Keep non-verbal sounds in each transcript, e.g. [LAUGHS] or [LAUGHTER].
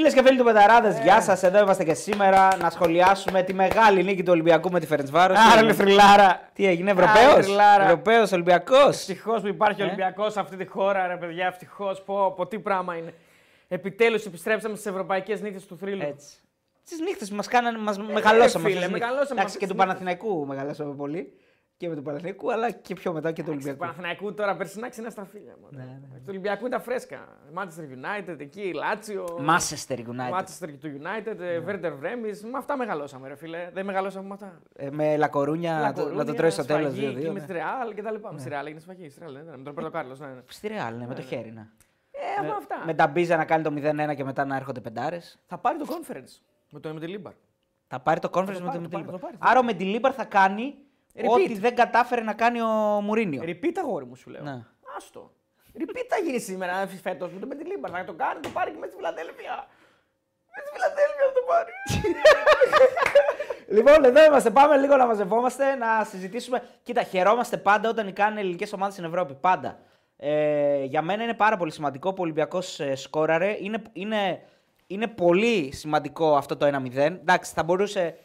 Φίλες και φίλοι του Πεταράδε, γεια σας. Εδώ είμαστε και σήμερα να σχολιάσουμε τη μεγάλη νίκη του Ολυμπιακού με τη Φερεντσβάρο. Άρα, ρε θρυλάρα. Τι έγινε, Ευρωπαίος; Ευρωπαίος Ολυμπιακός; Ευτυχώς που υπάρχει Ε. Ολυμπιακός σε αυτή τη χώρα, ρε παιδιά. Ευτυχώς. Πω, πω, τι πράγμα είναι. Επιτέλους επιστρέψαμε στις ευρωπαϊκές νύχτες του θρύλου. Έτσι. Τις νύχτες που μας κάνανε, μας μεγαλώσαμε. φίλε, αυτές τις νύχτες. μεγαλώσαμε Εντάξει, αυτές και τις του νύχτες. Παναθηναϊκού μεγαλώσαμε πολύ. Και με τον Παναθηναϊκού, αλλά και πιο μετά και του Του Ολυμπιακού. Παναθηναϊκού τώρα περσινά ξένα στραφίλια. Ναι, Του Ολυμπιακού είναι τα φρέσκα. Manchester United, εκεί, Λάτσιο. Manchester United. Manchester του United, ε, Werder Bremen. Με αυτά μεγαλώσαμε, ρε φίλε. Δεν μεγαλώσαμε με αυτά. Ε, με Λακορούνια να το- να το τρώει στο τέλος. σφαγή, εκεί Με τη Ρεάλ και τα λοιπά. Με τη Ρεάλ έγινε σφαγή. στη Real, δεν είναι, Με τον Πέρτο Κάρλος. Ναι, ναι. Στη Ρεάλ, ναι, με το χέρι. Ναι. Ε, με αυτά. Με τα μπίζα να κάνει το 0-1 και μετά να έρχονται πεντάρες. Θα πάρει το conference με το με τη Λίμπαρ. Θα πάρει το conference το με πάρει, τη το πάρει, Λίμπαρ. το πάρει. Άρα με τη Λίμπαρ θα κάνει Repeat. Ό,τι δεν κατάφερε να κάνει ο Μουρίνιο. Repeat αγόρι μου σου λέω. Ναι. Άστο. Repeat θα γίνει σήμερα φέτος με το με τη Λίμπαρ. Θα το κάνει, το πάρει και με τη Φιλαδέλφια. Με τη Φιλαδέλφια θα το πάρει. [LAUGHS] Λοιπόν, εδώ είμαστε. Πάμε λίγο να μαζευόμαστε, να συζητήσουμε. Κοίτα, χαιρόμαστε πάντα όταν νικάνε ελληνικές ομάδες στην Ευρώπη. Πάντα. Ε, για μένα είναι πάρα πολύ σημαντικό που ο Ολυμπιακός ε, σκόραρε. Είναι, είναι, είναι πολύ σημαντικό αυτό το 1-0. Εντάξει, θα μπορούσε.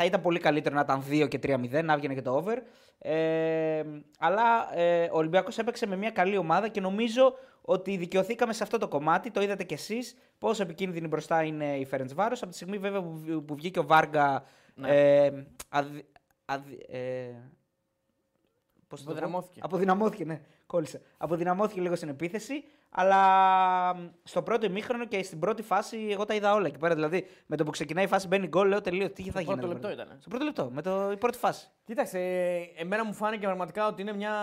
Θα ήταν πολύ καλύτερο να ήταν 2 και 3-0, να έβγαινε και το over. Ε, αλλά ε, ο Ολυμπιακός έπαιξε με μια καλή ομάδα και νομίζω ότι δικαιωθήκαμε σε αυτό το κομμάτι. Το είδατε κι εσείς πόσο επικίνδυνη μπροστά είναι η Φέρεντς Βάρος. Από τη στιγμή βέβαια που, που βγήκε ο Βάργα ε, αδυ- αδυ- ε, πώς το πω; Αποδυναμώθηκε. Αποδυναμώθηκε, ναι. Κόλλησε. Αποδυναμώθηκε λίγο στην επίθεση, αλλά μ, στο πρώτο ημίχρονο και στην πρώτη φάση εγώ τα είδα όλα εκεί πέρα. Δηλαδή με το που ξεκινάει η φάση μπαίνει γκολ, λέω τελείως. Τι θα γίνει. πρώτο εδώ λεπτό πέρα. ήτανε. Στο πρώτο λεπτό, με το, η πρώτη φάση. Κοίταξε, ε, εμένα μου φάνηκε πραγματικά ότι είναι μια,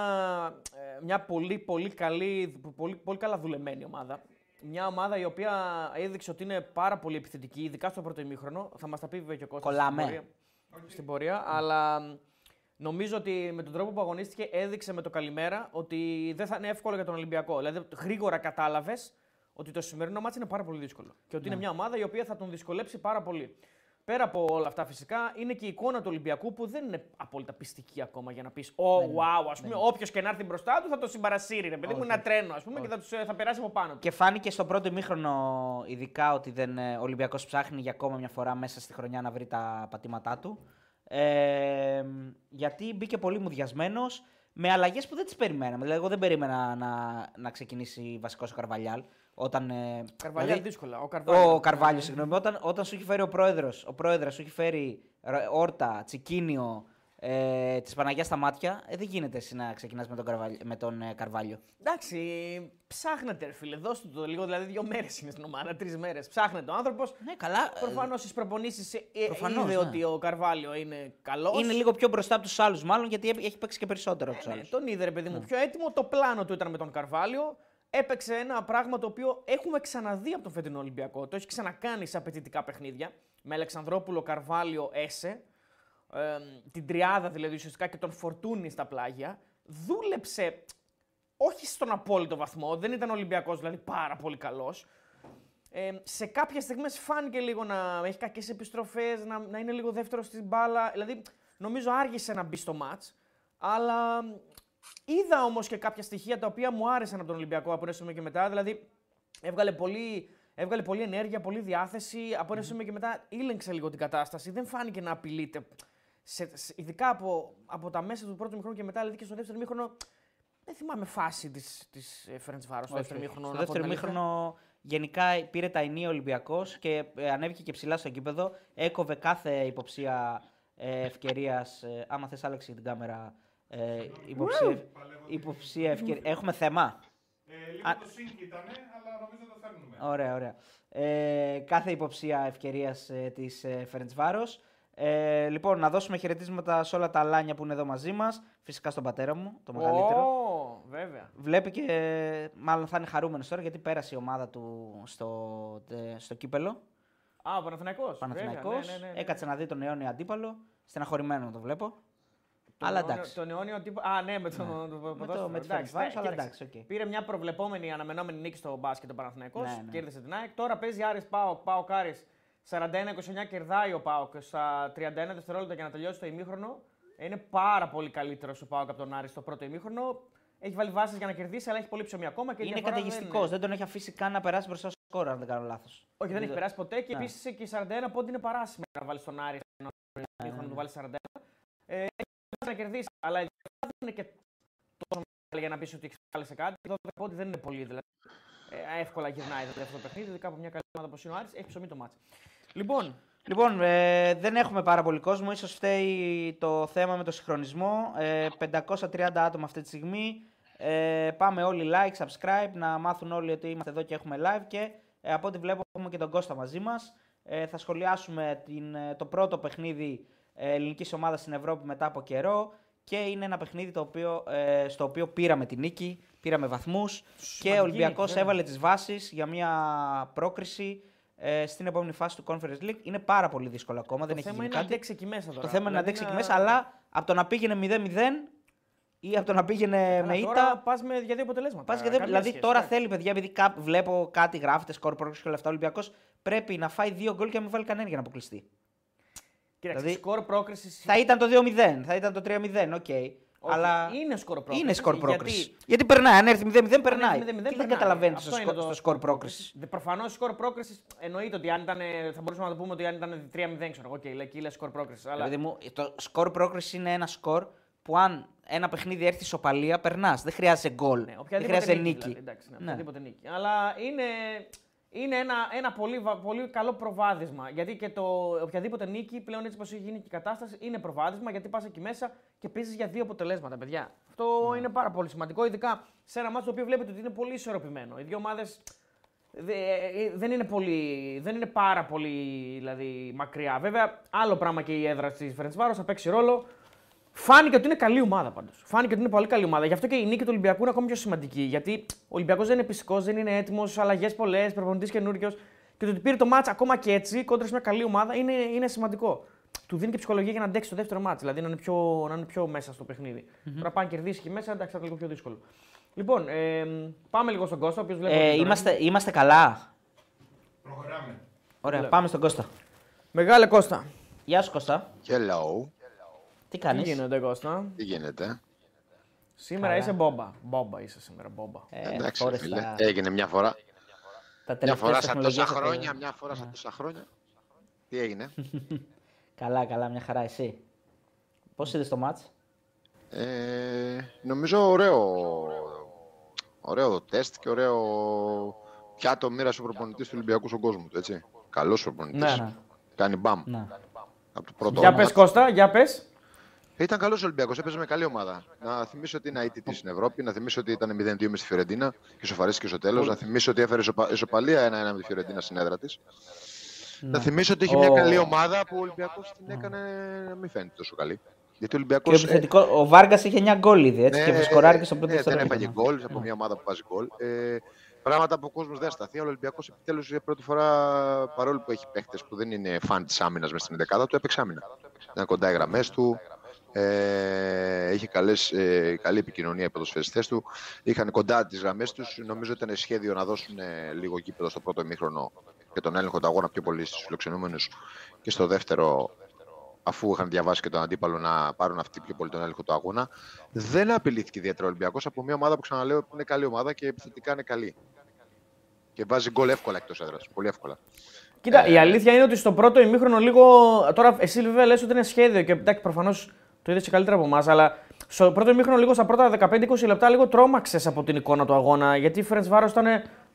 ε, μια πολύ, πολύ, καλή, πολύ, πολύ καλά δουλεμένη ομάδα. Μια ομάδα η οποία έδειξε ότι είναι πάρα πολύ επιθετική, ειδικά στο πρώτο ημίχρονο. Θα μας τα πει βέβαια και ο Κώστας Κολλάμε. Στην πορεία, στην πορεία αλλά μ, νομίζω ότι με τον τρόπο που αγωνίστηκε έδειξε με το καλημέρα ότι δεν θα είναι εύκολο για τον Ολυμπιακό. Δηλαδή, γρήγορα κατάλαβες ότι το σημερινό μάτι είναι πάρα πολύ δύσκολο. Και ότι είναι μια ομάδα η οποία θα τον δυσκολέψει πάρα πολύ. Πέρα από όλα αυτά, φυσικά είναι και η εικόνα του Ολυμπιακού που δεν είναι απόλυτα πιστική ακόμα για να πεις: Ω, wow, ας πούμε, όποιος και να έρθει μπροστά του θα το συμπαρασύρει. Ρε παιδί μου, ένα τρένο, ας πούμε, και θα, τους, ε, θα περάσει από πάνω του. Και φάνηκε στο πρώτο ημίχρονο ειδικά ότι δεν, ε, ο Ολυμπιακός ψάχνει για ακόμα μια φορά μέσα στη χρονιά να βρει τα πατήματά του. Ε, γιατί μπήκε πολύ μουδιασμένος με αλλαγές που δεν τις περιμέναμε. Δηλαδή, εγώ δεν περίμενα να, να ξεκινήσει βασικός ο Καρβαλιάλ. Όταν, ε, Καρβαλιάλ δηλαδή, δύσκολα. Ο Καρβάλιο. Ο Καρβάλιο, συγγνώμη. Όταν, όταν σου έχει φέρει ο πρόεδρος, ο πρόεδρος σου έχει φέρει ρα- όρτα, τσικίνιο, ε, της Παναγία στα μάτια, ε, δεν γίνεται εσύ να ξεκινάς με τον, Καρβάλιο, με τον ε, Καρβάλιο. Εντάξει, ψάχνετε, ρε φίλε. Δώστε το λίγο, δηλαδή δύο μέρες είναι στην ομάδα, τρεις μέρες. Ψάχνετε ο άνθρωπος. Ναι, καλά. ε, Προφανώς στις προπονήσεις προφανώς, είδε ναι. ότι ο Καρβάλιο είναι καλός. Είναι λίγο πιο μπροστά από τους άλλους, μάλλον γιατί έχει παίξει και περισσότερο από τους Ναι, άλλους. τον είδε ρε παιδί μου πιο έτοιμο. Το πλάνο του ήταν με τον Καρβάλιο. Έπαιξε ένα πράγμα το οποίο έχουμε ξαναδεί από τον φετινό Ολυμπιακό. Το έχει ξανακάνει σε απαιτητικά παιχνίδια. Με Αλεξανδρόπουλο, Καρβάλιο, Έσε. Ε, την τριάδα δηλαδή ουσιαστικά και τον Φορτούνη στα πλάγια. Δούλεψε όχι στον απόλυτο βαθμό. Δεν ήταν Ολυμπιακός δηλαδή πάρα πολύ καλός. Ε, σε κάποιες στιγμές φάνηκε λίγο να έχει κακές επιστροφές, να, να είναι λίγο δεύτερο στην μπάλα. Δηλαδή, νομίζω άργησε να μπει στο ματ. Αλλά είδα όμως και κάποια στοιχεία τα οποία μου άρεσαν από τον Ολυμπιακό από ένα σημείο και μετά. Δηλαδή, έβγαλε πολύ, έβγαλε πολύ ενέργεια, πολύ διάθεση. Από ένα σημείο και μετά ήλεγξε λίγο την κατάσταση. Δεν φάνηκε να απειλείται. Σε, σε- ειδικά από, από τα μέσα του πρώτου μήχρονου και μετά, δηλαδή και στο δεύτερο μήχρονο. Δεν θυμάμαι φάση της της Φέρεντ Βάρο στο δεύτερο μήχρονο. Στο να πω δεύτερο την αλήθεια. μήχρονο γενικά πήρε τα ενία Ολυμπιακός και ε, ανέβηκε και ψηλά στο γήπεδο. Έκοβε κάθε υποψία ε, ευκαιρίας. Ε, άμα θες, άλλαξε την κάμερα. Ε, υποψία, υποψία ευκαιρία. Έχουμε θέμα. Ε, λίγο Α- το sync ήταν, αλλά νομίζω το φέρνουμε. Ωραία, ωραία. Ε, κάθε υποψία ευκαιρίας ε, της ε, Φερεντσβάρο. Ε, λοιπόν, να δώσουμε χαιρετίσματα σε όλα τα αλάνια που είναι εδώ μαζί μας. Φυσικά στον πατέρα μου, το μεγαλύτερο. Ω, βέβαια. Βλέπει και μάλλον θα είναι χαρούμενος τώρα γιατί πέρασε η ομάδα του στο, τε- στο κύπελο. Α, ο Παναθηναϊκός. Παναθηναϊκός. Βέβαια, ναι, ναι, ναι, ναι. Έκατσε να δει τον αιώνιο αντίπαλο. Στεναχωρημένο το βλέπω. Τον αλλά αιώνιο- εντάξει. Τον αιώνιο τύπο. Α, ναι, με τον το, Με το, ποδόσφαιρο. με τη Εντάξει, Ferencvaros, ναι, αλλά κοίταξε. εντάξει, οκ. Πήρε μια προβλεπόμενη αναμενόμενη νίκη στο μπάσκετ ο Παναθηναϊκός, Ναι, ναι. Κέρδισε την ΑΕΚ. Τώρα παίζει Άρης Πάοκ. Πάοκ Άρης 41-29 κερδάει ο Πάοκ στα 31 δευτερόλεπτα για να τελειώσει το ημίχρονο. Είναι πάρα πολύ καλύτερος ο Πάοκ από τον Άρη στο πρώτο ημίχρονο. Έχει βάλει βάσεις για να κερδίσει, αλλά έχει πολύ ψωμί ακόμα. Και η Είναι διαφορά δεν καταιγιστικός. Δεν, τον έχει αφήσει καν να περάσει μπροστά στο σκορ, αν δεν κάνω λάθος. Όχι, δεν έχει περάσει ποτέ και Ναι. επίσης και οι 41 πόντι είναι παράσιμο να βάλει τον Άρη ένα μήχρονο να του βάλει 41. Ε, έχει να κερδίσει, αλλά η διαφορά δεν είναι και τόσο μεγάλη για να πεις ότι έχει βάλει σε κάτι. 12 πόντι δεν είναι πολύ δηλαδή. Ε, εύκολα γυρνάει δηλαδή, αυτό το παιχνίδι, ειδικά από μια καλή ομάδα όπως είναι ο Άρης, έχει ψωμί το μάτσο. Λοιπόν, Λοιπόν, ε, δεν έχουμε πάρα πολύ κόσμο. Ίσως φταίει το θέμα με το συγχρονισμό. Ε, 530 άτομα αυτή τη στιγμή. Ε, πάμε όλοι like, subscribe, να μάθουν όλοι ότι είμαστε εδώ και έχουμε live. Και ε, από ό,τι βλέπω έχουμε και τον Κώστα μαζί μας. Ε, θα σχολιάσουμε την, ε, το πρώτο παιχνίδι ε, ελληνικής ομάδας στην Ευρώπη μετά από καιρό. Και είναι ένα παιχνίδι το οποίο, ε, στο οποίο πήραμε τη νίκη, πήραμε βαθμούς. Και Σημαντική ο Ολυμπιακός νίκη, βέβαια. έβαλε τις βάσεις για μια πρόκριση ε, στην επόμενη φάση του Conference League. Είναι πάρα πολύ δύσκολο ακόμα, δεν το έχει θέμα γίνει είναι να κάτι. αντέξει εκεί μέσα τώρα. Το θέμα είναι να Δηλαδή αντέξει εκεί μέσα, αλλά από το να πήγαινε 0-0 ή από το να πήγαινε Αλλά με τώρα ήττα. πας με, για δύο αποτελέσματα. Πας για δύο- Καμία δηλαδή σχέση, τώρα εντάξει. θέλει, παιδιά, επειδή κά- βλέπω κάτι γράφεται, σκορ πρόκριση και όλα αυτά. Ο Ολυμπιακός πρέπει να φάει δύο γκολ και να μην βάλει κανένα για να αποκλειστεί. Κοίταξε, δηλαδή, σκορ πρόκριση. Θα ήταν το 2-0, θα ήταν το 3-0, οκ. Αλλά είναι σκορ πρόκριση. είναι σκορ γιατί- πρόκριση. Γιατί, περνάει, αν έρθει 0-0 περνάει. Αν έρθει 0-0 Τι δεν περνάει. καταλαβαίνεις Αυτό στο, είναι σκορ- το στο σκορ πρόκρισης; Προφανώς σκορ πρόκρισης εννοείται ότι αν ήταν, θα μπορούσαμε να το πούμε ότι αν ήταν 3-0, ξέρω εγώ, και εκεί λες σκορ πρόκρισης. Αλλά Δηλαδή μου, το σκορ πρόκρισης είναι ένα σκορ που αν ένα παιχνίδι έρθει ισοπαλία, περνάς. Δεν χρειάζεται γκολ. ναι, δεν οποιαδήποτε χρειάζεται νίκη. νίκη. Δηλαδή, εντάξει, ναι, Ναι. οποιαδήποτε νίκη. Αλλά είναι, είναι ένα, ένα πολύ, βα- πολύ καλό προβάδισμα. Γιατί και το οποιαδήποτε νίκη, πλέον έτσι πώ έχει γίνει και η κατάσταση, είναι προβάδισμα γιατί πας εκεί μέσα και παίζει για δύο αποτελέσματα, παιδιά. Αυτό Ναι. είναι πάρα πολύ σημαντικό, ειδικά σε ένα μάτσο το οποίο βλέπετε ότι είναι πολύ ισορροπημένο. Οι δύο ομάδες δεν είναι, πολύ, δεν είναι πάρα πολύ δηλαδή, μακριά. Βέβαια, άλλο πράγμα και η έδρα της Φερεντσβάρος θα παίξει ρόλο. Φάνηκε ότι είναι καλή ομάδα πάντως. Φάνηκε ότι είναι πολύ καλή ομάδα. Γι' αυτό και η νίκη του Ολυμπιακού είναι ακόμη πιο σημαντική. Γιατί ο Ολυμπιακός δεν είναι πιστικός, δεν είναι έτοιμος, αλλαγές πολλές, προπονητής καινούριος. Και το ότι πήρε το μάτσα ακόμα και έτσι κόντρα σε μια καλή ομάδα είναι, είναι σημαντικό. Του δίνει και ψυχολογία για να αντέξει το δεύτερο μάτσα, δηλαδή να είναι πιο, να είναι πιο μέσα στο παιχνιδι Τώρα πάει να κερδίσει εκεί μέσα, εντάξει, θα είναι λίγο πιο δύσκολο. Λοιπόν, ε, πάμε λίγο στον Κώστα, ο οποίος βλέπει. Ε, είμαστε, είμαστε καλά. Προχωράμε. Ωραία, Λέω. πάμε στον Κώστα. Μεγάλε Κώστα. Γεια σου Κώστα. Hello. Τι Τι κάνεις; γίνεται, Κώστα; Τι γίνεται; Σήμερα Καλά. είσαι μπόμπα. Μπόμπα είσαι σήμερα, μπόμπα. Ε, Εντάξει, φόρες φίλε. τα- Έγινε μια φορά. τα Μια τελευταία φορά σαν τόσα τεχνολογίες χρόνια, ότι- μια φορά σαν τόσα χρόνια. Τι έγινε; [LAUGHS] Καλά, καλά, μια χαρά εσύ. Πώς είδες το μάτς; ε, νομίζω ωραίο, ωραίο τεστ και ωραίο πιάτο μοίρασε ο προπονητής του Ολυμπιακού στον κόσμο του, έτσι. Καλός προπονητής. Ναι, ναι. Κάνει μπαμ. Ναι. Από το πρώτο Για όνομα. πες Κώστα, για πες. Ήταν καλός ο Ολυμπιακός, έπαιζε με καλή ομάδα. Να θυμίσω ότι είναι αιτητή στην Ευρώπη, να θυμίσω ότι ήταν 0-2 μες στη Φιωρεντίνα και σοφαρίστηκε στο τέλος. Να θυμίσω ότι έφερε ισοπα- ισοπαλία 1-1 με τη Φιωρεντίνα στην έδρα της. Να θυμίσω ότι είχε μια Ο- καλή ομάδα που ο Ολυμπιακός την έκανε να μην φαίνεται τόσο καλή. Γιατί ο Ολυμπιακός. Και ο, επιθετικό, ο Βάργας είχε 9 γκολ ήδη, έτσι, και σκοράρει και στο πρώτο ναι, δεν δευτερόλεπτο. έφαγε γκολ από μια ομάδα που βάζει γκολ. Ε, πράγματα που ο κόσμος δεν σταθεί. Αλλά ο Ολυμπιακός επιτέλους για πρώτη φορά, παρόλο που έχει παίχτε που δεν είναι φαν της άμυνας μες στην 11 του, έπαιξε άμυνα. Ήταν κοντά οι γραμμές του. Ε, είχε καλές, ε, καλή επικοινωνία οι ποδοσφαιριστές του. Είχαν κοντά τις γραμμές τους. Νομίζω ήταν σχέδιο να δώσουν ε, λίγο κήπεδο στο πρώτο ημίχρονο και τον έλεγχο του αγώνα πιο πολύ στους φιλοξενούμενους. Και στο δεύτερο, αφού είχαν διαβάσει και τον αντίπαλο να πάρουν αυτοί πιο πολύ τον έλεγχο του αγώνα. Δεν απειλήθηκε ιδιαίτερα ο Ολυμπιακός από μια ομάδα που ξαναλέω που είναι καλή ομάδα και επιθετικά είναι καλή. Και βάζει γκολ εύκολα εκτός έδρας. Πολύ εύκολα. Κοίτα, Ε, η αλήθεια είναι ότι στο πρώτο ημίχρονο λίγο. Τώρα, εσύ βέβαια λες ότι είναι σχέδιο και εντάξει, προφανώς το είδες καλύτερα από εμάς, αλλά στο πρώτο ημίχρονο, λίγο στα πρώτα 15-20 λεπτά, λίγο τρόμαξες από την εικόνα του αγώνα. Γιατί η Φρεντς Βάρος ήταν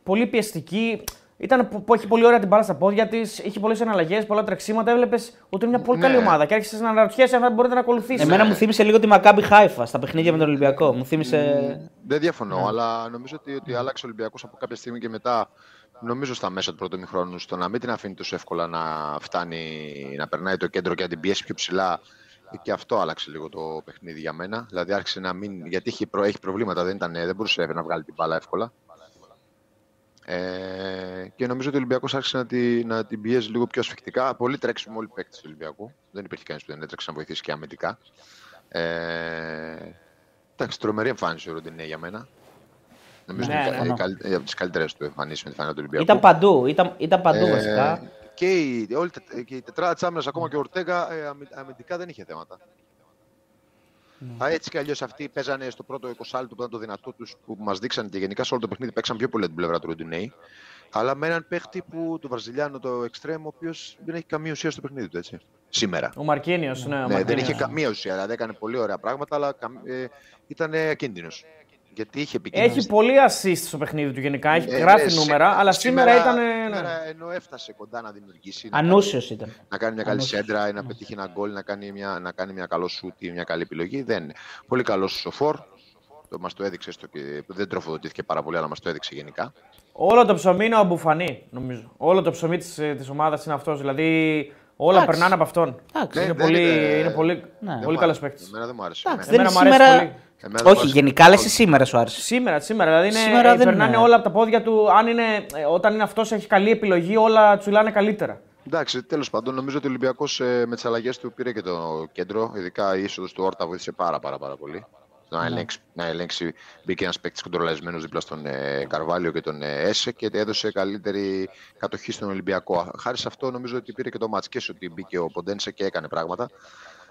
πολύ πιεστική. Ήταν που, που έχει πολύ ωραία την μπάλα στα πόδια της, είχε πολλές εναλλαγές, πολλά τρεξίματα. Έβλεπες ότι είναι μια πολύ Ναι. καλή ομάδα και άρχισες να αναρωτιέσαι αν θα μπορείτε να ακολουθήσεις. Εμένα μου θύμισε λίγο τη Μακάμπι Χάιφα στα παιχνίδια με τον Ολυμπιακό. Μου θύμισε. Δεν διαφωνώ, Ναι. αλλά νομίζω ότι, ότι άλλαξε ο Ολυμπιακός από κάποια στιγμή και μετά. Νομίζω στα μέσα του πρώτου μηχρόνου στο να μην την αφήνει τόσο εύκολα να φτάνει, να περνάει το κέντρο και να την πιέσει πιο ψηλά. Και αυτό άλλαξε λίγο το παιχνίδι για μένα. Δηλαδή άρχισε να μην. Γιατί έχει, προ- έχει προβλήματα, δεν, ήταν, δεν μπορούσε να βγάλει την μπάλα εύκολα. Ε, και νομίζω ότι ο Ολυμπιακός άρχισε να, τη, να την πιέζει λίγο πιο ασφικτικά. Πολύ τρέξιμο όλοι οι παίκτες του Ολυμπιακού. Δεν υπήρχε κανείς που δεν έτρεξε να βοηθήσει και αμυντικά. Ε, εντάξει, τρομερή εμφάνιση ο Ροντινέ για μένα. Νομίζω Ναι, ότι ναι, είναι ναι. καλ- από τις καλύτερες του εμφανίσεις με τη φανέλα του Ολυμπιακού. Ήταν παντού, ήταν, ήταν παντού Ε, βασικά. Και η, όλη, τε- και η τετράδα της άμυνας, ακόμα και ο Ορτέγα, ε, αμυ- αμυντικά δεν είχε θέματα. Ναι. Α, έτσι κι αλλιώς αυτοί παίζανε στο πρώτο 20 λεπτό που ήταν το δυνατό τους, που μας δείξαν και γενικά σε όλο το παιχνίδι παίξαν πιο πολύ από την πλευρά του Ροντινέη. Αλλά με έναν παίχτη που το Βραζιλιάνο, το εξτρέμ, ο οποίος δεν έχει καμία ουσία στο παιχνίδι του, έτσι. Σήμερα. Ο Μαρκίνιος, ναι. ο Ναι, δεν Μαρκίνιος. είχε καμία ουσία. Δηλαδή έκανε πολύ ωραία πράγματα, αλλά καμ- ε, ήταν ακίνδυνο. Γιατί είχε επικίνδυνες- Έχει πολύ assist στο παιχνίδι του γενικά. Έχει Ε, γράφει ναι, νούμερα, αλλά σήμερα, ήταν. ναι. σήμερα ενώ έφτασε κοντά να δημιουργήσει. να Ανούσιος ήταν. να κάνει μια καλή Ανούσιος. σέντρα ή να πετύχει ένα γκολ, να κάνει μια, να κάνει μια καλό σουτ ή μια καλή επιλογή. Δεν είναι. Πολύ καλός στο φορ. Το, μας το έδειξες στο, και δεν τροφοδοτήθηκε πάρα πολύ, αλλά μας το έδειξε γενικά. Όλο το ψωμί είναι ο Αμπουφανή, νομίζω. Όλο το ψωμί της της ομάδας είναι αυτός. Δηλαδή όλα Εντάξει. περνάνε από αυτόν. Εντάξει. Είναι, δεν πολύ, είναι- είναι πολύ, Ναι. πολύ Δεν μου καλός άρεσε. παίκτης. Εμένα δεν μου άρεσε. Εντάξει, Εμένα. δεν είναι Εμένα μου αρέσει σήμερα. πολύ. Εμένα δεν μου Όχι, άρεσε. γενικά λες σήμερα σου άρεσε. Σήμερα, σήμερα. Δηλαδή είναι, Σήμερα ε, δεν περνάνε είναι. όλα από τα πόδια του. Αν είναι, ε, όταν είναι αυτός έχει καλή επιλογή, όλα τσουλάνε καλύτερα. Εντάξει, τέλος πάντων, νομίζω ότι ο Ολυμπιακός με τις αλλαγές του πήρε και το κέντρο. Ειδικά η είσοδος του Όρτα βοήθησε πάρα, πάρα, πάρα πολύ. Να, ελέγξει, να ελέγξει. Μπήκε ένας παίκτης κοντρολασμένο δίπλα στον ε, Καρβάλιο και τον ε, Έσε και έδωσε καλύτερη κατοχή στον Ολυμπιακό. Χάρη σε αυτό, νομίζω ότι πήρε και το μάτς και σε ότι μπήκε ο Ποντένσε και έκανε πράγματα.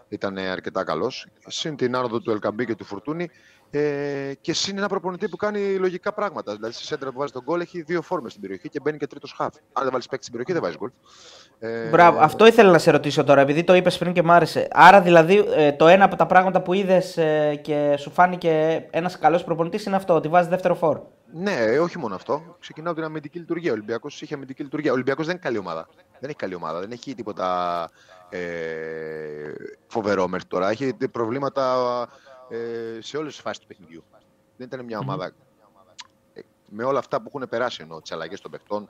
Ήταν ε, αρκετά καλός. Συν την άνοδο του Ελκαμπή και του Φουρτούνη. Ε, και συν ένα προπονητή που κάνει λογικά πράγματα. Δηλαδή, στη σέντρα που βάζει τον γκολ έχει δύο φόρμες στην περιοχή και μπαίνει και τρίτος χάφ. Αν δεν βάλεις παίκτη στην περιοχή, δεν βάζεις γκολ. Ε, Μπράβο, αυτό ήθελα να σε ρωτήσω τώρα, επειδή το είπες πριν και μ' άρεσε. Άρα, δηλαδή, ε, το ένα από τα πράγματα που είδες και σου φάνηκε ένας καλός προπονητής είναι αυτό, ότι βάζεις δεύτερο φόρ; Ναι, ε, όχι μόνο αυτό. Ξεκινάω από την αμυντική λειτουργία. Ο Ολυμπιακός είχε αμυντική λειτουργία. Ο Ολυμπιακός δεν είναι καλή ομάδα. Δεν έχει καλή ομάδα. Δεν έχει τίποτα ε, φοβερό μέχρι τώρα. Έχει προβλήματα ε, σε όλες τις φάσεις του παιχνιδιού. Δεν ήταν μια ομάδα. ε, με όλα αυτά που έχουν περάσει εννοώ, τις αλλαγές των παιχτών,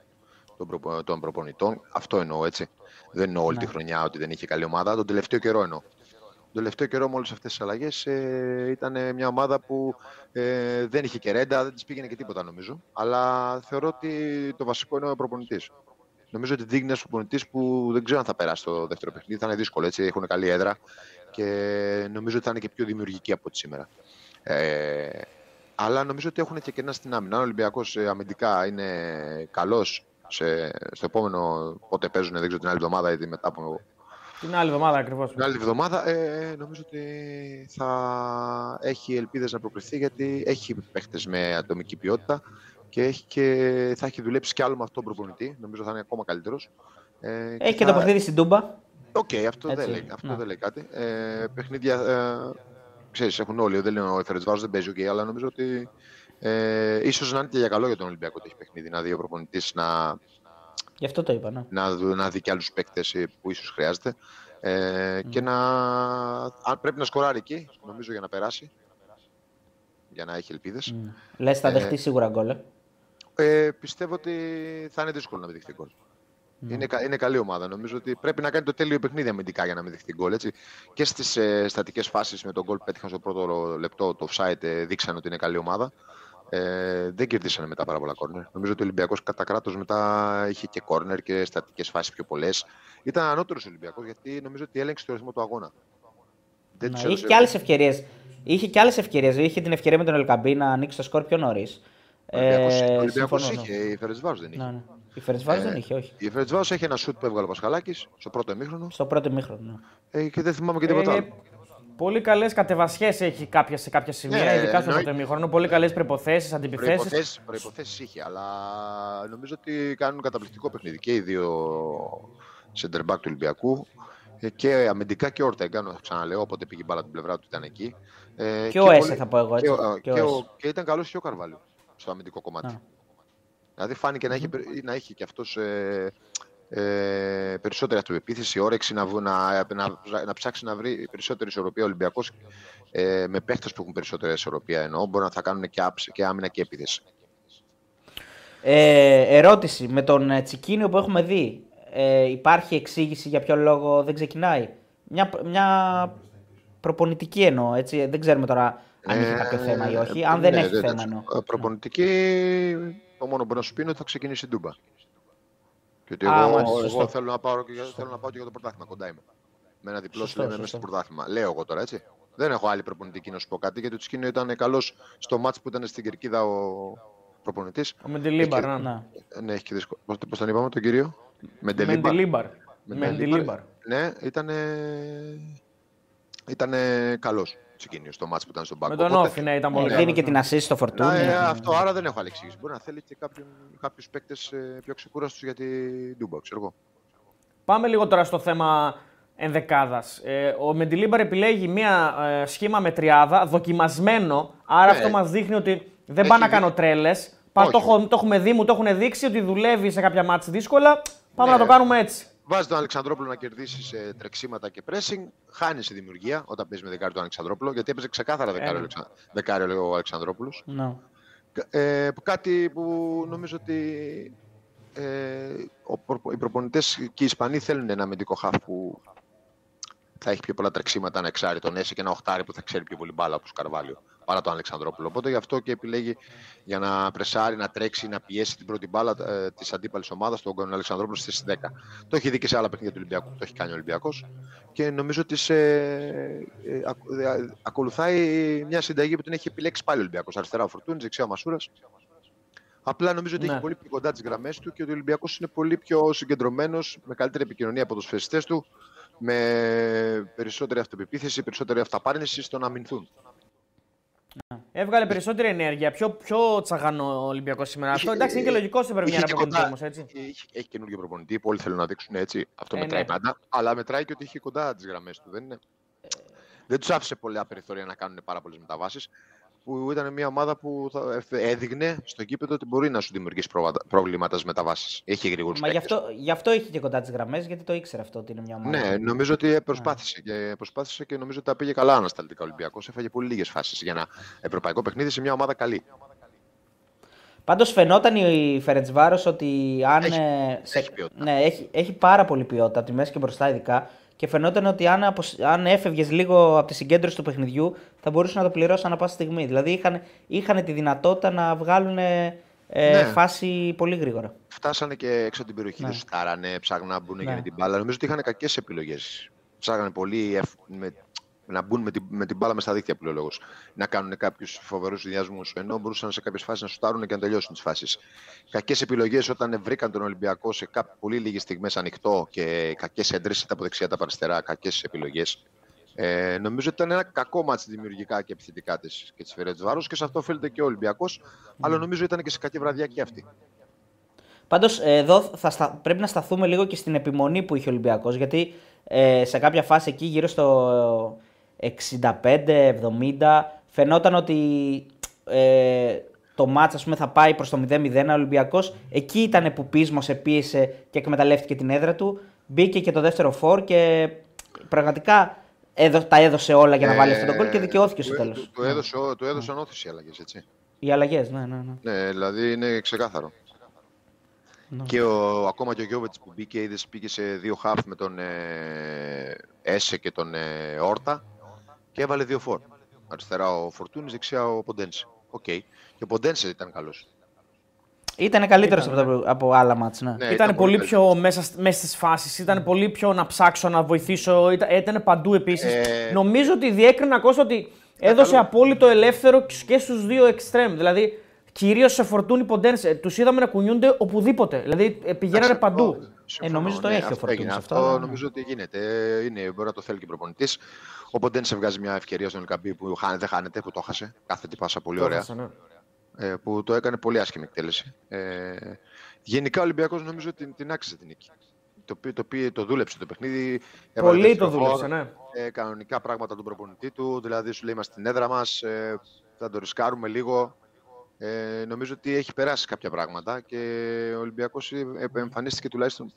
των, προπο- των προπονητών. Αυτό εννοώ έτσι. Δεν εννοώ όλη τη χρονιά ότι δεν είχε καλή ομάδα. Τον τελευταίο καιρό εννοώ. Τον τελευταίο καιρό με όλες αυτές τις αλλαγές ε, ήταν μια ομάδα που ε, δεν είχε και ρέντα, δεν της πήγαινε και τίποτα νομίζω. Αλλά θεωρώ ότι το βασικό είναι ο προπονητής. Νομίζω ότι δείχνει ένας προπονητή που δεν ξέρω αν θα περάσει το δεύτερο παιχνίδι. Θα είναι δύσκολο έτσι. Έχουν καλή έδρα και νομίζω ότι θα είναι και πιο δημιουργική από ό,τι σήμερα. Ε, αλλά νομίζω ότι έχουν και κενά στην άμυνα. Αν ο Ολυμπιακός αμυντικά είναι καλός στο επόμενο πότε παίζουν, δεν ξέρω την άλλη εβδομάδα ή μετά από Την άλλη εβδομάδα ακριβώς. την άλλη εβδομάδα ε, νομίζω ότι θα έχει ελπίδες να προκριθεί γιατί έχει παίχτες με ατομική ποιότητα και, έχει και θα έχει δουλέψει κι άλλο με αυτόν τον προπονητή. Νομίζω θα είναι ακόμα καλύτερος. Ε, Έχει και θα- το παιχνίδι στην Τούμπα. Οκ, αυτό, Έτσι, δεν λέει, αυτό ναι. δεν λέει κάτι. Ε, παιχνίδια, ε, ξέρεις, έχουν όλοι. Δεν λέω ο Φερεντσβάρος δεν παίζει, οκ, αλλά νομίζω ότι ε, ίσως να είναι και για καλό για τον Ολυμπιακό ότι έχει παιχνίδι. Να δει ο προπονητής να, Γι' αυτό το είπα, ναι. να, δου- να δει και άλλους παίκτες ε, που ίσως χρειάζεται. Ε, Και να αν πρέπει να σκοράρει εκεί, νομίζω για να περάσει. Για να έχει ελπίδες. Λες, θα δεχτείς σίγουρα γκολ. Ε. Ε, πιστεύω ότι θα είναι δύσκολο να μην δεχτεί γκολ. Είναι, κα- είναι καλή ομάδα. Νομίζω ότι πρέπει να κάνει το τέλειο παιχνίδι αμυντικά για να μην δεχτεί γκολ. Έτσι. Και στις ε, στατικές φάσεις με τον γκολ που πέτυχαν στο πρώτο λεπτό, το offside ε, δείξαν ότι είναι καλή ομάδα. Ε, δεν κερδίσανε μετά πάρα πολλά κόρνερ. Νομίζω ότι ο Ολυμπιακός κατά κράτος μετά είχε και κόρνερ και στατικές φάσεις πιο πολλές. Ήταν ανώτερος Ολυμπιακός γιατί νομίζω ότι έλεγξε το ρυθμό του αγώνα. Δεν τους Ναι, είχε έδωσε- και άλλες ευκαιρίες. Είχε και άλλες ευκαιρίες. Είχε την ευκαιρία με τον Ελκαμπή να ανοίξει το σκορ πιο νωρίς. Ο Ολυμπιακός- ο Ολυμπιακός συμφωνώ, ναι. είχε, η Φερετσβάρος δεν είχε. Ναι, ναι. Η Φερετσβάρος Ε, δεν είχε, όχι. Η Φερετσβάρος έχει ένα σουτ που έβγαλε ο Πασχαλάκης στο πρώτο ημίχρονο Στο πρώτο ημίχρονο. ναι. ε, και δεν θυμάμαι και τίποτα Ε, άλλο. πολύ καλές κατεβασιές έχει κάποια, σε κάποια σημεία, Ναι, ειδικά στο εννοεί- πρώτο ημίχρονο. Πολύ καλές προποθέσει, αντιπιθέσεις. Προϋποθέσεις, προϋποθέσεις είχε, αλλά νομίζω ότι κάνουν καταπληκτικό παιχνίδι και οι δύο center back του Ολυμπιακού ε, και αμυντικά και ο Ορτέγκα, να ξαναλέω, όποτε πήγε η μπάλα την πλευρά του ήταν εκεί. Ε, Και ο Έσε θα πω εγώ, Και, έτσι. ο- Και ο και, ο- Έσε. και ήταν καλός και ο Καρβάλιο στο αμυντικό κομμάτι. Α. Δηλαδή φάνηκε να, έχει, περι- να έχει και αυτός ε, ε, περισσότερη αυτοεπίθεση, όρεξη να, βου- να, να, να ψάξει να βρει περισσότερη ισορροπία ο Ολυμπιακός ε, με παίχτες που έχουν περισσότερη ισορροπία εννοώ, μπορεί να θα κάνουν και, άψη, και άμυνα και επίθεση. Ε, ερώτηση. Με τον ε, Τσικίνιο που έχουμε δει, ε, υπάρχει εξήγηση για ποιο λόγο δεν ξεκινάει; Μια, μια προπονητική εννοώ, έτσι. Δεν ξέρουμε τώρα αν έχει κάποιο Ε, θέμα ή όχι. Αν δεν ναι, έχει δεν- θέμα εννοώ. ε, Προπονητική, το μόνο που μπορώ να σου πει είναι ότι θα ξεκινήσει η Ντούμπα. Και ότι Α, εγώ, μάλιστα, εγώ σωστό. θέλω, να πάω, και για- θέλω να πάω και για το πρωτάθλημα, κοντά είμαι. Με ένα διπλό Σωστό, λέμε μέσα σωστό. στο πρωτάθλημα. Λέω εγώ τώρα, έτσι. Δεν έχω άλλη προπονητική να σου πω κάτι, γιατί ο Τσικίνιο ήταν καλός στο μάτς που ήταν στην Κερκίδα ο προπονητής. Ο Μεντιλίμπαρ. Έχει- ναι. Να. Ναι, έχει και δύσκολο. Πώς, πώς τον είπαμε τον κύριο; Μεντελίμπαρ. Μεντιλίμπαρ. Μεντελίμπαρ. Μεντιλίμπαρ. Ναι, ήταν. Ήταν καλός. Ξεκίνησε στο μάτς που ήταν στον πάγκο. Με τον Οπότε- Όφη, ναι, ήταν Ε, πολύ δίνει καλό. και την assist στο φορτούνι. Να, ε, αυτό άρα δεν έχω άλλη εξήγηση. Μπορεί να θέλει και κάποιους παίκτες πιο ξεκούραστους για την Ντούμπα, ξέρω εγώ. Πάμε λίγο τώρα στο θέμα ενδεκάδας. Ε, ο Μεντιλίμπαρ επιλέγει μία ε, σχήμα με τριάδα, δοκιμασμένο. Άρα Ναι. αυτό μας δείχνει ότι δεν Έχει πάω να δει- κάνω τρέλες. Το, Όχι. έχω- το έχουμε δει, μου το έχουν δείξει ότι δουλεύει σε κάποια μάτια δύσκολα. Πάμε Ναι. να το κάνουμε έτσι. Βάζεις τον Αλεξανδρόπουλο να κερδίσει σε τρεξίματα και pressing. Χάνεις σε δημιουργία όταν παίζεις με δεκάρι τον Αλεξανδρόπουλο, γιατί έπαιζε ξεκάθαρα δεκάρι, ο ναι. Αλεξα- δεκάρι ο Αλεξανδρόπουλος. Ναι. Ε, κάτι που νομίζω ότι ε, ο, προπο- οι προπονητές και οι Ισπανοί θέλουν ένα αμυντικό χαφ που θα έχει πιο πολλά τρεξίματα, ένα εξάρι τον Έση και ένα οχτάρι που θα ξέρει πιο πολύ μπάλα όπως Καρβάλιο παρά τον Αλεξανδρόπουλο. Οπότε γι' αυτό και επιλέγει για να πρεσάρει, να τρέξει, να πιέσει την πρώτη μπάλα ε, της αντίπαλης ομάδας, τον Αλεξανδρόπουλο στη θέση 10. Το έχει δει και σε άλλα παιχνίδια του Ολυμπιακού, το έχει κάνει ο Ολυμπιακός. Και νομίζω ότι σε, ε, ακ- ε, ακολουθάει μια συνταγή που την έχει επιλέξει πάλι ο Ολυμπιακός. Αριστερά ο Φορτούνης, δεξιά ο Μασούρας. Απλά νομίζω ότι Ναι. έχει πολύ πιο κοντά τις γραμμές του και ότι ο Ολυμπιακός είναι πολύ πιο συγκεντρωμένος, με καλύτερη επικοινωνία από τους φεσιστές του, με περισσότερη αυτοπεποίθηση, περισσότερη αυταπάρνηση στο να αμυνθούν. Έβγαλε περισσότερη ενέργεια, πιο, πιο τσαγανό ο Ολυμπιακός σήμερα. Αυτό Είχε- εντάξει είναι και λογικό στην Είχε πρεμιέρα και προπονητή κοντά- όμως, έτσι. Έχει, έχει καινούργιο προπονητή που όλοι θέλουν να δείξουν έτσι. Αυτό Ε, μετράει ναι. πάντα. Αλλά μετράει και ότι είχε κοντά τις γραμμές του. Δεν, είναι... δεν τους άφησε πολλά περιθώρια να κάνουν πάρα πολλές μεταβάσεις. Που ήταν μια ομάδα που θα έδειχνε στο κήπεδο ότι μπορεί να σου δημιουργήσει πρόβατα- προβλήματα στις μεταβάσεις. Έχει γρήγορους Μα γι' αυτό, γι' αυτό είχε και κοντά τις γραμμές, γιατί το ήξερε αυτό ότι είναι μια ομάδα. Ναι, νομίζω ότι προσπάθησε και, προσπάθησε και νομίζω ότι τα πήγε καλά ανασταλτικά ο Ολυμπιακός. Έφαγε πολύ λίγες φάσεις για ένα ευρωπαϊκό παιχνίδι σε μια ομάδα καλή. Πάντως φαινόταν η Φερετσβάρο ότι αν. Έχει- ε, σε- έχει ποιότητα. Ναι, έχει, έχει πάρα πολύ ποιότητα από τη μέση και μπροστά ειδικά. Και φαινόταν ότι αν, αποσ- αν έφευγες λίγο από τη συγκέντρωση του παιχνιδιού, θα μπορούσες να το πληρώσεις ανά πάσα στιγμή. Δηλαδή είχαν, είχαν τη δυνατότητα να βγάλουν ε, Ναι. φάση πολύ γρήγορα. Φτάσανε και έξω από την περιοχή, Ναι. δεν σουτάρανε, ψάχναν να μπουν Ναι. και με την μπάλα. Νομίζω ότι είχαν κακές επιλογές. Ψάχνανε πολύ ευ- με, να μπουν με την, με την μπάλα μες στα δίκτυα πλέον λόγος. Να κάνουν κάποιους φοβερούς συνδυασμού. Ενώ μπορούσαν σε κάποιες φάσεις να σουτάρουν και να τελειώσουν τις φάσεις. Κακές επιλογές όταν βρήκαν τον Ολυμπιακό σε κάποιες πολύ λίγες στιγμές ανοιχτό και κακές έντρες είτε από δεξιά είτε από αριστερά. Κακές επιλογές. Ε, νομίζω ότι ήταν ένα κακό μάτς δημιουργικά και επιθετικά της και της Φερέτζ και σε αυτό οφείλεται και ο Ολυμπιακός. Αλλά νομίζω ήταν και σε κακή βραδιά και αυτή. Πάντως εδώ θα στα... πρέπει να σταθούμε λίγο και στην επιμονή που είχε ο Ολυμπιακός. Γιατί ε, σε κάποια φάση εκεί γύρω στο 65-70 φαινόταν ότι ε, το μάτς ας πούμε, θα πάει προς το 0-0. Ο Ολυμπιακός εκεί ήταν που πείσμωσε, πίεσε και εκμεταλλεύτηκε την έδρα του. Μπήκε και το δεύτερο φόρ και πραγματικά έδω, τα έδωσε όλα για να βάλει αυτό το γκολ και δικαιώθηκε στο του- τέλος. Του, του, έδωσε, ο- του έδωσαν όθηση οι αλλαγές, έτσι. Οι αλλαγές, ναι, ναι, ναι. Ναι, δηλαδή είναι ξεκάθαρο. Ναι. Και ο, ακόμα και ο Γιόβετιτς που μπήκε, είδες πήγε σε δύο χαφ με τον ε, Έσε και τον ε, Όρτα και έβαλε δύο φορ. Αριστερά ο Φορτούνης, δεξιά ο Ποντένσε. Οκ. Και ο Ποντένσε ήταν καλός. Ήταν καλύτερος Ήταν, από, τα- από άλλα μάτς, ναι. Ναι, ήταν, πολύ καλύτερος. πιο μέσα, σ- μέσα στις φάσεις, ήταν πολύ πιο να ψάξω, να βοηθήσω. Ήταν, ήταν παντού επίσης. Ε, Νομίζω ότι διέκρινα Κώστα ότι έδωσε καλό. απόλυτο ελεύθερο και στους δύο εξτρέμ. Δηλαδή, κυρίως σε φορτούνι ποντένσε. Τους είδαμε να κουνιούνται οπουδήποτε. Δηλαδή, ε, πηγαίνανε Εντάξει, παντού. αυτό- συμφωνώ, Ε, νομίζω το ναι, έχει ο αυτό Φορτούνης έγινε. αυτό, Αυτό αλλά- νομίζω ότι γίνεται. Ε, Είναι, μπορεί να το θέλει και ο προπονητής. Ο Ποντένσε βγάζει μια ευκαιρία στον Ελκαμπή που χάνε- δεν χάνεται, που το χάσε. Κάθε τι πάσα πολύ Το ωραία. έχασα, ναι. ε, που το έκανε πολύ άσχημη εκτέλεση. Ε, γενικά ο Ολυμπιακός νομίζω ότι την άξιζε την νίκη. Το, πει- το, πει- το δούλεψε το παιχνίδι. έβαλε Πολύ δεύτερο το δούλεψε, φόρ, ναι. Ε, κανονικά πράγματα του προπονητή του. Δηλαδή σου λέει είμαστε στην έδρα μας, ε, θα το ρισκάρουμε λίγο. Ε, νομίζω ότι έχει περάσει κάποια πράγματα και ο Ολυμπιακός ε, εμφανίστηκε τουλάχιστον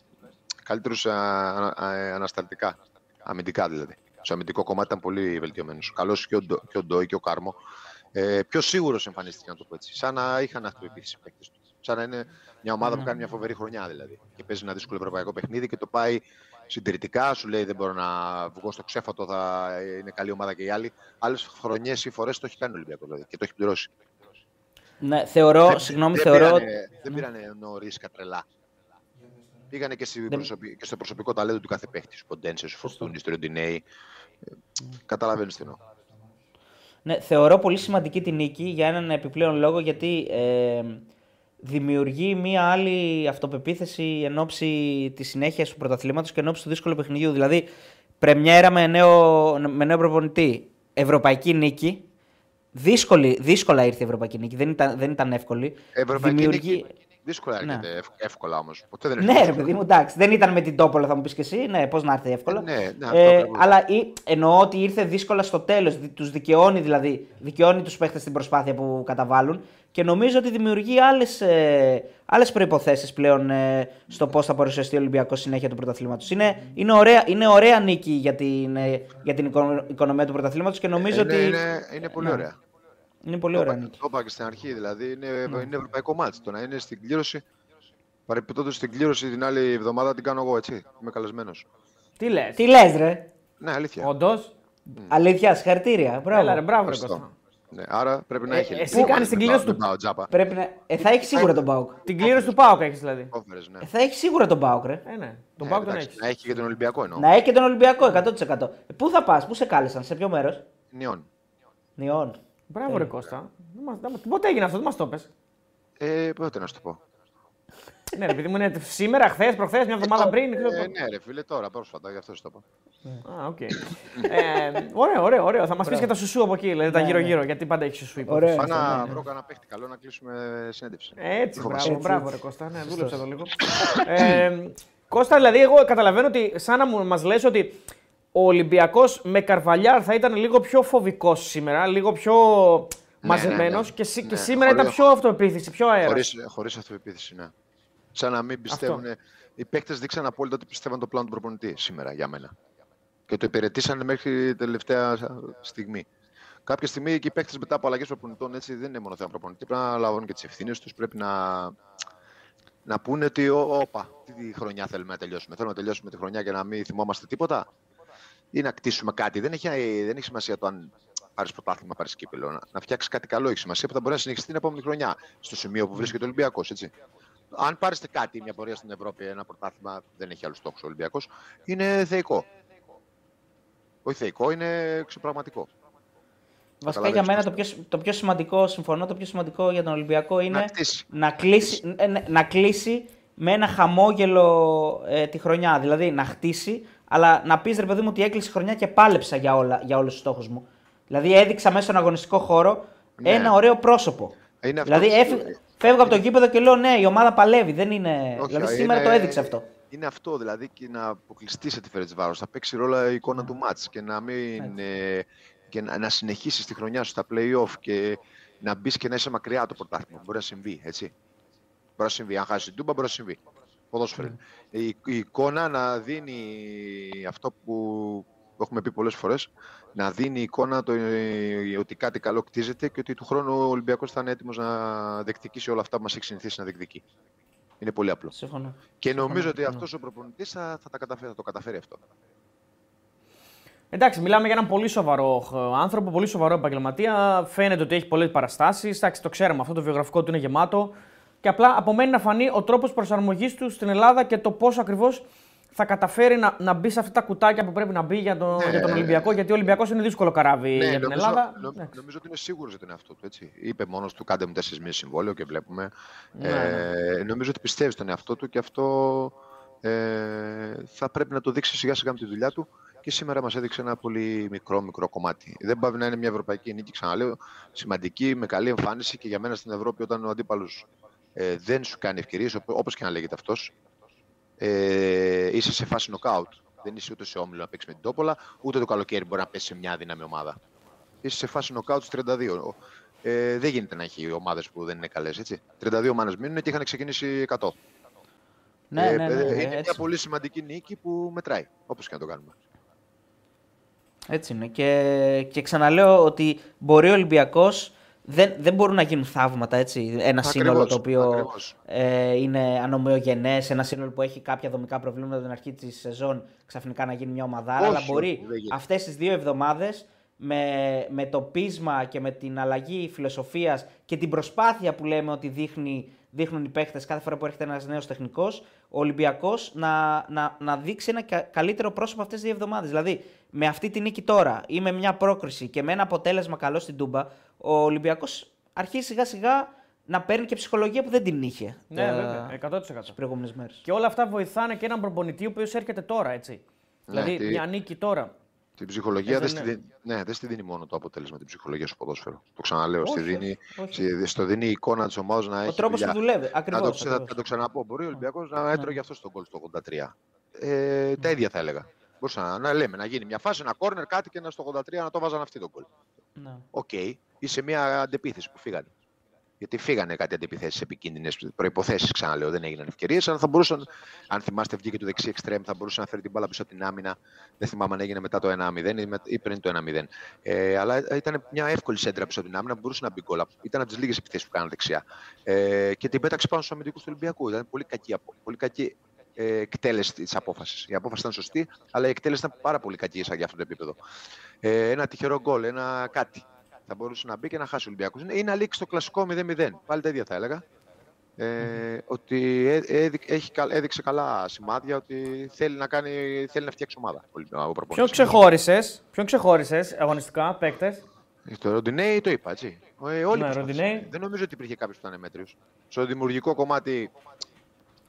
καλύτερους α, α, α, ανασταλτικά. Αμυντικά δηλαδή. Στο αμυντικό κομμάτι ήταν πολύ βελτιωμένος. Καλός και, ο Ντο- και ο Ντόι και ο Κάρμο. Ε, πιο σίγουρος εμφανίστηκε, να το πω έτσι. Σαν να είχαν αυτοεπίθεση οι παίκτες τους. Σαν να είναι μια ομάδα που κάνει μια φοβερή χρονιά δηλαδή. Και παίζει ένα δύσκολο ευρωπαϊκό παιχνίδι και το πάει συντηρητικά. Σου λέει δεν μπορώ να βγω στο ξέφατο, θα είναι καλή ομάδα και οι άλλοι. Άλλες χρονιές ή φορές το έχει κάνει ο Ολυμπιακός δηλαδή, και το έχει πληρώσει. Ναι, θεωρώ, Δεν- συγγνώμη, δεν θεωρώ. Πήρανε, δεν πήρανε νωρίς τρελά. Πήγανε και, στη προσωπι- και στο προσωπικό ταλέντο του κάθε παίχτης. Ο Ποντένσε, ο Φορτούνης, ο Ροντινέη. Καταλαβαίνεις τι εννοώ. Ναι, θεωρώ πολύ σημαντική την νίκη για έναν επιπλέον λόγο γιατί ε, δημιουργεί μία άλλη αυτοπεποίθηση εν ώψη της συνέχειας του πρωταθλήματος και εν ώψη του δύσκολου παιχνιδιού. Δηλαδή, πρεμιέρα με νέο, με νέο προπονητή. ευρωπαϊκή νίκη. Δύσκολη, δύσκολα ήρθε η ευρωπαϊκή νίκη, δεν ήταν, δεν ήταν εύκολη. Ευρωπαϊκή Δημιουργεί- νίκη. Δύσκολα Ναι. έρχεται ευ- εύκολα όμως. Ποτέ δεν Ναι, έρχεται ρε παιδί μου, εντάξει. Δεν ήταν με την Τόπολα, θα μου πεις και εσύ. Ναι, πώς να έρθει εύκολα. Ε, ναι, ναι, αυτό ε, ακριβώς. αλλά ή- εννοώ ότι ήρθε δύσκολα στο τέλος. Τους δικαιώνει δηλαδή. Δικαιώνει τους παίχτες στην προσπάθεια που καταβάλουν. Και νομίζω ότι δημιουργεί άλλες άλλες προποθέσει πλέον ε, στο πώς θα παρουσιαστεί ο Ολυμπιακός συνέχεια του πρωταθλήματος. Είναι, είναι, ωραία, είναι ωραία νίκη για την, ε, για την οικονο- οικονομία του πρωταθλήματος και νομίζω είναι, ότι. είναι, είναι πολύ Ναι. ωραία. Είναι πολύ Το ωραία είπα- νίκη. Το είπα και στην αρχή, δηλαδή είναι, Ναι. είναι ευρωπαϊκό μάτς. Το να είναι στην κλήρωση, παρεπιπτόντως στην κλήρωση την άλλη εβδομάδα την κάνω εγώ, έτσι. Είμαι καλεσμένος. Τι λες; Τι λες, ρε; Ναι, αλήθεια. Όντως; Αλήθεια, συγχαρητήρια. Μπράβο. Έλα, ρε, μπράβο, ρε Ευχαριστώ. Κώστα. Ναι, άρα πρέπει να Ε, έχει. εσύ Πού- κάνεις την δεν κλήρωση πάω- του- δεν πάω τζάπα. Πρέπει να... ε, θα έχεις σίγουρα τον Πάουκ. Την κλήρωση του Πάουκ έχεις δηλαδή. Όφερες, ναι. Ε, θα έχεις σίγουρα τον Πάουκ, ρε. Ε, ναι. Τον Ε, Πάουκ τον εντάξει, έχεις. Να έχει και τον Ολυμπιακό εννοώ. Να έχει και τον Ολυμπιακό 100%. Ε, Πού θα πας, πού σε κάλεσαν, σε ποιο μέρος; Νιών. Νιών. Μπράβο, ρε Κώστα. Δεν μας- δεν μας- Πότε έγινε αυτό, δεν μας το πες. Ε, πότε να σου το πω. Ναι, ρε, επειδή μου είναι σήμερα, χθες, προχθές, μια εβδομάδα πριν. Ε, ξέρω εγώ. ναι, ρε φίλε, τώρα πρόσφατα, γι' αυτό σου το πω. Α, οκ. Ε, Ωραίο, ωραίο, ωραίο. Θα μας πεις και τα σουσού από εκεί, δηλαδή τα Ναι, γύρω-γύρω. Γιατί πάντα έχει σουσού. υπόθεση. Ωραία. Πάω να ναι, ναι. βρω κανένα παίχτη καλό να κλείσουμε συνέντευξη. Έτσι, Φοβάσαι. μπράβο, Έτσι, μπράβο, έτσι. ρε Κώστα. Ναι, δούλεψα το λίγο. [LAUGHS] ε, Κώστα, δηλαδή, εγώ καταλαβαίνω ότι σαν να μας λες ότι ο Ολυμπιακός με Καρβαλιάλ θα ήταν λίγο πιο φοβικός σήμερα, λίγο πιο μαζεμένος ναι. και, σή- και Ναι, σήμερα ήταν χωρίς- πιο αυτοπεποίθηση, πιο αέρας. Χωρίς, χωρίς αυτοπεποίθηση, ναι. Σαν να μην πιστεύουν. Οι παίκτες δείξαν απόλυτα ότι πιστεύαν το πλάνο του προπονητή σήμερα για μένα. Και το υπηρετήσαν μέχρι τελευταία στιγμή. Κάποια στιγμή και οι παίκτες μετά από αλλαγές προπονητών έτσι, δεν είναι μόνο θέμα προπονητή. Πρέπει να λαμβάνουν και τις ευθύνες τους. Πρέπει να, να πούνε ότι, «Ω, όπα, τι χρονιά θέλουμε να τελειώσουμε. Θέλουμε να τελειώσουμε τη χρονιά και να μην θυμόμαστε τίποτα. Ή να κτίσουμε κάτι. Δεν έχει, δεν έχει σημασία το αν πάρεις πρωτάθλημα, πάρεις κύπελο. Να, να φτιάξεις κάτι καλό έχει σημασία που θα μπορεί να συνεχιστεί την επόμενη χρονιά. Στο σημείο που βρίσκεται ο Ολυμπιακός. Αν πάρετε κάτι, μια πορεία στην Ευρώπη, ένα πρωτάθλημα, δεν έχει άλλου στόχου ο Ολυμπιακός, είναι θεϊκό. Όχι θεϊκό, είναι εξωπραγματικό. Βασικά για Καταλαβαίνεις μένα το πιο, το πιο σημαντικό, συμφωνώ, το πιο σημαντικό για τον Ολυμπιακό είναι Να κτίσει. να κλείσει, ε, ναι, να κλείσει με ένα χαμόγελο ε, τη χρονιά. Δηλαδή να χτίσει, αλλά να πεις ρε παιδί μου ότι έκλεισε η χρονιά και πάλεψα για, όλα, για όλους τους στόχους μου. Δηλαδή έδειξα μέσα στον αγωνιστικό χώρο Ναι. ένα ωραίο πρόσωπο. Είναι αυτό δηλαδή που- έφυ- φεύγω από το γήπεδο και λέω ναι, η ομάδα παλεύει. Δεν είναι... Όχι, δηλαδή είναι- σήμερα το έδειξε αυτό. Είναι αυτό, δηλαδή και να αποκλειστείς σε τη Φερετσβάρο. Θα παίξει ρόλο η εικόνα του μάτς και να, μην, ε, και να, να συνεχίσεις τη χρονιά σου στα play-off και να μπεις και να είσαι μακριά από το πρωτάθλημα. Μπορεί να συμβεί, έτσι. Μπορεί να συμβεί. Αν χάσεις την τούμπα, μπορεί να συμβεί. Ποδόσφαιρο. είναι. Η, η εικόνα να δίνει αυτό που, που έχουμε πει πολλές φορές, να δίνει εικόνα το, ε, ότι κάτι καλό κτίζεται και ότι του χρόνου ο Ολυμπιακός θα είναι έτοιμος να διεκδικήσει όλα αυτά που μας έχει συνηθίσει να διεκδικεί. Είναι πολύ απλό. Συμφωνώ. Και νομίζω ότι συμφωνώ. αυτός ο προπονητής θα, θα, τα καταφέρει, θα το καταφέρει αυτό. Εντάξει, μιλάμε για έναν πολύ σοβαρό ε, άνθρωπο, πολύ σοβαρό επαγγελματία. Φαίνεται ότι έχει πολλές παραστάσεις. Εντάξει, το ξέρουμε, αυτό το βιογραφικό του είναι γεμάτο. Και απλά απομένει να φανεί ο τρόπος προσαρμογής του στην Ελλάδα και το πώς ακριβώς θα καταφέρει να, να μπει σε αυτά τα κουτάκια που πρέπει να μπει για, τον Ναι. για τον Ολυμπιακό. Γιατί ο Ολυμπιακός είναι δύσκολο καράβι για την νομίζω, Ελλάδα. νο- Εντάξει. νομίζω ότι είναι σίγουρος για τον εαυτό του. Έτσι. Είπε μόνος του: Κάντε μου τέσσερις μήνες συμβόλαιο και βλέπουμε. Ναι, ε, νομίζω ότι πιστεύει στον εαυτό του και αυτό ε, θα πρέπει να το δείξει σιγά σιγά με τη δουλειά του. Και σήμερα μας έδειξε ένα πολύ μικρό μικρό κομμάτι. Δεν πάει να είναι μια ευρωπαϊκή νίκη, ξαναλέω, σημαντική, με καλή εμφάνιση και για μένα στην Ευρώπη όταν ο αντίπαλος ε, δεν σου κάνει ευκαιρίες, όπως και να λέγεται αυτός, ε, είσαι σε φάση νοκάουτ. Δεν είσαι ούτε σε όμιλο να παίξεις με την Τόπολα, ούτε το καλοκαίρι μπορεί να πέσεις σε μια δύναμη ομάδα. Είσαι σε φάση νοκάουτ στους 32. Ε, δεν γίνεται να έχει ομάδες που δεν είναι καλές, έτσι. 32 ομάδες μείνουν και είχαν ξεκινήσει 100. Ναι, Ε, ναι, ναι, ναι, είναι έτσι. μια πολύ σημαντική νίκη που μετράει, όπως και να το κάνουμε. Έτσι είναι. Και, και ξαναλέω ότι μπορεί ο Ολυμπιακός. Δεν, δεν μπορούν να γίνουν θαύματα έτσι. Ένα Ακριβώς, σύνολο το οποίο ακριβώς. ε, είναι ανομοιογενές, ένα σύνολο που έχει κάποια δομικά προβλήματα από την αρχή της σεζόν ξαφνικά να γίνει μια ομαδάρα. Όχι, αλλά όχι, μπορεί δεν γίνεται. αυτές τις δύο εβδομάδες με, με το πείσμα και με την αλλαγή φιλοσοφίας και την προσπάθεια που λέμε ότι δείχνει, δείχνουν οι παίχτες κάθε φορά που έρχεται ένας νέος τεχνικός, ο Ολυμπιακός να, να, να δείξει ένα κα- καλύτερο πρόσωπο αυτές τις δύο εβδομάδες. Δηλαδή, με αυτή τη νίκη τώρα ή με μια πρόκριση και με ένα αποτέλεσμα καλό στην Τούμπα, ο Ολυμπιακός αρχίζει σιγά σιγά να παίρνει και ψυχολογία που δεν την είχε Ναι, βέβαια, 100%. τις προηγούμενες μέρες. Και όλα αυτά βοηθάνε και έναν προπονητή ο οποίος έρχεται τώρα, έτσι. Ναι, δηλαδή, τι- μια νίκη τώρα. Την ψυχολογία Ε, δεν, δεν στη, είναι. δίνει- ναι, δεν στη δίνει μόνο το αποτέλεσμα την ψυχολογία στο ποδόσφαιρο. Το ξαναλέω. Στη Όχι, δίνει, όχι. στη- στο δίνει η εικόνα της ομάδας να Ο έχει. τρόπος που δουλειά. δουλεύει. Να Ακριβώς. το, ξε- θα το ξαναπώ. Μπορεί ο Ολυμπιακός να έτρωγε αυτό στον κόλ στο 83. Ε, τα ίδια θα έλεγα. Μπορούσα να, να λέμε να γίνει μια φάση, ένα κόρνερ, κάτι και να στο 83 να το βάζαν αυτή το γκολ. Ναι. Οκ, είσαι μια αντεπίθεση που φύγανε. Γιατί φύγανε κάτι αντεπιθέσεις επικίνδυνες προϋποθέσεις, ξαναλέω, δεν έγιναν ευκαιρίες. Αλλά θα μπορούσαν, αν θυμάστε, βγήκε του δεξί εξτρέμ, θα μπορούσε να φέρει την μπάλα πίσω από την άμυνα. Δεν θυμάμαι αν έγινε μετά το 1-0 ή, με- ή πριν το 1-0. Ε, αλλά ήταν μια εύκολη σέντρα πίσω από την άμυνα που μπορούσε να μπει γκολ. Ήταν από τις λίγες επιθέσεις που κάναν δεξιά. Ε, και την πέταξε πάνω στους αμυντικούς του Ολυμπιακού. Ήταν πολύ κακή, απο- πολύ κακή ε, εκτέλεση της απόφασης. Η απόφαση ήταν σωστή, αλλά η εκτέλεση ήταν πάρα πολύ κακή για αυτό το επίπεδο. Ε, ένα τυχερό γκολ, ένα κάτι. Θα μπορούσε να μπει και να χάσει ο Ολυμπιακός. Είναι, είναι αλήξη το κλασικό 0-0. Πάλι τα ίδια θα έλεγα. Ε, ότι έ- έδει- έχει, κα- έδειξε καλά σημάδια ότι θέλει να, κάνει, θέλει να φτιάξει ομάδα. ο Ολυμπιακός, ο Ποιον προπονητής. ξεχώρισες, ποιον ξεχώρισες αγωνιστικά, παίκτες; Το Ροντινέι το είπα, έτσι. Ε, όλοι Ναι, προσπάθησαν. Ροντινέι. Δεν νομίζω ότι υπήρχε κάποιος που ήταν μέτριο. Στο δημιουργικό κομμάτι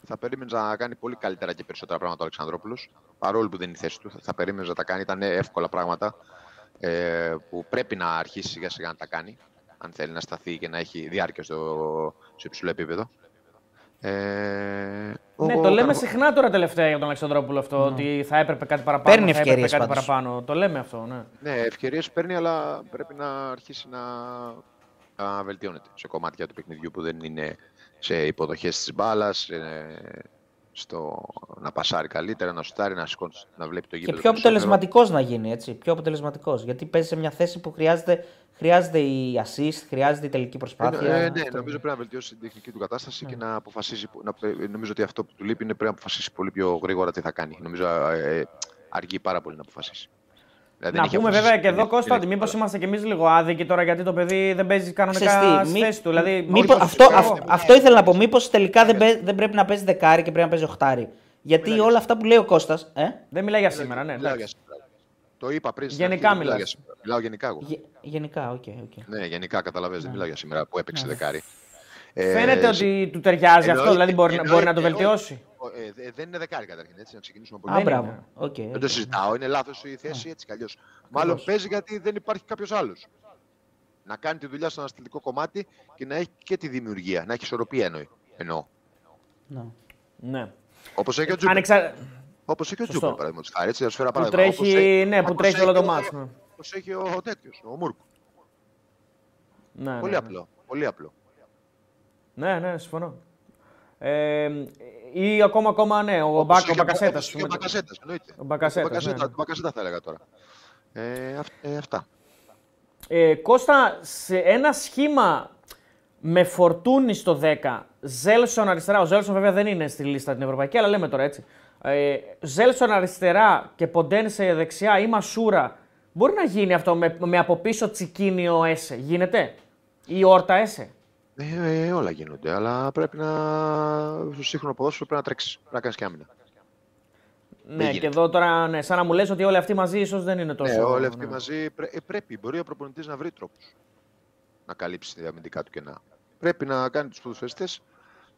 θα περίμενε να κάνει πολύ καλύτερα και περισσότερα πράγματα ο Αλεξανδρόπουλος. Παρόλο που δεν είναι η θέση του, θα- θα περίμενε να τα κάνει. Ήταν εύκολα πράγματα ε, που πρέπει να αρχίσει σιγά σιγά να τα κάνει. Αν θέλει να σταθεί και να έχει διάρκεια στο, σε υψηλό επίπεδο. Ε, Ναι, ο το λέμε Καρβα- συχνά τώρα τελευταία για τον Αλεξανδρόπουλο αυτό, ότι θα έπρεπε κάτι παραπάνω. Παίρνει θα έπρεπε ευκαιρίες κάτι πάντως. παραπάνω. Το λέμε αυτό, ναι. Ναι, ευκαιρίες παίρνει, αλλά πρέπει να αρχίσει να, να βελτιώνεται σε κομμάτια του παιχνιδιού που δεν είναι σε υποδοχές της μπάλας, στο να πασάρει καλύτερα, να σουτάρει, να, σηκώνει, να βλέπει το Και γήπεδο. πιο περισσότερο. αποτελεσματικός να γίνει, έτσι. Πιο αποτελεσματικός. Γιατί παίζει σε μια θέση που χρειάζεται, χρειάζεται η assist, χρειάζεται η τελική προσπάθεια. Ε, ναι, Αυτό. νομίζω πρέπει να βελτιώσει την τεχνική του κατάσταση και να αποφασίσει. Να, νομίζω ότι αυτό που του λείπει είναι πρέπει να αποφασίσει πολύ πιο γρήγορα τι θα κάνει. Νομίζω ε, ε, αργεί πάρα πολύ να αποφασίσει. Δηλαδή, Να δεν έχει πούμε αποφασίσει βέβαια και την- εδώ, την- Κώστα, ότι την- μήπως είμαστε κι εμείς λίγο άδικοι τώρα γιατί το παιδί δεν παίζει κανονικά Ξέρεις τι, στη μη- θέση του. Δηλαδή, μήπως- όχι, αυτό, όχι, αυ- όχι. αυτό ήθελα να πω. Μήπως τελικά δεν, παί- δεν πρέπει να παίζει δεκάρι και πρέπει να παίζει οχτάρι. Γιατί όλα αυτά που λέει ο Κώστας, ε, Δεν μιλάει για σήμερα, ναι. Μιλάω εντάξει. για σήμερα. Το είπα πριν. στην Γενικά αρχή, δεν μιλάω μιλάς. για σήμερα. Μιλάω γενικά εγώ. γε- γενικά, οκ. οκ. Ναι, γενικά καταλαβαίνεις, δεν μιλάω για σήμερα που έπαιξε δεκάρι. Ε, Φαίνεται σε- ότι του ταιριάζει αυτό, εννοείται- δηλαδή μπορεί, να- μπορεί να το εννοείται, βελτιώσει. Όχι. Ε, δε- δεν είναι δεκάρι καταρχήν, έτσι, να ξεκινήσουμε από Α, εκεί. είναι. μπράβο. Οκ, Δεν οκ. το συζητάω, είναι λάθος η θέση έτσι κι αλλιώς. Μάλλον παίζει γιατί δεν υπάρχει κάποιος άλλος. Να κάνει τη δουλειά στο αναστηλτικό κομμάτι και να έχει και τη δημιουργία, να έχει ισορροπία εννοεί. Εννοώ. Ναι. Ναι. Όπως έχει ο Τζούπερ. Ανεξα... Όπως έχει ο Σωστό. Τζούπερ, παραδείγματος χάρη. Έτσι, θα σου φέρω Που παράδειγμα. τρέχει, Όπως έχει- ναι, που όπως τρέχει όλο έχει το ο- μάτς, ναι. Όπως έχει ο τέτοιος, ο Μούρκου. Ναι, Πολύ ναι, απλό. Πολύ απλό. Ναι, ναι, συμφωνώ. Ε, ή ακόμα, ακόμα, ναι, ο, Όπως Μπακ, είχε ο Μπακασέτας. όπως είχε Ο Μπακασέτας, εννοείται. Ο Μπακασέτας, Ο Μπακασέτα, ναι, ναι. ο Μπακασέτα θα έλεγα τώρα. Ε, αυ- ε, αυτά. Ε, Κώστα, σε ένα σχήμα με φορτούνι στο 10, Ζέλσον αριστερά. Ο Ζέλσον βέβαια δεν είναι στη λίστα την ευρωπαϊκή, αλλά λέμε τώρα έτσι. Ε, Ζέλσον αριστερά και Ποντένσε δεξιά ή Μασούρα. Μπορεί να γίνει αυτό με, με από πίσω Τσικίνιο Έσε. Γίνεται; Ή Όρτα Έσε. Ε, ε, όλα γίνονται, αλλά πρέπει να. Στο σύγχρονο ποδόσφαιρο πρέπει να τρέξεις. Πρέπει να κάνεις και άμυνα. Ναι, γίνεται. και εδώ τώρα ναι, σαν να μου λες ότι όλοι αυτοί μαζί ίσως δεν είναι τόσο. Ναι, όλοι αυτοί ναι. μαζί πρέ- ε, πρέπει. Μπορεί ο προπονητής να βρει τρόπους να καλύψει τη αμυντικά του κενά. Πρέπει να κάνει τους ποδοσφαιριστές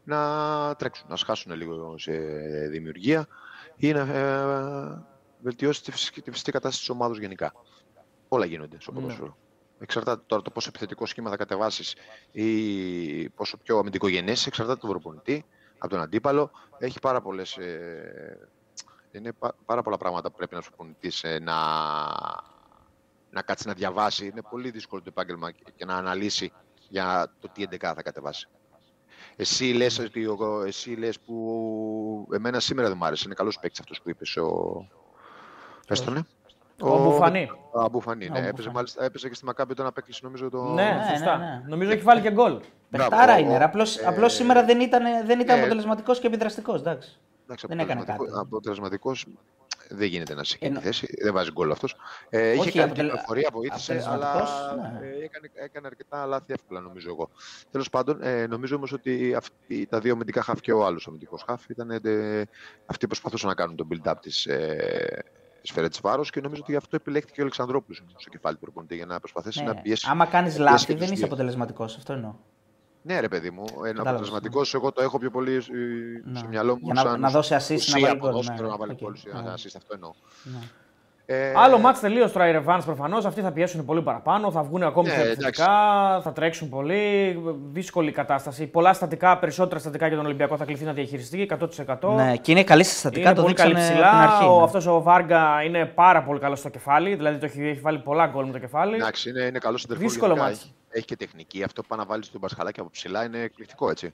να τρέξουν, να σχάσουν λίγο σε δημιουργία ή να ε, βελτιώσει τη φυσική, τη φυσική κατάσταση της ομάδας γενικά. Όλα γίνονται στο Ναι. Ποδόσφαιρο. Εξαρτάται τώρα το πόσο επιθετικό σχήμα θα κατεβάσεις ή πόσο πιο αμυντικογενές, εξαρτάται από τον προπονητή, από τον αντίπαλο. Έχει πάρα πολλές. είναι πα- πάρα πολλά πράγματα που πρέπει να σου προπονητής ε, να, να κάτσει να διαβάσει. Είναι πολύ δύσκολο το επάγγελμα και- και να αναλύσει για το τι 11 θα κατεβάσει. Εσύ λες, ότι ο- εσύ λες που εμένα σήμερα δεν μου άρεσε. Είναι καλός παίκτης αυτός που είπες. Ο... Πες τον, ναι. Ο Μπουφανί. Ο Αμπουφανί, ναι. Ο Έπαιζε, Μπουφανί. μάλιστα, έπαιζε και στη Μακάμπη όταν απέκλεισε νομίζω το... Ναι, Ναι, σωστά. ναι, ναι. Νομίζω έχει βάλει και γκολ. Παιχτάρα Μπράβο, είναι. ο- Απλώς, ε, απλώς σήμερα δεν ήταν, δεν ήταν ε, αποτελεσματικός και επιδραστικός. Εντάξει. Εντάξει, Δεν έκανε αποτελεσματικό- κάτι. αποτελεσματικός δεν γίνεται να σε Εννο- τη θέση. Δεν βάζει γκολ αυτός. Ε, είχε Όχι, κάνει αποτελε- κυκλοφορία, βοήθησε, αλλά αποτελεσματικός, ναι. ε, έκανε, έκανε αρκετά λάθη εύκολα νομίζω εγώ. Τέλος πάντων, ε, νομίζω όμως ότι αυτοί, τα δύο αμυντικά χαφ και ο άλλος αμυντικός χαφ ήταν ε, αυτοί που προσπαθούσαν να κάνουν τον build-up της ε, της Φερέτ Βάρος και νομίζω ότι γι' αυτό επιλέχθηκε ο Αλεξανδρόπουλος στο κεφάλι του προπονητή για να προσπαθήσει Ναι. να πιέσει. Άμα κάνεις να πιέσει λάθη, και δεν τους είσαι δύο. αποτελεσματικός. Αυτό εννοώ. Ναι, ρε παιδί μου, ένα Κατάλαβες, αποτελεσματικός. Εγώ το έχω πιο πολύ ε, Ναι. στο μυαλό μου. Για να- σαν να δώσει assist, να ουσία βάλει γκολ, ποδόσφαιρο, ναι. να βάλει Οκ. γκολ, Ναι. να assist, αυτό εννοώ. Ναι. Ε, Άλλο μάτς τελείως τώρα η ρεβάνς προφανώς. Αυτοί θα πιέσουν πολύ παραπάνω, θα βγουν ακόμη Ναι, πιο επιθετικά, θα τρέξουν πολύ. Δύσκολη κατάσταση. Πολλά στατικά, περισσότερα στατικά για τον Ολυμπιακό θα κληθεί να διαχειριστεί 100%. Ναι, και είναι καλή στα στατικά, Είναι το πολύ καλή δείξανε ψηλά. από την αρχή. Ο, ναι. αυτός ο Βάργα είναι πάρα πολύ καλός στο κεφάλι. Δηλαδή το έχει, έχει βάλει πολλά γκολ με το κεφάλι. Εντάξει, είναι, είναι καλό συντερφόρ. Δύσκολο γενικά. μάτς. Έχει, έχει και τεχνική. Αυτό που πάει να βάλει στον Πασχαλάκι από ψηλά είναι εκπληκτικό έτσι.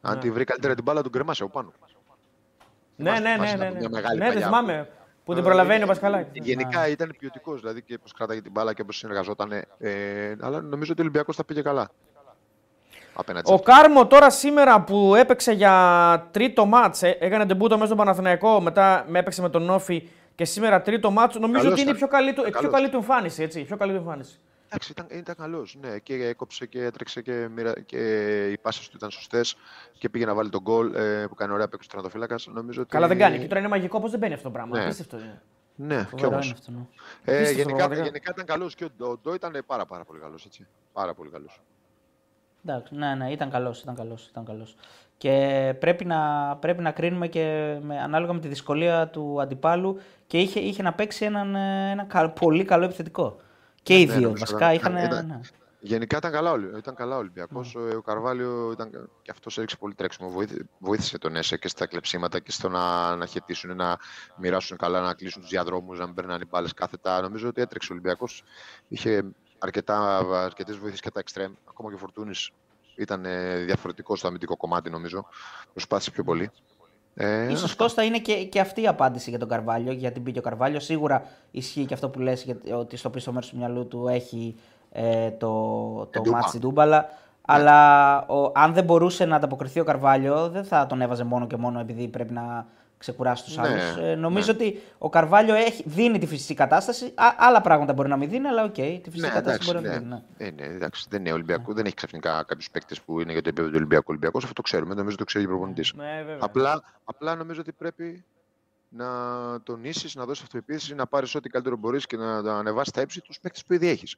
Αν Ναι. τη βρει καλύτερα την μπάλα, τον κρεμάσει από πάνω. ναι, ναι, ναι. θυμάσαι ναι, από ναι. μια μεγάλη ναι, δεν παλιά θυμάμαι. Που την Ε, προλαβαίνει ο ε, Πασχαλάκης. Γενικά ήταν ποιοτικός, δηλαδή και πώ κράταγε την μπάλα και πώ συνεργαζόταν. Ε, αλλά νομίζω ότι ο Ολυμπιακός θα πήγε καλά. Απέναντι σε Ο αυτό. Κάρμο τώρα σήμερα που έπαιξε για τρίτο μάτς, ε, έκανε τεμπούτο μέσα στον Παναθηναϊκό, μετά με έπαιξε με τον Νόφι και σήμερα τρίτο μάτς, νομίζω Καλός ότι είναι η ήταν. πιο καλή του, η πιο Καλός. καλή του εμφάνιση, έτσι, η πιο καλή του εμφάνιση. Εντάξει, ήταν, ήταν καλός. Ναι, και έκοψε και έτρεξε και, μοιρα... και οι πάσες του ήταν σωστές και πήγε να βάλει τον γκολ ε, που κάνει ωραία παίκο τερματοφύλακα. Νομίζω ότι... Καλά δεν κάνει. Και τώρα είναι μαγικό πώς δεν μπαίνει αυτό το πράγμα. Ναι. Απίστευτο είναι. Ναι, και Φοβερό όμως. είναι αυτό, ναι. Ε, Απίστευτο, γενικά, πραγματικά. γενικά ήταν καλός και ο Ντό, ο Ντό ήταν πάρα, πάρα πολύ καλός. Πάρα πολύ καλός. Εντάξει, ναι, ναι, ήταν καλός, ήταν καλός, ήταν καλός. Και πρέπει να, πρέπει να κρίνουμε και με, ανάλογα με τη δυσκολία του αντιπάλου και είχε, είχε να παίξει έναν, ε, ένα κα- πολύ καλό επιθετικό. Και οι Ναι, δύο νομίζω βασικά ήταν- είχαν. ήταν- ναι. Γενικά ήταν καλά, ο Ολυ- ήταν καλά ο Ολυμπιακός. Ο, ο Καρβάλιο ήταν, και αυτός έριξε πολύ τρέξιμο. Βοήθη- Βοήθησε τον Έσε και στα κλεψίματα και στο να, να χαιτήσουν, να μοιράσουν καλά, να κλείσουν τους διαδρόμους, να μην περνάνε μπάλες κάθετα. Νομίζω ότι έτρεξε ο Ολυμπιακός. Είχε αρκετές βοήθειες και τα εξτρέμ. Ακόμα και ο Φορτούνης ήταν ε, διαφορετικός στο αμυντικό κομμάτι, νομίζω. Προσπάθησε πιο πολύ. Ε, Ίσως Κώστα είναι και, και αυτή η απάντηση για τον Καρβάλιο, γιατί μπήκε ο Καρβάλιο. Σίγουρα ισχύει και αυτό που λες γιατί- ότι στο πίσω μέρος του μυαλού του έχει ε, το, το Τούμπα. ματς Τούμπα αλλά. Αλλά ο, αν δεν μπορούσε να ανταποκριθεί ο Καρβάλιο, δεν θα τον έβαζε μόνο και μόνο επειδή πρέπει να ξεκουράσει τους Ναι, άλλους. Ε, νομίζω ναι. ότι ο Καρβάλιο έχει, δίνει τη φυσική κατάσταση. Α, άλλα πράγματα μπορεί να μην δίνει, αλλά οκ, τη φυσική Ναι, κατάσταση εντάξει, μπορεί να ναι. μην δίνει. Ναι. Ε, ναι, εντάξει, δεν είναι Ολυμπιακό, δεν έχει ξαφνικά κάποιους παίκτες που είναι για το επίπεδο του Ολυμπιακού. Ολυμπιακός, αυτό το ξέρουμε, νομίζω το ξέρει ο προπονητής. Ναι, βέβαια. Απλά, απλά νομίζω ότι πρέπει να τονίσεις, να δώσεις αυτοεπίθεση, να πάρεις ό,τι καλύτερο μπορείς και να, να ανεβάσεις τα ύψη τους παίκτες που ήδη έχεις.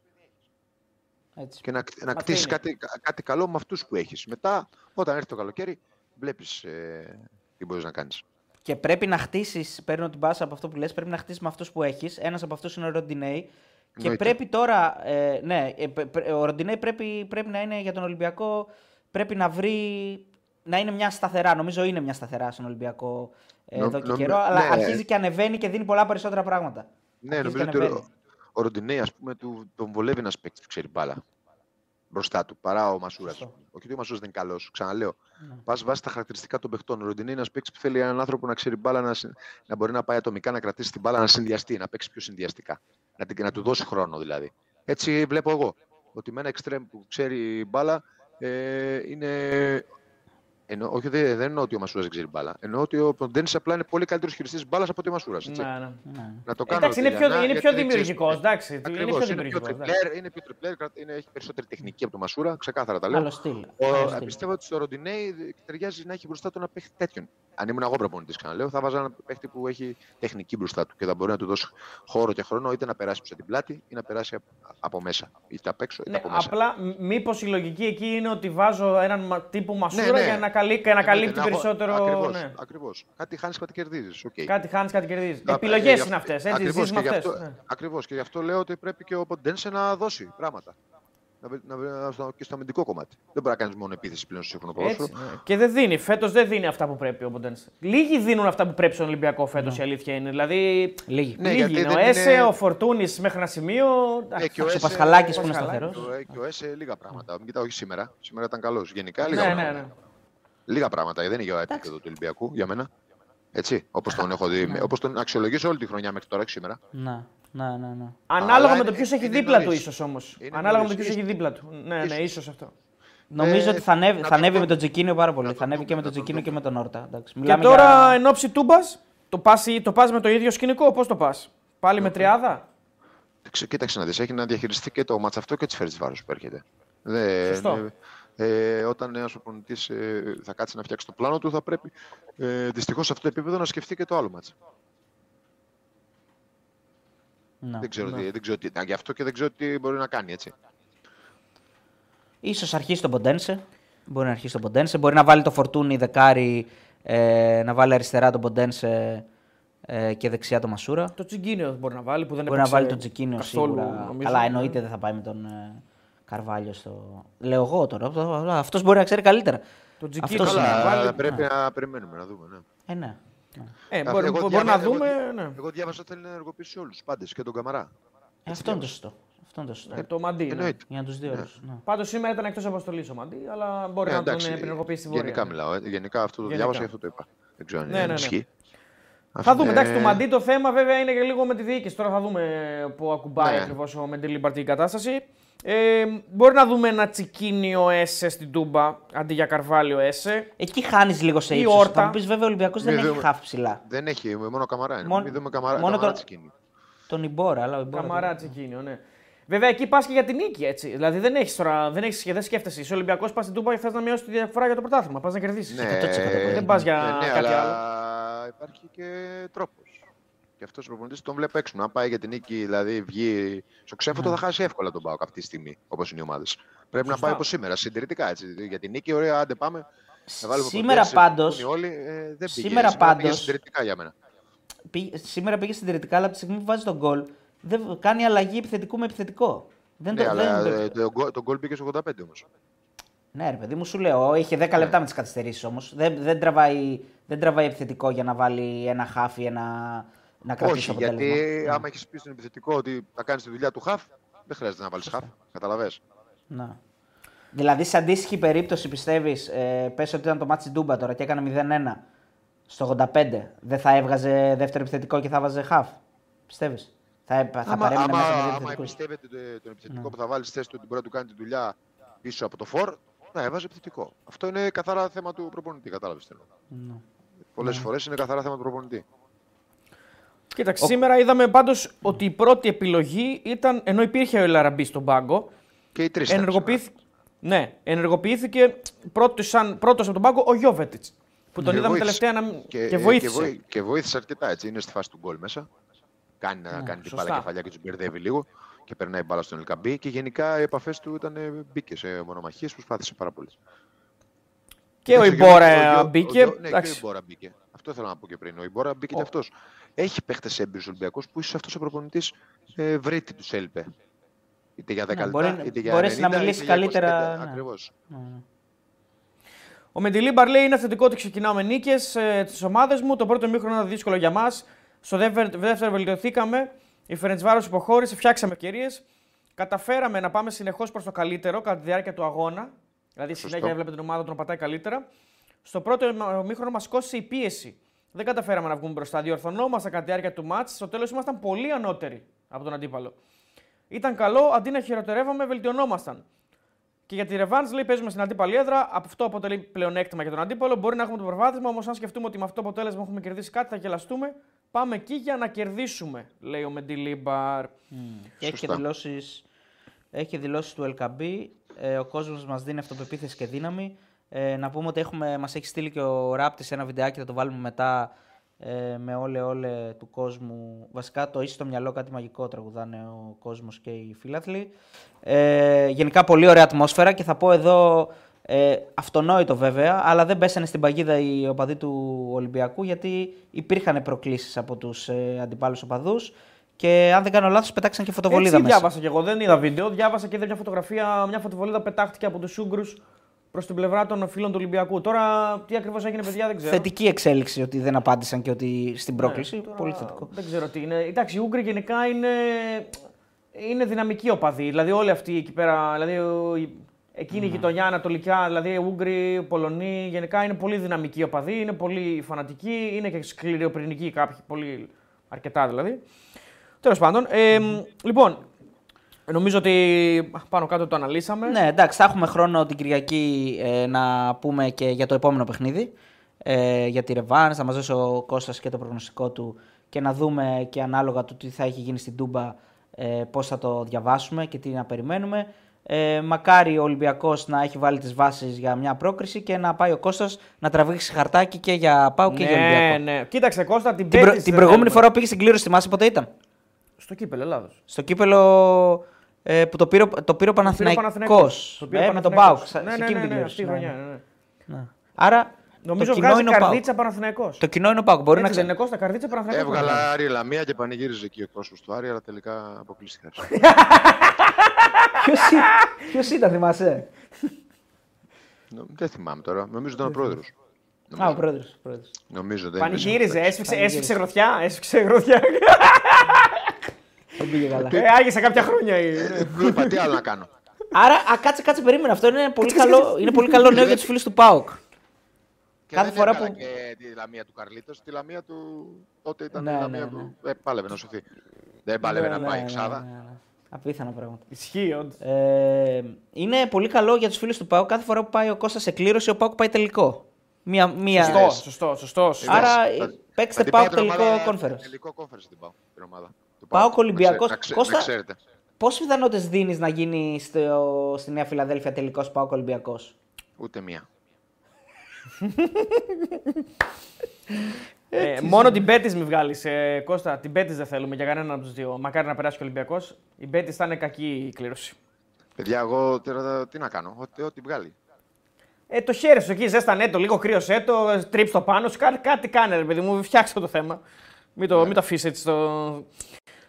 Έτσι. Και να, να Αυτό κτίσεις είναι; κάτι, κάτι καλό με αυτούς που έχεις. Μετά, όταν έρθει το καλοκαίρι, βλέπεις ε, τι μπορείς να κάνεις. Και πρέπει να χτίσεις, παίρνω την πάσα από αυτό που λες, πρέπει να χτίσεις με αυτούς που έχεις. Ένας από αυτούς είναι ο Ροντινέη. Και Εννοείται. πρέπει τώρα. Ε, ναι, ε, πε- πε- ο Ροντινέη πρέπει, πρέπει να είναι για τον Ολυμπιακό. Πρέπει να βρει. να είναι μια σταθερά. Νομίζω είναι μια σταθερά στον Ολυμπιακό ε, Νο- εδώ και νομι- καιρό. Αλλά ναι. αρχίζει και ανεβαίνει και δίνει πολλά περισσότερα πράγματα. Ναι, Αρχίζει νομίζω και ότι ο, ανεβαίνει. ο Ροντινέη, ας πούμε, του, τον βολεύει ένας παίκτης που ξέρει μπάλα. Μπροστά του, παρά ο Μασούρας. Σωστό. Όχι ότι ο Μασούρας δεν είναι καλός, ξαναλέω. Ναι. Πας βάσει τα χαρακτηριστικά των παιχτών. Ο Ροντινέη είναι ένας παίκτης που θέλει έναν άνθρωπο να ξέρει μπάλα, να, συ- να μπορεί να πάει ατομικά, να κρατήσει την μπάλα, να συνδυαστεί, να παίξει πιο συνδυαστικά. Να, την, να του δώσει χρόνο δηλαδή. Έτσι βλέπω εγώ. Ότι με ένα εξτρέμ που ξέρει μπάλα ε, είναι. Εννο, όχι, δεν, δεν εννοώ ότι ο Μασούρας δεν ξέρει μπάλα. Εννοώ ότι ο Ποντέννη απλά είναι πολύ καλύτερος χειριστής μπάλας από ότι ο Μασούρα. Ναι, ναι. Ναι. Να το κάνω. Εντάξει, είναι πιο, Λιανά, είναι γιατί πιο δεν ξέρεις- δημιουργικός. Εντάξει, είναι Ακριβώς, πιο είναι πιο δημιουργικός. τριπλέρ, είναι πιο τριπλέρ, κρα- είναι, έχει περισσότερη τεχνική από το Μασούρα, ξεκάθαρα τα λέω. Άλλο στυλ. Ο, άλλο στυλ. πιστεύω ότι στο Ροντινέη ταιριάζει να έχει μπροστά του ένα παίχτη τέτοιον. Αν ήμουν εγώ προπονητής, ξαναλέω, θα βάζα ένα παίχτη που έχει τεχνική μπροστά του και θα μπορεί να του δώσει χώρο και χρόνο είτε να περάσει πίσω την πλάτη ή να περάσει απ- από μέσα. Είτε απ' έξω είτε Ναι, από μέσα. απλά μήπως η λογική εκεί είναι ότι βάζω έναν μα- τύπο μασούρα ναι. για να, καλύ, για να καλύπτει Να έχω- περισσότερο. Ακριβώς, ναι. ακριβώς. Κάτι χάνεις, κάτι κερδίζεις. Okay. Κάτι χάνεις, κάτι κερδίζεις. Να- Επιλογές ε, είναι γι' αυτές. αυτό- Έτσι, ακριβώς, ζει με και γι' αυτές. αυτό- Ακριβώς και γι' αυτό λέω ότι πρέπει και ο Ποντένσε να δώσει πράγματα. Να, βρει- να, βρει- να, στο- και στο αμυντικό κομμάτι. Δεν μπορεί να κάνεις μόνο επίθεση πλέον στο σύγχρονο ποδόσφαιρο. Και δεν δίνει. Φέτος δεν δίνει αυτά που πρέπει ο Ποντένσε. Λίγοι δίνουν αυτά που πρέπει στον Ολυμπιακό φέτος, η αλήθεια είναι. Δηλαδή. Λίγοι. Ναι, λίγοι γιατί είναι. Ο δεν Έσε, είναι- ο Φορτούνης μέχρι ένα σημείο. Ε, και ο Ο Έσε- Πασχαλάκης που είναι Πασχαλάκης. σταθερός. Και ο- Και ο Έσε λίγα πράγματα. Μην κοιτάω, όχι σήμερα. Σήμερα ήταν καλός. Γενικά λίγα Ναι, ναι, πράγματα. ναι. Λίγα πράγματα. Δεν είναι για επίπεδο του Ολυμπιακού για μένα. Έτσι, όπως τον έχω δει, όπως τον αξιολογήσω όλη τη χρονιά μέχρι τώρα, όχι σήμερα. Ναι, ναι, ναι. ναι. Ανάλογα Αλλά με το είναι- ποιος έχει είναι δίπλα του, νωρίς. ίσως όμως. Είναι Ανάλογα με το νωρίς. ποιος έχει Ίσως. δίπλα του. Ναι, ναι, Ίσως. ίσως αυτό. Νομίζω Ε, ότι θα ανέβει, να θα το ανέβει δούμε. με τον Τζεκίνιο πάρα πολύ. Να το Θα ανέβει δούμε, και με να τον το Τζεκίνιο και δούμε. με τον Όρτα. Εντάξει, Και μιλάμε τώρα για- εν ώψη τούμπας, το πα το πας με το ίδιο σκηνικό, πώς το πας; Πάλι με τριάδα; Ξε- Κοίταξε να δεις, έχει να διαχειριστεί και το μάτσα αυτό και τη φέρεις βάρος που έρχεται. Δεν- Σωστό. Ε, όταν ένας προπονητή ε, θα κάτσει να φτιάξει το πλάνο του, θα πρέπει ε, δυστυχώς σε αυτό το επίπεδο να σκεφτεί και το άλλο μάτσα. Ναι, Δεν ξέρω, ναι. τι, δεν ξέρω τι. Γι' αυτό και δεν ξέρω τι μπορεί να κάνει έτσι. Ίσως αρχίσει τον Ποντένσε. Μπορεί να αρχίσει τον Ποντένσε. Μπορεί να βάλει το φορτούνι δεκάρι, ε, να βάλει αριστερά τον Ποντένσε ε, και δεξιά το Μασούρα. Το Τσιγκίνιος μπορεί να βάλει που δεν Μπορεί να έπαιξε βάλει τον Τζικίνιο καθόλου, σίγουρα. νομίζω. Αλλά εννοείται δεν θα πάει με τον ε, Καρβάλιο στο. Λέω εγώ τώρα. Αυτός μπορεί να ξέρει καλύτερα. Το Τζικίνιο Αυτός να είναι. Καλά, βάλει. πρέπει να περιμένουμε να δούμε. Ναι. Ε, ναι. ναι. Ε, Εγώ μπορεί, μπορεί διάβα- να εγώ- δούμε. εγώ- ναι. Εγώ διάβασα ότι θέλει να ενεργοποιήσει όλους του πάντες και τον Καμαρά. Ε, αυτό είναι το σωστό. Αυτό είναι το σωστό. Ε, το Μαντί. Ναι. Εννοείται. Για τους δύο ώρες, ναι. Πάντως σήμερα ήταν εκτός αποστολής ο Μαντί, αλλά μπορεί Ε, να εντάξει, τον ενεργοποιήσει στην πορεία. Γενικά ναι. μιλάω. ε. Γενικά αυτό το Γενικά. διάβασα και αυτό το είπα. Δεν ξέρω αν Ναι, ναι, ναι. ισχύει. Θα Αυτό δούμε. είναι- Εντάξει, το Μαντί το θέμα βέβαια είναι και λίγο με τη διοίκηση. Τώρα θα δούμε που ακουμπάει Ναι. ακριβώς ο Μεντιλίμπαρ την κατάσταση. Ε, μπορεί να δούμε ένα τσικίνιο Έσε στην Τούμπα αντί για Καρβάλιο Έσε. Εκεί χάνεις λίγο σε Η ύψος. όρτα. Θα μου πεις βέβαια ο Ολυμπιακός δεν Μη έχει δούμε. χάφ ψηλά. Δεν έχει, μόνο καμαρά είναι. Μόνο- Μην δούμε καμαρά, μόνο καμαρά το- τσικίνιο. Τον Ιμπόρα, αλλά ο Ιμπόρα. Καμαρά τσικίνιο, ναι. Βέβαια εκεί πας και για την νίκη έτσι. Δηλαδή δεν έχεις τώρα, δεν, έχεις, δεν σκέφτεσαι. Είσαι Ολυμπιακός, πας στην Τούμπα και θες να μειώσεις τη διαφορά για το πρωτάθλημα. Πας να κερδίσεις. Ναι, 100% Δεν πας για ναι, ναι, κάτι αλλά άλλο. υπάρχει και τρόπος. Και αυτός ο προπονητής τον βλέπει έξω. Αν πάει για την νίκη, δηλαδή βγει στο ξέφωτο, θα χάσει εύκολα τον Πάοκ αυτή τη στιγμή, όπως είναι οι ομάδες. Πρέπει να πάει όπως σήμερα, συντηρητικά έτσι. Για την νίκη, ωραία, άντε πάμε. Θα βάλουμε Σήμερα ποντές, πάντως- πούνε Όλοι, ε, δεν πήγε. σήμερα πήγε πάντως- συντηρητικά για μένα. Πήγε- Σήμερα πήγε συντηρητικά, αλλά από τη στιγμή που βάζει το γκολ, δεν κάνει αλλαγή επιθετικού με επιθετικό. Δεν Ναι, το, αλλά δεν, ε, το γκολ- το γκολ πήγε στο 85 όμως. Ναι, ρε παιδί μου, σου λέω. Είχε 10 λεπτά με τις καθυστερήσεις όμως. Δεν, δεν, τραβάει, δεν τραβάει επιθετικό για να βάλει ένα χαφ, ένα, να κρατήσει Όχι, αποτέλεσμα. γιατί άμα έχεις πει στον επιθετικό ότι θα κάνεις τη δουλειά του χαφ, δεν χρειάζεται να βάλεις χαφ. Κατάλαβες. Να. Δηλαδή, σε αντίστοιχη περίπτωση, πιστεύεις, ε, πες ότι ήταν το ματς Τούμπα τώρα και έκανε 0-1 στο 85, δεν θα έβγαζε δεύτερο επιθετικό και θα βάζε χαφ. Πιστεύεις; Θα, έ- θα άμα, παρέμεινε άμα, μέσα με δύο άμα επιθετικούς. εμπιστεύεται το- τον επιθετικό Ναι. που θα βάλει στη θέση του ότι μπορεί να του κάνει τη δουλειά πίσω από το φορ, να έβαζε επιθετικό. Αυτό είναι καθαρά θέμα του προπονητή, κατάλαβες τι θέλω. Ναι. Πολλές φορές είναι καθαρά θέμα του προπονητή. Κοίταξε, σήμερα είδαμε πάντως ότι η πρώτη επιλογή ήταν, ενώ υπήρχε ο Ελαραμπή στον πάγκο, Και οι τρεις. ενεργοποιήθηκε, ναι, ενεργοποιήθηκε πρώτος, σαν, πρώτος από τον πάγκο ο Γιώβετιτς. Που τον Και είδαμε βοήθησε. τελευταία να... Και, και, ε, βοήθησε. Και, βοή- και βοήθησε αρκετά έτσι. Είναι στη φάση του γκολ μέσα. Κάνει να κάνει την Ναι, σωστά. μπάλα κεφαλιά και του μπερδεύει λίγο. Και περνάει μπάλα στον Ελκαμπή. Και γενικά οι επαφές του ήταν, ε, μπήκες σε μονομαχίες, προσπάθησε πάρα πολύ. Και ο Εντάξει, Ιμπόρα Γιώργο- ο μπήκε. Γιώργο- Ναι, και ο εντάξει. Ιμπόρα μπήκε. Αυτό θέλω να πω και πριν. Ο Ιμπόρα μπήκε Ο- και αυτός. Έχει παίχτες έμπειρου Ολυμπιακούς που ίσως αυτός ο προπονητής ε, βρέτη τους έλειπε. Είτε για 10 Ναι, λεπτά, μπορεί- είτε για μπορέσει 90, να μιλήσει είτε για καλύτερα, 25. ναι. Ακριβώς. Ναι. Ο Μεντιλίμπαρ λέει είναι θετικό ότι ξεκινάω με νίκες ε, τις ομάδες μου. Το πρώτο μήχρονο ήταν δύσκολο για μας. Στο δεύτερο, δεύτερο βελτιωθήκαμε. Η Φερεντσβάρος υποχώρησε, φτιάξαμε ευκαιρίες. Καταφέραμε να πάμε συνεχώς προς το καλύτερο κατά τη διάρκεια του αγώνα. Δηλαδή Σωστό. συνέχεια έβλεπε την ομάδα του να πατάει καλύτερα. Στο πρώτο μήχρονο μας κόστησε η πίεση. Δεν καταφέραμε να βγούμε μπροστά. Διορθωνόμασταν κατά τη διάρκεια του μάτς. Στο τέλος ήμασταν πολύ ανώτεροι από τον αντίπαλο. Ήταν καλό, αντί να χειροτερεύαμε, βελτιωνόμασταν. Και για τη Revenge λέει: Παίζουμε στην αντίπαλη έδρα. Από αυτό αποτελεί πλεονέκτημα για τον αντίπαλο. Μπορεί να έχουμε το προβάδισμα, όμως αν σκεφτούμε ότι με αυτό το αποτέλεσμα έχουμε κερδίσει κάτι, θα γελαστούμε. Πάμε εκεί για να κερδίσουμε, λέει ο Μεντιλίμπαρ. Και έχει και Σωστά. δηλώσει έχει και δηλώσεις του LKB. Ε, ο κόσμος μας δίνει αυτοπεποίθηση και δύναμη. Ε, να πούμε ότι έχουμε, μας έχει στείλει και ο Ράπτης ένα βιντεάκι, θα το βάλουμε μετά ε, με όλε όλε του κόσμου. Βασικά το είσαι στο μυαλό κάτι μαγικό τραγουδάνε ο κόσμος και οι φίλαθλοι. Ε, γενικά πολύ ωραία ατμόσφαιρα και θα πω εδώ ε, αυτονόητο βέβαια, αλλά δεν πέσανε στην παγίδα οι οπαδοί του Ολυμπιακού γιατί υπήρχαν προκλήσεις από τους ε, αντιπάλους οπαδούς και αν δεν κάνω λάθος πετάξαν και φωτοβολίδα Έτσι μέσα. διάβασα και εγώ, δεν είδα βίντεο. Διάβασα και είδα μια φωτογραφία, μια φωτοβολίδα πετάχτηκε από τους Ούγγρους προς την πλευρά των φίλων του Ολυμπιακού. Τώρα τι ακριβώς έγινε, παιδιά, δεν ξέρω. Θετική εξέλιξη ότι δεν απάντησαν και ότι στην πρόκληση. Ναι, τώρα Πολύ θετικό. Δεν ξέρω τι είναι. Εντάξει, οι Ούγγροι γενικά είναι, είναι δυναμικοί οπαδοί. Δηλαδή όλοι αυτοί εκεί πέρα, δηλαδή ο- εκείνη η γειτονιά ανατολικά, δηλαδή οι Ούγγροι, οι Πολωνοί, γενικά είναι πολύ δυναμικοί οπαδοί, είναι πολύ φανατικοί, είναι και σκληροπυρηνικοί κάποιοι, πολύ αρκετά δηλαδή. Τέλος πάντων, ε, λοιπόν, νομίζω ότι πάνω κάτω το αναλύσαμε. Ναι, εντάξει, θα έχουμε χρόνο την Κυριακή ε, να πούμε και για το επόμενο παιχνίδι. Ε, για τη Ρεβάν, θα μας δώσει ο Κώστας και το προγνωστικό του και να δούμε και ανάλογα του τι θα έχει γίνει στην Τούμπα ε, πώς θα το διαβάσουμε και τι να περιμένουμε. Ε, μακάρι ο Ολυμπιακός να έχει βάλει τις βάσεις για μια πρόκριση και να πάει ο Κώστας να τραβήξει χαρτάκι και για Πάου και για ναι, Ολυμπιακό. ναι. Κοίταξε Κώστα, την, Την, προ- πέμπτη την δεν προηγούμενη θέλουμε. φορά που πήγε στην κλήρωση, θυμάσαι πότε ήταν; Στο κύπελο Ελλάδος. Στο κύπελο ε, που το πήρε, ο- το πήρε ο Το πήρε ο Παναθηναϊκός. Το πήρε ο Ε, με τον Παναθηναϊκός. Πάουκ. Ναι, ναι, ναι, ναι, αυτή η χρονιά. ναι, ναι. Ναι. Άρα Νομίζω κοινό βγάζει είναι ο Πάοκ. καρδίτσα Παναθηναϊκός. Το κοινό είναι ο Πάοκ. Μπορεί Έτσι να δεν είναι ξέρει. Κώστα, καρδίτσα Παναθηναϊκός. Έβγαλα Άρη Λαμία και πανηγύριζε εκεί ο κόσμος του Άρη, αλλά τελικά αποκλείστηκα. [LAUGHS] Ποιος ήταν, θυμάσαι; Νο- δεν θυμάμαι τώρα. Νομίζω ήταν ο πρόεδρος. Α, ο πρόεδρος. Νομίζω δεν Πανηγύριζε, έσφιξε, Πανηγύριζε. έσφιξε γροθιά, έσφιξε γροθιά. [LAUGHS] Δεν πήγε καλά. ε, άγισε κάποια χρόνια. η- Βλέπα τι άλλο να κάνω. Άρα, α, κάτσε, κάτσε, περίμενε. Αυτό είναι πολύ καλό, είναι πολύ καλό νέο για τους φίλους του ΠΑΟΚ. Και Κάθε δεν φορά έβγαλα που- Και τη λαμία του Καρλίτος, τη λαμία του. Τότε ήταν Ναι, η ναι, λαμία ναι. που ε, πάλευε να σωθεί. Δεν πάλευε να Ναι, πάει ναι, εξάδα. ναι, ναι, ναι. Απίθανα πράγματα. Ισχύει, όντως. Ε, είναι πολύ καλό για τους φίλους του ΠΑΟΚ. Κάθε φορά που πάει ο Κώστας σε κλήρωση, ο ΠΑΟΚ πάει τελικό. Μία, μία... Σωστός, σωστός, σωστός. σωστός. Άρα Θα- ε, θα παίξτε την ΠΑΟΚ πάω την τελικό ομάδα- conference. Τελικό conference την πάω. Την ομάδα. Του ΠΑΟΚ Να Ολυμπιακός. ξέ- να ξέ- Κώστα- να ξέρετε. Πόσες πιθανότητες δίνεις να γίνει στο, στη Νέα Φιλαδέλφια τελικός ΠΑΟΚ Ολυμπιακός; Ούτε μία. [LAUGHS] Ε, μόνο την Πέτης μη βγάλεις. Ε, Κώστα, την Πέτης δεν θέλουμε για κανέναν από τους δύο. Μακάρι να περάσει και ο Ολυμπιακός. Η Πέτης θα είναι κακή η κλήρωση. Παιδιά, εγώ τώρα τι να κάνω; Ό,τι, ό,τι βγάλει. Ε, το χέρι σου εκεί, ζέστανέ το, λίγο κρύωσέ το, τρίψ το πάνω σου, κάτι, κάτι κάνε ρε παιδί μου, φτιάξτε το θέμα. Μην το, μην το αφήσεις έτσι στο,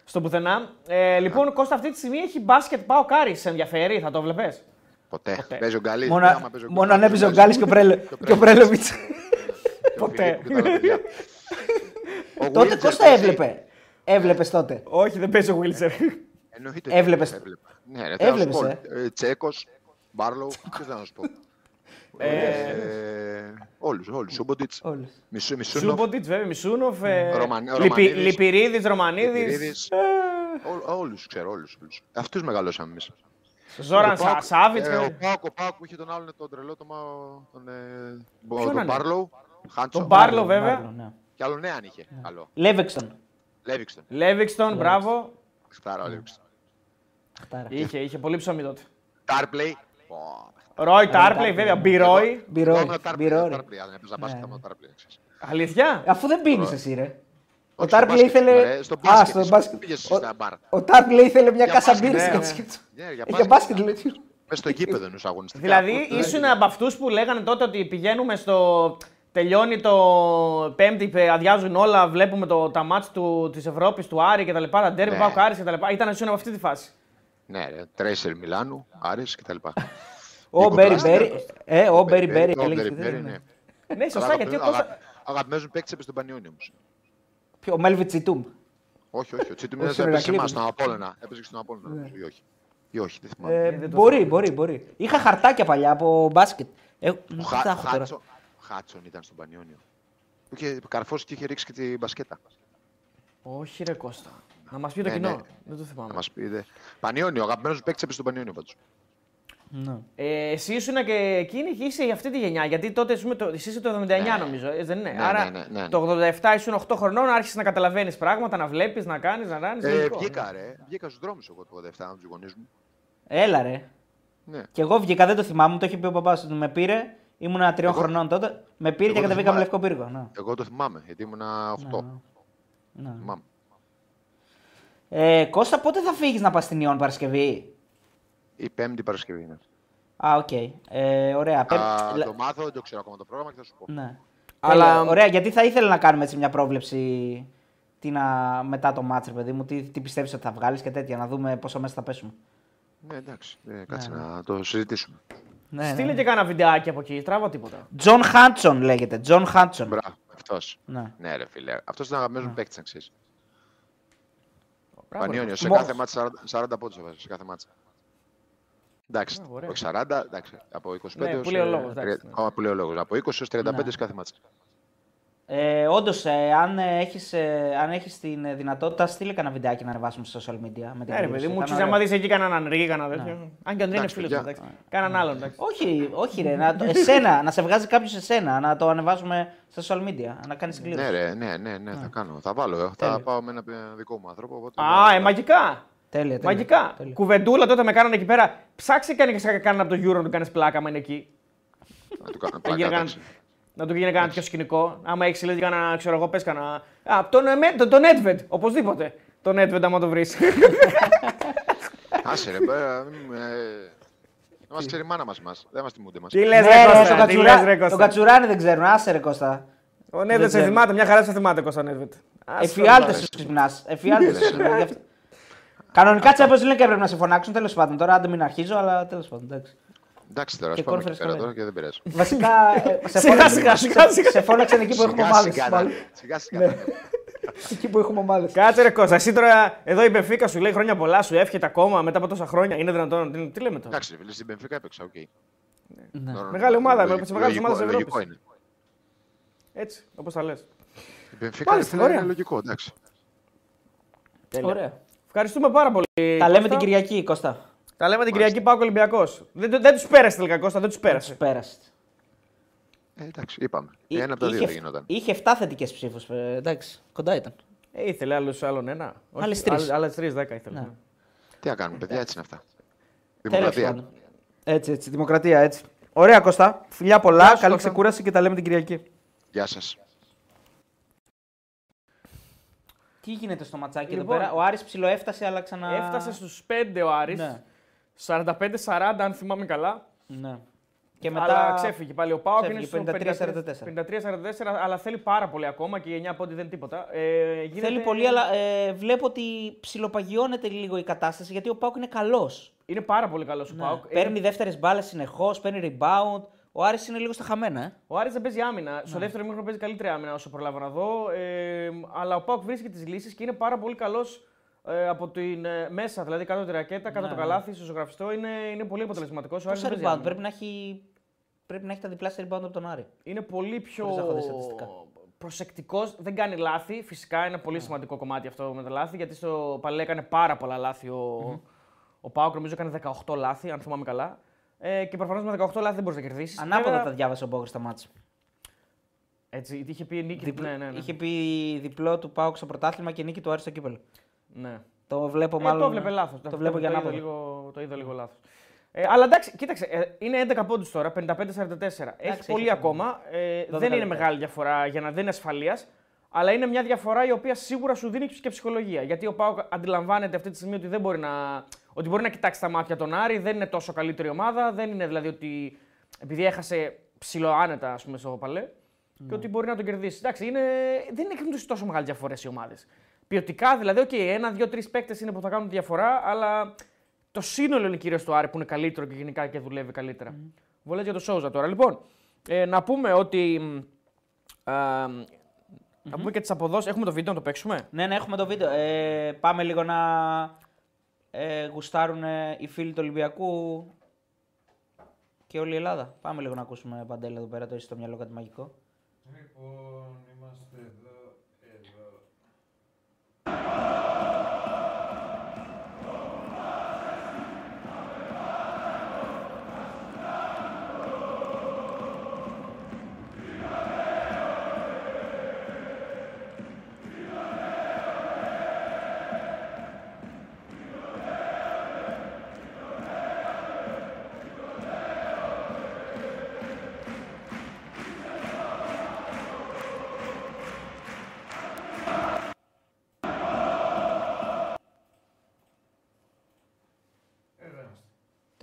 στο πουθενά. Ε, λοιπόν, Κώστα αυτή τη στιγμή έχει μπάσκετ πάω κάρις. Σε ενδιαφέρει, θα το βλέπεις; Ποτέ. Ποτέ. Παίζει ο Γκαλί. Μόνο, άμα παίζει ο μόνο Γκαλί, αν έπαιζε ο παίζει Γκάλης και ο, Πρέλε, και ο Πρέλεβιτ. και ο Ποτέ. Φιλίππου και τα άλλα παιδιά. Ο τότε Wiltshire Κώστα παίζει- έβλεπε. Έβλεπες τότε. Όχι, δεν παίζει ο Βίλτσερ. Εννοείται. Έβλεπες. Έβλεπα. Ναι, ρε, Έβλεπες, θα σου πω, ε. ε, Τσέκος, Μπάρλοου, ποιος θα να σου πω. Ε, όλους, όλους. Σούμποντιτς, Όλους. Μισού, Μισούνοφ, Σούμποντιτ, βέβαια, Μισούνοφ. Ε, Ρωμαν- Λυπη- Ρωμανίδης. Λυπηρίδης, Ρωμανίδης. Λιπηρίδης. Ό- Όλους ξέρω, όλους. όλους. Αυτούς μεγαλώσαμε εμείς. Ζόραν Ο Πάοκ- Σάβιτς. ε, Ο Πάοκ, ο Πάοκ που είχε τον άλλον τον τρελό, τον, Μαο- τον, ε, μπο- Ποιον τον είναι; Μπάρλοου, Χάντσο. Τον Μπάρλο, βέβαια. Μπάρλο, ναι. Και άλλο νέα αν είχε. Καλό. Λέβεξτον. Λέβιξτον. Λέβιξτον, μπράβο. Χτάρα ο Λέβιξτον. Χτάρα. Είχε, είχε πολύ ψωμί τότε. Τάρπλεϊ. Ρόι Τάρπλεϊ, βέβαια. Μπιρόι. Μπιρόι. Εγώ Μπιρόι. Αν έπαιζα μπάσκετ, θα ήμουν Τάρπλεϊ. ξέρεις. Αλήθεια; Αφού δεν πίνει εσύ, ρε. Ο Όχι, στο Τάρπλε μπάσκετ, ήθελε. ρε, στο Α, μπάσκετ, στο εσύ μπάσκετ. πήγες Ο- στα μπαρ. Ο Τάρπλε ήθελε μια Για κάσα μπάσκετ, μπύρες ναι, για ναι. σκέψου. Ναι, για Για μπάσκετ λέει. Μες στο γήπεδο είναι αγωνιστικά. Δηλαδή, Οπότε- ήσουν από αυτούς που λέγανε τότε ότι πηγαίνουμε στο. Τελειώνει το Πέμπτη, πε- αδειάζουν όλα. Βλέπουμε το, τα μάτς του, της Ευρώπης, του Άρη και τα λοιπά. Τα ντέρμπι, Ναι. πάω Άρης και τα λοιπά. Ήταν ήσουν από αυτή τη φάση. Ναι, ρε. Τρέσσερ Μιλάνου, Άρης κτλ. [LAUGHS] Ο Νίκο Μπέρι Πλάστερ. Μπέρι. Ε, ο Μπέρι Μπέρι. Ο έλεγες Μπέρι τι Μπέρι, δεν ναι. είναι. Ναι, σωστά, γιατί ο Κώστα... Αγαπημένος μου παίκτης έπαιζε στον Πανιόνιο όμως. Ποιο, Ο Μέλβιτ Τσιτούμ. Όχι, όχι. Ο Τσίτου Όχι, έπαιζε στον σε εμάς, Ηρακλή. στον Απόλλωνα. Έπαιζε και στον Απόλλωνα, νομίζω, ή όχι. Ή όχι, δεν θυμάμαι. Ε, δεν το μπορεί, μπορεί, μπορεί. Είχα χαρτάκια παλιά από μπάσκετ. Ε, Ο τι Χα- θα έχω τώρα. Χάτσον- Χάτσον ήταν στον Πανιόνιο. Που είχε καρφώσει και είχε ρίξει και την μπασκέτα. Όχι ρε Κώστα. Να μας πει το Ναι, κοινό. ναι. Δεν το Να θυμάμαι. μας πει. δε. Πανιόνιο, αγαπημένος μου παίκτης έπαιζε στον Πανιόνιο πάντως. Ναι. Ε, εσύ ήσουν και εκείνη και είσαι αυτή τη γενιά. Γιατί τότε ήσουν το, εσύ είσαι το 79 Ναι. νομίζω. Ε, δεν είναι. Ναι, Άρα ναι, ναι, ναι. το 87 ήσουν 8 χρονών, άρχισες να καταλαβαίνεις πράγματα, να βλέπεις, να κάνεις, να κάνει. Ε, βγήκα ρε, βγήκα στους δρόμους εγώ το 87 με τους γονείς μου. Έλα ρε. Ναι. Και εγώ βγήκα, δεν το θυμάμαι, μου το είχε πει ο παπάς του. Με πήρε, ήμουνα τριών Εγώ- χρονών τότε. Με πήρε και εγώ το κατεβήκαμε θυμάμαι. λευκό πύργο. Ναι. Εγώ το θυμάμαι, γιατί ήμουνα 8. Ναι. Θυμάμαι. Ε, Κώστα, πότε θα φύγεις να πας στη Νιόν Παρασκευή; Η πέμπτη Παρασκευή είναι. Α, οκ. Ε, ωραία. Πέ- Θα λα- το μάθω, δεν το ξέρω ακόμα το πρόγραμμα και θα σου πω. Ναι. Αλλά- Αλλά... Ωραία, γιατί θα ήθελα να κάνουμε έτσι μια πρόβλεψη τι να... μετά το ματς, ρε παιδί μου, τι, τι πιστεύεις ότι θα βγάλεις και τέτοια, να δούμε πόσο μέσα θα πέσουμε. Ναι, εντάξει, ε, κάτσε να το συζητήσουμε. Ναι, Στείλε και κάνα βιντεάκι από εκεί, τράβα τίποτα. Τζον Χάντσον λέγεται, Τζον Χάντσον. Μπράβο, αυτός. Ναι. Ναι, ρε φίλε, αυτός ήταν αγαπημένος μου παίκτης, να ξέρεις. Μπράβο, Πανιόνιο, ρε. σε Μο- κάθε μάτσα 40, 40 πόντους έβαζε, σε κάθε ματς. Εντάξει, Α, ωραία. όχι 40, εντάξει, από 25 Ναι, έως, που λέει ο ε, λόγος, εντάξει, τρι- Α, που λέει ο λόγος. Από 20 έως 35 Ναι. σε κάθε μάτσα. Ε, Όντως, ε, αν έχεις ε, αν έχεις την ε, δυνατότητα, στείλε κανένα βιντεάκι να ανεβάσουμε στα social media. Με την Ναι, ρε κλήρωση. παιδί μου, Θα ξέρεις είναι άμα ωραίο. δεις εκεί κανέναν ανεργή, κανένα τέτοιο. Αν και αν δεν είναι Εντάξει, φίλος παιδιά. εντάξει. Κάναν άλλον, εντάξει. Όχι, όχι, ρε. Να, το- εσένα, να σε βγάζει κάποιος εσένα, να το ανεβάσουμε στα social media, να κάνεις κλήρωση. Ναι, ρε, ναι, ναι, ναι, θα κάνω. Θα βάλω, ε, θα Τέλεια. πάω με ένα ε, δικό μου άνθρωπο. οπότε- Α, ε, μαγικά. Τέλεια, τέλεια. Μαγικά. τέλεια. Κουβεντούλα τότε με κάνανε εκεί πέρα. Ψάξε και αν κανένα από το Euro να του κάνεις πλάκα, άμα είναι εκεί. Να του κάνω Να, πλάκα, γίνει κανένα- εντάξει. Να του γίνει κανένα πιο σκηνικό. Άμα έχεις λέει κανένα, ξέρω εγώ, πες κανένα. Α, τον, ε, τον, τον Edved, οπωσδήποτε. Τον Edved, άμα το βρεις. [LAUGHS] Άσε ρε, πέρα, μην, ε, Να μας ξέρει η μάνα μας. Μας. Δεν μας θυμούνται μας. Τι λες, Ναι, ρε ρε, Κώστα, τον τι Κατσουρά- λες, ρε Τον Κώστα. Κατσουράνη δεν ξέρουν. Άσε ρε Κώστα. Ο Νέβετ Δεν σε ξέρω. θυμάται, μια χαρά σε θυμάται Κώστα Νέβετ. Εφιάλτες σου ξυπνάς. Εφιάλτες σου. [LAUGHS] γι' αυτό. Κανονικά Champions League έπρεπε να σε φωνάξουν τέλος πάντων. Τώρα άντε μην αρχίζω, αλλά τέλος πάντων. εντάξει. Εντάξει τώρα, Και α πάμε conference εκεί πέρα call. τώρα και δεν πειράζει. Βασικά [LAUGHS] ε, σε Σιγά, φώναξαν- σιγά, σιγά, σιγά. σε φώναξαν εκεί που έχουμε Σιγά ομάδε. σιγά, να- σιγά σιγά. να- [LAUGHS] Εκεί που έχουμε ομάδε. Κάτσε ρε Κώστα, εσύ τώρα εδώ η Μπενφίκα σου λέει χρόνια πολλά, σου εύχεται ακόμα μετά από τόσα χρόνια. Είναι δυνατόν, τι, τι λέμε τώρα; Εντάξει, φίλε, στην Μπενφίκα έπαιξα, οκ. Ναι. Νο- Μεγάλη ομάδα, λογικό- με τις μεγάλες λογικό- ομάδες Λογικό Ευρώπης. είναι. Έτσι, όπως τα λες. Η Μπενφίκα Μάλιστα, είναι ωραία. λογικό, εντάξει. Ωραία. Ευχαριστούμε πάρα πολύ. Τα λέμε Κώστα. την Κυριακή, Κώστα. Τα λέμε την Κυριακή ΠΑΟΚ Ολυμπιακός. Δεν, δεν τους πέρασε τελικά Κώστα, δεν τους Τους πέρασε. πέρασε. Ε, εντάξει, είπαμε. Εί- Ένα από τα δύο είχε- δεν γινόταν. Είχε 7 θετικές ψήφους. Εντάξει, κοντά ήταν. Ε, ήθελε άλλος, άλλον ένα. Όχι, Άλλες τρεις. άλλες- Άλλες τρεις, δέκα ήθελε. Ναι. Τι να κάνουμε, παιδιά, έτσι είναι αυτά. Τέλος Δημοκρατία. πάντων. Έτσι, έτσι. Δημοκρατία, έτσι. Ωραία, Κώστα. Φιλιά πολλά. Γεια σου, Καλή Κώστα. ξεκούραση και τα λέμε την Κυριακή. Γεια σας. Τι γίνεται στο ματσάκι Λοιπόν. εδώ πέρα; Ο Άρης ψιλοέφτασε, αλλά ξανα. Έφτασε στους 5 ο Άρης. Ναι. 45-40, αν θυμάμαι καλά. ναι. Και μετά. Αλλά ξέφυγε πάλι ο Πάοκ. Είναι Ξέφυγε, στο 53-44. 53-44, αλλά θέλει πάρα πολύ ακόμα και η 9 πόντι δεν είναι τίποτα. Ε, γίνεται... Θέλει πολύ, αλλά ε, βλέπω ότι ψιλοπαγιώνεται λίγο η κατάσταση γιατί ο Πάουκ είναι καλός. Είναι πάρα πολύ καλός ο Πάοκ. Ναι. Παίρνει δεύτερες μπάλες συνεχώς, παίρνει rebound. Ο Άρης είναι λίγο στα χαμένα, ε. Ο Άρης δεν παίζει άμυνα. Ναι. Στο δεύτερο μήχρονο παίζει καλύτερη άμυνα όσο προλάβω να δω. Ε, αλλά ο Πάοκ βρίσκει τις λύσεις και είναι πάρα πολύ καλός ε, από την ε, μέσα, δηλαδή κάτω από τη ρακέτα, κάτω Ναι, από το καλάθι, στο ζωγραφιστό. Είναι, είναι πολύ αποτελεσματικό. Ο Άρης Πόσα δεν παίζει rebound, άμυνα. πρέπει να έχει. Πρέπει να έχει τα διπλάσια rebound από τον Άρη. Είναι πολύ πιο Χωρίς να έχω δει στατιστικά. προσεκτικός. Δεν κάνει λάθη. Φυσικά είναι πολύ σημαντικό κομμάτι αυτό με τα λάθη. Γιατί στο παλέ έκανε πάρα πολλά λάθη ο, ο Πάοκ. Νομίζω έκανε 18 λάθη, αν θυμάμαι καλά. Ε, και προφανώς με 18 λάθη δεν μπορείς να κερδίσεις. Ανάποδα τα διάβασε ο Μπόγκρι στα μάτια. Έτσι, είχε πει νίκη. Διπλ... Ναι, ναι, ναι. Είχε πει διπλό του Πάουκ στο πρωτάθλημα και νίκη του Άρη στο κύπελο. Ναι. Το βλέπω Ε, μάλλον. το βλέπε λάθος. Το βλέπω για είδα ανάποδα. λίγο, το είδα λίγο λάθος. Ε, αλλά εντάξει, κοίταξε, ε, είναι 11 πόντους τώρα, 55-44. Έχει πολύ έχει ακόμα. Ε, 12 δεν είναι λεπτά. μεγάλη διαφορά για να δεν είναι ασφαλείας. Αλλά είναι μια διαφορά η οποία σίγουρα σου δίνει και ψυχολογία. Γιατί ο Πάοκ αντιλαμβάνεται αυτή τη στιγμή ότι, δεν μπορεί να, ότι μπορεί να κοιτάξει τα μάτια τον Άρη, δεν είναι τόσο καλύτερη ομάδα. Δεν είναι δηλαδή ότι επειδή έχασε ψηλοάνετα ας πούμε, στο παλέ και ότι μπορεί να τον κερδίσει. Εντάξει, είναι, δεν είναι τόσο μεγάλη διαφορές οι ομάδες. Ποιοτικά δηλαδή, οκ, ένα, δύο, τρεις παίκτες είναι που θα κάνουν τη διαφορά, αλλά το σύνολο είναι κυρίως του Άρη που είναι καλύτερο και γενικά και δουλεύει καλύτερα. Mm. Βολές για το Σόουζα τώρα. Λοιπόν, ε, να πούμε ότι. μ, α, Να πούμε και τις αποδόσεις. Έχουμε το βίντεο να το παίξουμε; Ναι, ναι, έχουμε το βίντεο. Ε, πάμε λίγο να ε, γουστάρουν ε, οι φίλοι του Ολυμπιακού και όλη η Ελλάδα. Πάμε λίγο να ακούσουμε Παντελή εδώ πέρα, το έχει στο μυαλό κάτι μαγικό. Λοιπόν,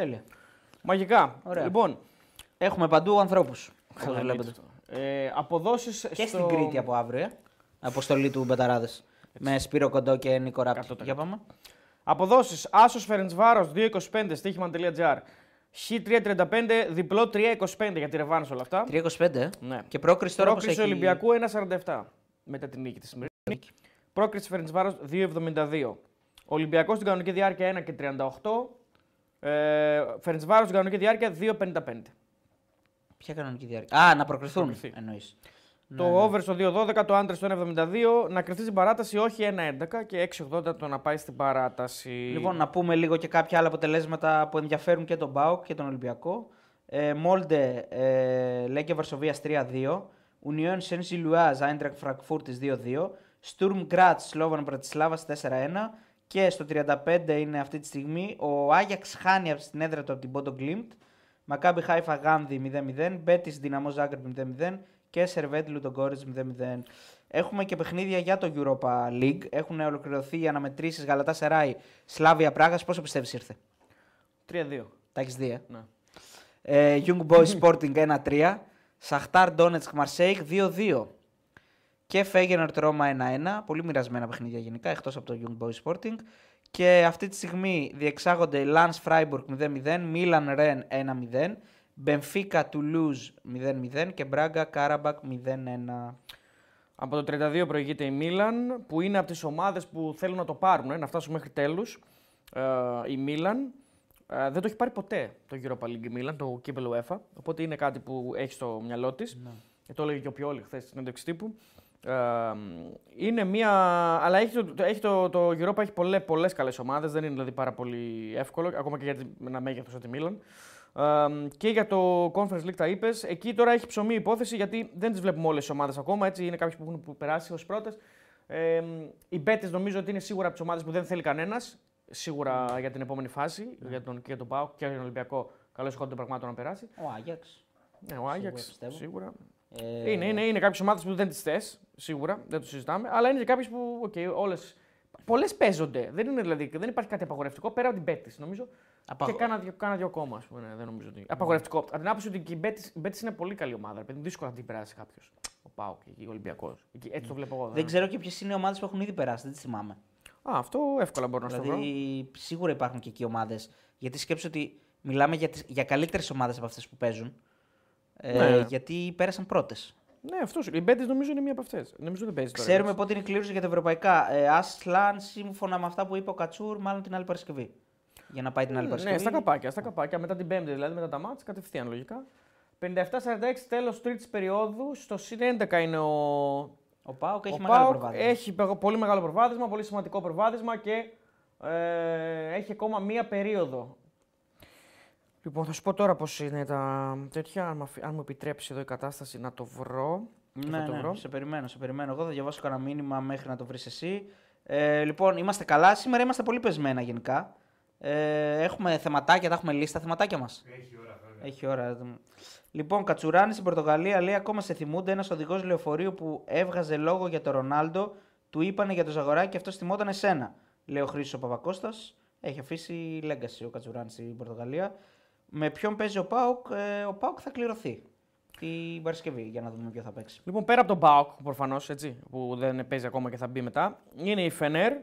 Τέλεια. Μαγικά. Ωραία. Λοιπόν, Έχουμε παντού ανθρώπους. καλά Όπω βλέπετε. εννοείται. ε, αποδόσεις Και στην Κρήτη από αύριο. Ε. Αποστολή του Μπεταράδες. Με Σπύρο Κοντό και Νίκο Ράπτη. 100%. Για πάμε. Αποδόσεις Άσος Φερεντσβάρος 2,25 στοίχημα.gr. Χ335 διπλό 3,25 για τη ρευάνς όλα αυτά. 3-25. Ε. Ναι. Και πρόκριση τώρα πώς Πρόκριση έχει... Ολυμπιακού 1,47 μετά την νίκη της σημερινής. Πρόκριση Φερεντσβάρος 2,72. Ολυμπιακός στην κανονική διάρκεια 1,38. Ε, Φερεντσβάρο στην κανονική διάρκεια 2,55. Ποια κανονική διάρκεια; Α, να προκριθούν. Προκριθεί. Εννοείς. Το over στο 2,12, το άντρε στο 1,72. Να κρυφτεί στην παράταση, όχι 1,11 και 6,80 το να πάει στην παράταση. Λοιπόν, να πούμε λίγο και κάποια άλλα αποτελέσματα που ενδιαφέρουν και τον Μπάουκ και τον Ολυμπιακό. Ε, Μόλντε, ε, Λέγκε Βαρσοβίας 3-2. Ουνιόν Σεν Ζιλουάζ, Άιντρακ Φραγκφούρτης 2-2. Στουρμ Γκράτς, Σλόβαν Μπρατισλάβας 4-1. Και στο 35 είναι αυτή τη στιγμή ο Άγιαξ χάνει από την έδρα του από την Μπόντο Γκλιμτ. Μακάμπι Χάιφα Γάνδη 0-0. Μπέτις Ντιναμό Ζάγκρεπ 0-0. Και Σερβέτ Λουντογκόρετς 0-0. Έχουμε και παιχνίδια για το Europa League. Έχουν ολοκληρωθεί οι αναμετρήσεις Γαλατά Σεράι, Σλάβια Πράγας. Πόσο πιστεύεις ήρθε; 3-2. Τα έχεις δει, ε; Ναι. Ε, Young Boys Sporting 1-3. Σαχτάρ Ντόνετσκ Μαρσέικ 2-2. Και Φέγενορτ Ρώμα 1-1. Πολύ μοιρασμένα παιχνίδια γενικά εκτός από το Young Boys Sporting. Και αυτή τη στιγμή διεξάγονται Lance Freiburg 0-0, Milan Ren 1-0, Benfica Toulouse 0-0 και Braga Karabakh 0-1. Από το 32 προηγείται η Μίλαν, που είναι από τις ομάδες που θέλουν να το πάρουν, ε, να φτάσουν μέχρι τέλους. Ε, η Μίλαν ε, δεν το έχει πάρει ποτέ το Europa League η Μίλαν, το κύπελο UEFA, οπότε είναι κάτι που έχει στο μυαλό της. Ναι. Ε, το έλεγε και ο Πιόλη χθες στην έντευξη τύπου. Ε, είναι μια. Αλλά έχει το, το- έχει το, το Europa έχει πολλέ, πολλές καλές ομάδες, δεν είναι δηλαδή πάρα πολύ εύκολο, ακόμα και για τη- με ένα μέγεθος σαν τη Μίλαν. Ε, και για το Conference League τα είπες. Εκεί τώρα έχει ψωμί η υπόθεση γιατί δεν τις βλέπουμε όλες τις ομάδες ακόμα. Έτσι είναι κάποιες που έχουν που περάσει ως πρώτες. Ε, οι Μπέτις νομίζω ότι είναι σίγουρα από τις ομάδες που δεν θέλει κανένας. Σίγουρα για την επόμενη φάση, για τον, και για τον ΠΑΟΚ και για τον Ολυμπιακό. Καλό χώρο των πραγμάτων να περάσει. Ο Άγιαξ. Ναι, ο Άγιαξ πιστεύω. σίγουρα. Ε, Είναι, είναι, είναι κάποιες ομάδες που δεν τις θες, σίγουρα, δεν το συζητάμε. Αλλά είναι και κάποιες που, οκ, όλες. Πολλές παίζονται. Δεν, είναι, δηλαδή, δεν υπάρχει κάτι απαγορευτικό πέρα από την Μπέτις, νομίζω. Απαγο- Και κάνα δύο, κάνα δύο ακόμα, ας πούμε. Ναι, δεν νομίζω ότι. Απαγορευτικό. Από την άποψη ότι και η Μπέτις είναι πολύ καλή ομάδα. Επειδή δύσκολα να την περάσει κάποιος. Ο Πάουκ και ο Ολυμπιακός. Έτσι το βλέπω εγώ. Δεν ξέρω και ποιες είναι οι ομάδες που έχουν ήδη περάσει, δεν τις θυμάμαι. Α, αυτό εύκολα μπορώ να στο βρω. Δηλαδή, σίγουρα υπάρχουν και εκεί ομάδες. Γιατί σκέψω ότι μιλάμε για, τις, για καλύτερες ομάδες από αυτές που παίζουν. Ε, Ναι. Γιατί πέρασαν πρώτες. Ναι, αυτός. Η Μπέτη νομίζω είναι μία από αυτές. Νομίζω δεν παίζει τώρα. Ξέρουμε εντάξει. πότε είναι η κλήρωση για τα ευρωπαϊκά. Ε, Ασλάν, σύμφωνα με αυτά που είπε ο Κατσούρ, μάλλον την άλλη Παρασκευή. Για να πάει την άλλη Παρασκευή. Ναι, στα καπάκια, στα καπάκια. Μετά την Πέμπτη, δηλαδή μετά τα μάτς, κατευθείαν λογικά. 57-46 τέλος τρίτης περίοδου. Στο συν 11 είναι ο. Ο Πάοκ έχει ο μεγάλο ΠΑΟΚ προβάδισμα. Έχει πε- πολύ μεγάλο προβάδισμα, πολύ σημαντικό προβάδισμα και ε, έχει ακόμα μία περίοδο. Λοιπόν, θα σου πω τώρα πώς είναι τα τέτοια. Αν, μ' αφ- αν μου επιτρέψεις εδώ η κατάσταση να το βρω. και Ναι, θα το ναι, βρω. σε περιμένω, σε περιμένω. Εγώ θα διαβάσω κανένα μήνυμα μέχρι να το βρεις εσύ. Ε, λοιπόν, είμαστε καλά. Σήμερα είμαστε πολύ πεσμένα γενικά. Ε, έχουμε θεματάκια, τα έχουμε λύσει τα θεματάκια μας. Έχει ώρα βέβαια. Έχει ώρα. Λοιπόν, Κατσουράνη στην Πορτογαλία λέει ακόμα σε θυμούνται ένας οδηγός λεωφορείου που έβγαζε λόγο για τον Ρονάλντο. Του είπανε για το Ζαγοράκι και αυτός θυμόταν εσένα. Λέει ο Χρήσο Παπακώστας. Έχει αφήσει legacy ο Κατσουράνη στην Πορτογαλία. Με ποιον παίζει ο Πάουκ, ε, ο Πάουκ θα κληρωθεί την Παρασκευή για να δούμε ποιο θα παίξει. Λοιπόν, πέρα από τον Μπάουκ, προφανώς έτσι, που δεν παίζει ακόμα και θα μπει μετά, είναι η Φενέρ,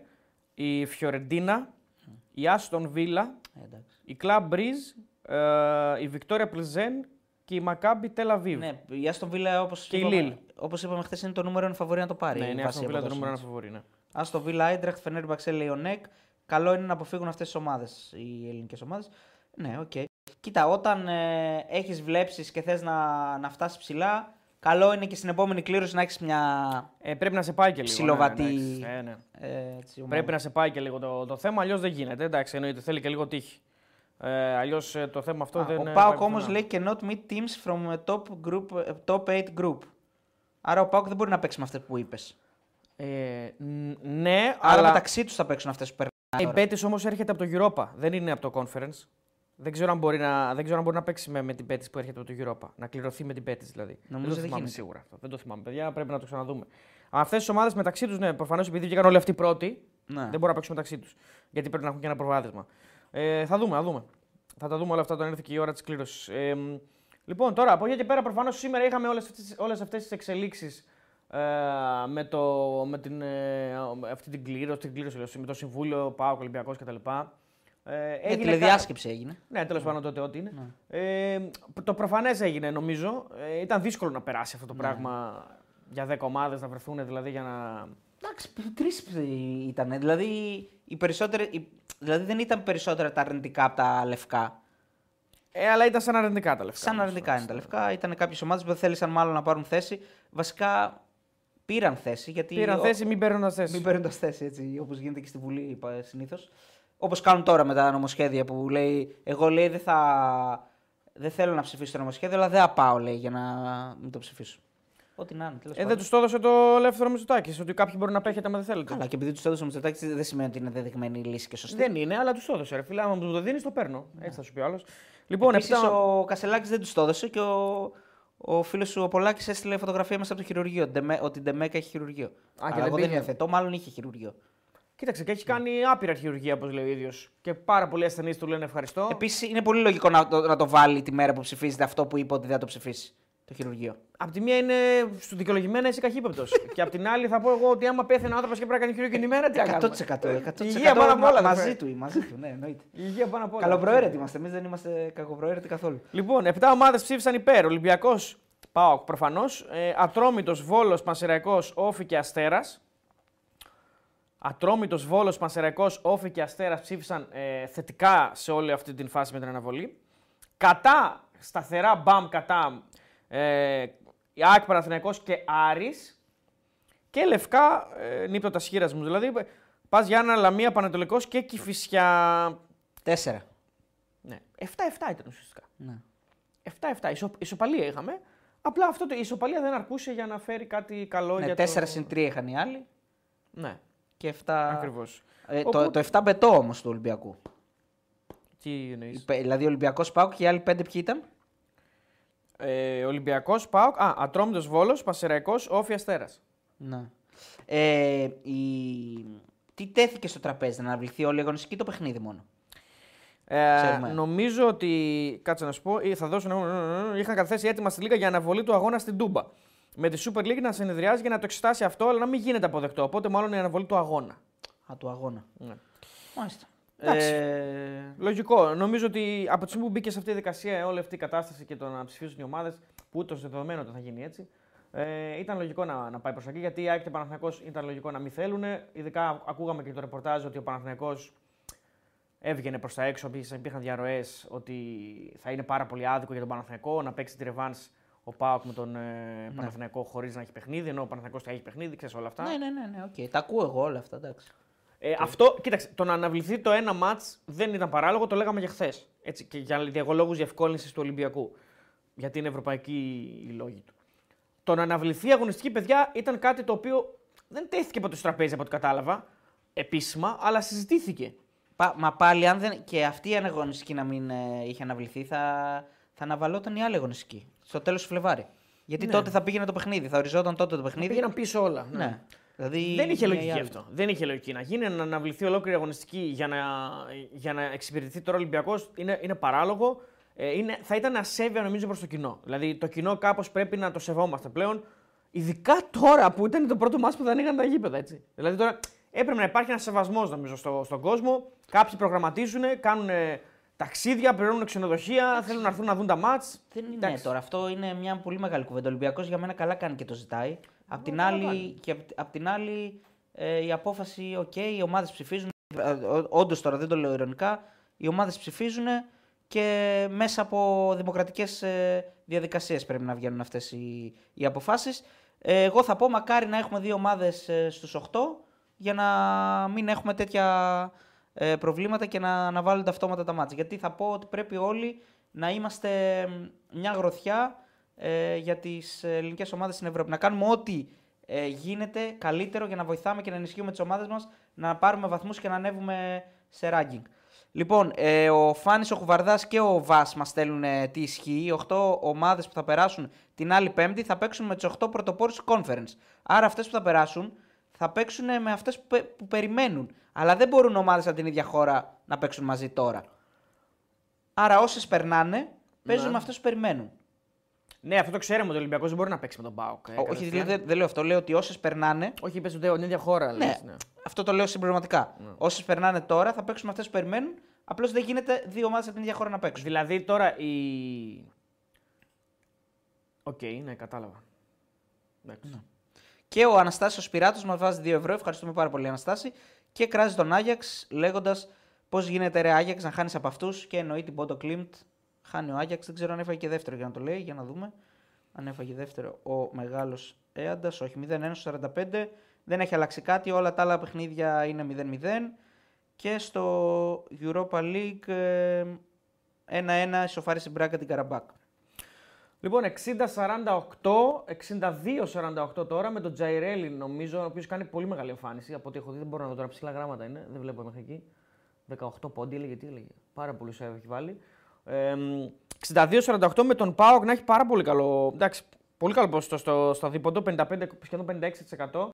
η Φιωρεντίνα, η Άστον Βίλα, Ε, εντάξει. η Κλαμπ Μπριζ, ε, η Βικτόρια Πλιζέν και η Μακάμπι Τελαβίβ. Ναι, η Άστον Βίλα όπως Και η Lille. όπως είπαμε χθες είναι το νούμερο ένα φαβορί να το πάρει. ναι, είναι η βάσει Άστον Βίλα το αποδόσεων νούμερο ένα της. φαβορί. Ναι. Άστον Βίλα, Άιντραχτ, Φενέρμπαχτσε, Λεωνέκ. Καλό είναι να αποφύγουν αυτές τις ομάδες, οι ελληνικές ομάδες. Ναι, οκ. Κοίτα, όταν ε, έχεις βλέψεις και θες να, να φτάσεις ψηλά, καλό είναι και στην επόμενη κλήρωση να έχεις μια. Ε, πρέπει να σε πάει και λίγο. Ψιλοβατή. Ναι, εντάξει. Ε, ναι. Ε, έτσι, ομάδα. Πρέπει να σε πάει και λίγο το, το θέμα, αλλιώς δεν γίνεται. Εντάξει, εννοείται, θέλει και λίγο τύχη. Ε, αλλιώς το θέμα αυτό Α, δεν. ο ε, Πάοκ πάει όμως πουθενά. λέει cannot meet teams from a top, group, ε, top 8 group. Άρα ο Πάοκ δεν μπορεί να παίξει με αυτές που είπες. Ε, ν- ναι, Άρα αλλά μεταξύ τους θα παίξουν αυτές που περνάνε. η Πέτη όμως έρχεται από το Europa, δεν είναι από το Conference. Δεν ξέρω αν μπορεί να, δεν ξέρω αν μπορεί να παίξει με, με την Πέτης που έρχεται από το Europa. Να κληρωθεί με την Πέτης δηλαδή. Νομίζω δεν το δεν θυμάμαι γίνεται. σίγουρα αυτό. Δεν το θυμάμαι. Παιδιά, πρέπει να το ξαναδούμε. Αυτές τις ομάδες μεταξύ τους, ναι, προφανώς επειδή βγήκαν όλοι αυτοί πρώτοι, Ναι. δεν μπορούν να παίξουν μεταξύ τους. Γιατί πρέπει να έχουν και ένα προβάδισμα. Ε, θα δούμε, θα δούμε. Θα τα δούμε όλα αυτά όταν έρθει και η ώρα της κλήρωσης. Ε, μ, λοιπόν, τώρα από εκεί και πέρα, προφανώς σήμερα είχαμε όλες αυτές τις εξελίξεις ε, με, το, με την, ε, αυτή την κλήρωση, την κλήρωση λέω, με το Συμβούλιο ΠΑΟΚ Ολυμπιακός κτλ. Ε, Ναι, έγινε τηλεδιάσκεψη έγινε. ναι, τέλος πάντων τότε ό,τι είναι. Ε, το προφανές έγινε νομίζω. Ε, ήταν δύσκολο να περάσει αυτό το πράγμα για 10 ομάδες να βρεθούν δηλαδή για να. Εντάξει, τρεις ήταν. Δηλαδή, οι περισσότεροι, οι- δηλαδή δεν ήταν περισσότερα τα αρνητικά από τα λευκά. Ε, αλλά ήταν σαν αρνητικά τα λεφτά. Σαν όμως, αρνητικά είναι έτσι. τα λευκά. Ήταν κάποιες ομάδες που δεν θέλησαν μάλλον να πάρουν θέση. Βασικά πήραν θέση. Γιατί Πήραν ο- θέση, μην παίρνοντας θέση. Μην παίρνοντας θέση έτσι, όπως γίνεται και στη Βουλή συνήθως. Όπως κάνουν τώρα με τα νομοσχέδια που λέει, εγώ λέει δεν θα. Δεν θέλω να ψηφίσω το νομοσχέδιο, αλλά δεν θα πάω λέει, για να μην το ψηφίσω. Ό,τι να είναι. Τέλος Ε, δεν πάντων. τους το έδωσε το ελεύθερο Μητσοτάκη. Ότι κάποιοι μπορεί να πέχετε, άμα δεν θέλετε. Καλά, και επειδή τους έδωσε ο Μητσοτάκη δεν σημαίνει ότι είναι δεδειγμένη η λύση και σωστή. Δεν είναι, αλλά τους το έδωσε. Ρε. Φίλε, άμα μου το δίνεις, το παίρνω. Έτσι θα σου πει ο άλλος. Λοιπόν, Επίσης, επτά- ο Κασελάκης δεν τους το έδωσε και ο, ο φίλος σου ο Πολάκης έστειλε φωτογραφία μέσα από το χειρουργείο. Ντεμέ, ότι η Ντεμέκα έχει χειρουργείο. και Αλλά δεν εγώ δεν πήγε. υιοθετώ, μάλλον είχε χειρουργείο. Κοίταξε, και έχει κάνει άπειρα χειρουργία, όπως λέει ο ίδιος. Και πάρα πολλοί ασθενείς του λένε ευχαριστώ. Επίσης, είναι πολύ λογικό να το, να το βάλει τη μέρα που ψηφίζεται αυτό που είπε ότι δεν θα το ψηφίσει. Το χειρουργείο. Απ' τη μία είναι σου δικαιολογημένα είσαι καχύπεπτο. [LAUGHS] και απ' την άλλη θα πω εγώ ότι άμα πέθανε ο άνθρωπος και πρέπει να κάνει χειρουργείο την ημέρα, τι να κάνουμε. 100%. 100%, Υγεία πάνω απ' όλα, δεν μαζί φέρει. του, μαζί του, ναι, εννοείται. [LAUGHS] Υγεία πάνω απ' όλα. Καλοπροαίρετοι είμαστε. Εμείς δεν είμαστε κακοπροαίρετοι καθόλου. Λοιπόν, 7 ομάδες ψήφισαν υπέρ. Ολυμπιακός Πάοκ προφανώς. Ε, Ατρόμητος Βόλος Πανσεραϊκός Όφη και Αστέρας. Ατρόμητος Βόλος Πανσεραϊκός Όφη και Αστέρας ψήφισαν ε, θετικά σε όλη αυτή την φάση με την αναβολή. Κατά, σταθερά μπαμ κατά ε, η ΑΕΚ Παναθηναϊκός και Άρης. Και λευκά ε, νύπτωτα χείρας μου. Δηλαδή, πας Γιάννα Λαμία Πανατολικό και Κυφυσιά. Τέσσερα. Ναι, 7-7 ήταν ουσιαστικά. Ναι. 7-7. Ισο, ισοπαλία είχαμε. Απλά αυτό το, η ισοπαλία δεν αρκούσε για να φέρει κάτι καλό Ναι, για 4 το... συν 3 είχαν οι άλλοι Ναι, και 7. ακριβώς. Ε, Οπότε- το, το 7 μπετό όμως του Ολυμπιακού. Τι εννοείς; Οι πε- Δηλαδή ο Ολυμπιακός Πάουκ και οι άλλοι 5 ποιοι ήταν; Ε, Ολυμπιακός, Πάοκ. Α, Ατρόμητος Βόλος, Πασεραϊκός, Όφη Αστέρας. Ναι. Ε, η... Τι τέθηκε στο τραπέζι, να αναβληθεί όλη η αγωνιστική ή το παιχνίδι μόνο; Ε, Ξέρουμε. νομίζω ότι. Κάτσε να σου πω. ε, Θα δώσουν. Είχαν καταθέσει έτοιμα στη Λίγα για αναβολή του αγώνα στην Τούμπα. Με τη Super League να συνεδριάζει για να το εξετάσει αυτό, αλλά να μην γίνεται αποδεκτό. Οπότε μάλλον η αναβολή του αγώνα. Α, του αγώνα. Ναι. Μάλιστα. Εντάξει. Ε, Λογικό. Νομίζω ότι από τη στιγμή που μπήκε σε αυτή τη διαδικασία όλη αυτή η κατάσταση και το να ψηφίσουν οι ομάδες, που ούτως δεδομένο ότι θα γίνει έτσι, ε, ήταν λογικό να, να πάει προς εκεί. Γιατί η ΑΕΚ και ο Παναθηναϊκός ήταν λογικό να μην θέλουν. Ειδικά ακούγαμε και το ρεπορτάζ ότι ο Παναθηναϊκός έβγαινε προς τα έξω. Υπήρχαν, υπήρχαν διαρροές ότι θα είναι πάρα πολύ άδικο για τον Παναθηναϊκό να παίξει τη ρεβάνς ο ΠΑΟΚ με τον ε, Παναθηναϊκό χωρίς να έχει παιχνίδι, ενώ ο Παναθηναϊκός θα έχει παιχνίδι, ξέρεις όλα αυτά. ναι, ναι, ναι, ναι, οκ. Τα ακούω εγώ όλα αυτά, εντάξει. Ε, αυτό, κοίταξε, το να αναβληθεί το ένα μάτς δεν ήταν παράλογο, το λέγαμε για χθες. Και για λόγους διευκόλυνσης του Ολυμπιακού. Γιατί είναι ευρωπαϊκή η λόγη του. Το να αναβληθεί η αγωνιστική παιδιά ήταν κάτι το οποίο δεν τέθηκε από το τραπέζι από ό,τι κατάλαβα επίσημα, αλλά συζητήθηκε. Πα, μα πάλι, αν δεν, και αυτή η αγωνιστική να μην ε, είχε αναβληθεί, θα, θα αναβαλόταν η άλλη αγωνιστική. Στο τέλος του Φλεβάρι. Γιατί Ναι. τότε θα πήγαινε το παιχνίδι, θα οριζόταν τότε το παιχνίδι. Πήγαιναν πίσω όλα. Ναι. Δηλαδή, Δεν είχε μία λογική ή άλλη. αυτό. Δεν είχε λογική να γίνει. Να αναβληθεί ολόκληρη αγωνιστική για να, για να εξυπηρετηθεί τώρα ο Ολυμπιακός είναι, είναι παράλογο. Ε, είναι, θα ήταν ασέβεια νομίζω προς το κοινό. Δηλαδή το κοινό κάπως πρέπει να το σεβόμαστε πλέον. Ειδικά τώρα που ήταν το πρώτο μάτι που δεν ανοίγαν τα γήπεδα. Έτσι. Δηλαδή τώρα έπρεπε να υπάρχει ένας σεβασμός νομίζω στο, στον κόσμο. Κάποιοι προγραμματίζουν, κάνουν ε, ταξίδια, πληρώνουν ξενοδοχεία, θέλουν να έρθουν να δουν τα μάτς. Δεν είναι τώρα. Αυτό είναι μια πολύ μεγάλη κουβέντα. Ο Ολυμπιακός για μένα καλά κάνει και το ζητάει. Απ' την άλλη, και απ, απ' την άλλη ε, η απόφαση, οκ, οι ομάδες ψηφίζουν. Όντως τώρα δεν το λέω ειρωνικά. Οι ομάδες ψηφίζουν και μέσα από δημοκρατικές ε, διαδικασίες πρέπει να βγαίνουν αυτές οι, οι αποφάσεις. Ε, εγώ θα πω μακάρι να έχουμε δύο ομάδες ε, στους 8 για να μην έχουμε τέτοια ε, προβλήματα και να αναβάλονται αυτόματα τα ματς. Γιατί θα πω ότι πρέπει όλοι να είμαστε μ, μια γροθιά ε, για τις ελληνικές ομάδες στην Ευρώπη. Να κάνουμε ό,τι ε, γίνεται καλύτερο για να βοηθάμε και να ενισχύουμε τις ομάδες μας να πάρουμε βαθμούς και να ανέβουμε σε ranking. Λοιπόν, ε, ο Φάνης, ο Κουβαρδάς και ο Βάς μας στέλνουν ε, τι ισχύει. Οι 8 ομάδες που θα περάσουν την άλλη πέμπτη θα παίξουν με τις 8 πρωτοπόρους conference. Άρα αυτές που θα περάσουν θα παίξουν με αυτές που, πε- που περιμένουν. Αλλά δεν μπορούν ομάδες από την ίδια χώρα να παίξουν μαζί τώρα. Άρα όσες περνάνε, παίζουν με αυτές που περιμένουν. Ναι, αυτό το ξέρουμε ότι ο Ολυμπιακός δεν μπορεί να παίξει με τον ΠΑΟΚ. ε, Ό- Όχι, κατευθείαν. δηλαδή, δεν, δεν λέω αυτό. Λέω ότι όσες περνάνε. Όχι, πες ότι την ίδια χώρα. Ναι, λες, ναι. αυτό το λέω συμπληρωματικά. Όσες περνάνε τώρα θα παίξουν με αυτές που περιμένουν. Απλώς δεν γίνεται δύο ομάδες από την ίδια χώρα να παίξουν. Δηλαδή τώρα η. Οκ, ναι, κατάλαβα. Εντάξει. Και ο Αναστάσιος Πυράτο μας βάζει 2 ευρώ. Ευχαριστούμε πάρα πολύ, Αναστάση. Και κράζει τον Άγιαξ λέγοντας πώς γίνεται ρε Άγιαξ να χάνεις από αυτούς. Και εννοεί την Πόντο Κλίμπτ. Χάνει ο Άγιαξ. Δεν ξέρω αν έφαγε και δεύτερο για να το λέει. Για να δούμε. Αν έφαγε δεύτερο ο μεγάλος Έαντας. Όχι, 0-1 στο 45. Δεν έχει αλλάξει κάτι. Όλα τα άλλα παιχνίδια είναι 0-0. Και στο Europa League ε, 1-1 ισοφάρισε η Μπράγκα την Καραμπάκ. Λοιπόν, 60-48, 62-48 τώρα με τον Τζαϊρέλη νομίζω, ο οποίος κάνει πολύ μεγάλη εμφάνιση. Από ό,τι έχω δει, δεν μπορώ να δω τώρα ψηλά γράμματα είναι, δεν βλέπω μέχρι εκεί. 18 πόντι έλεγε, τι έλεγε. Πάρα πολύ σέβα έχει βάλει. Ε, 62-48 με τον Πάοκ να έχει πάρα πολύ καλό. Εντάξει, πολύ καλό ποσοστό στο, στο δίποντο, 55, σχεδόν 56%.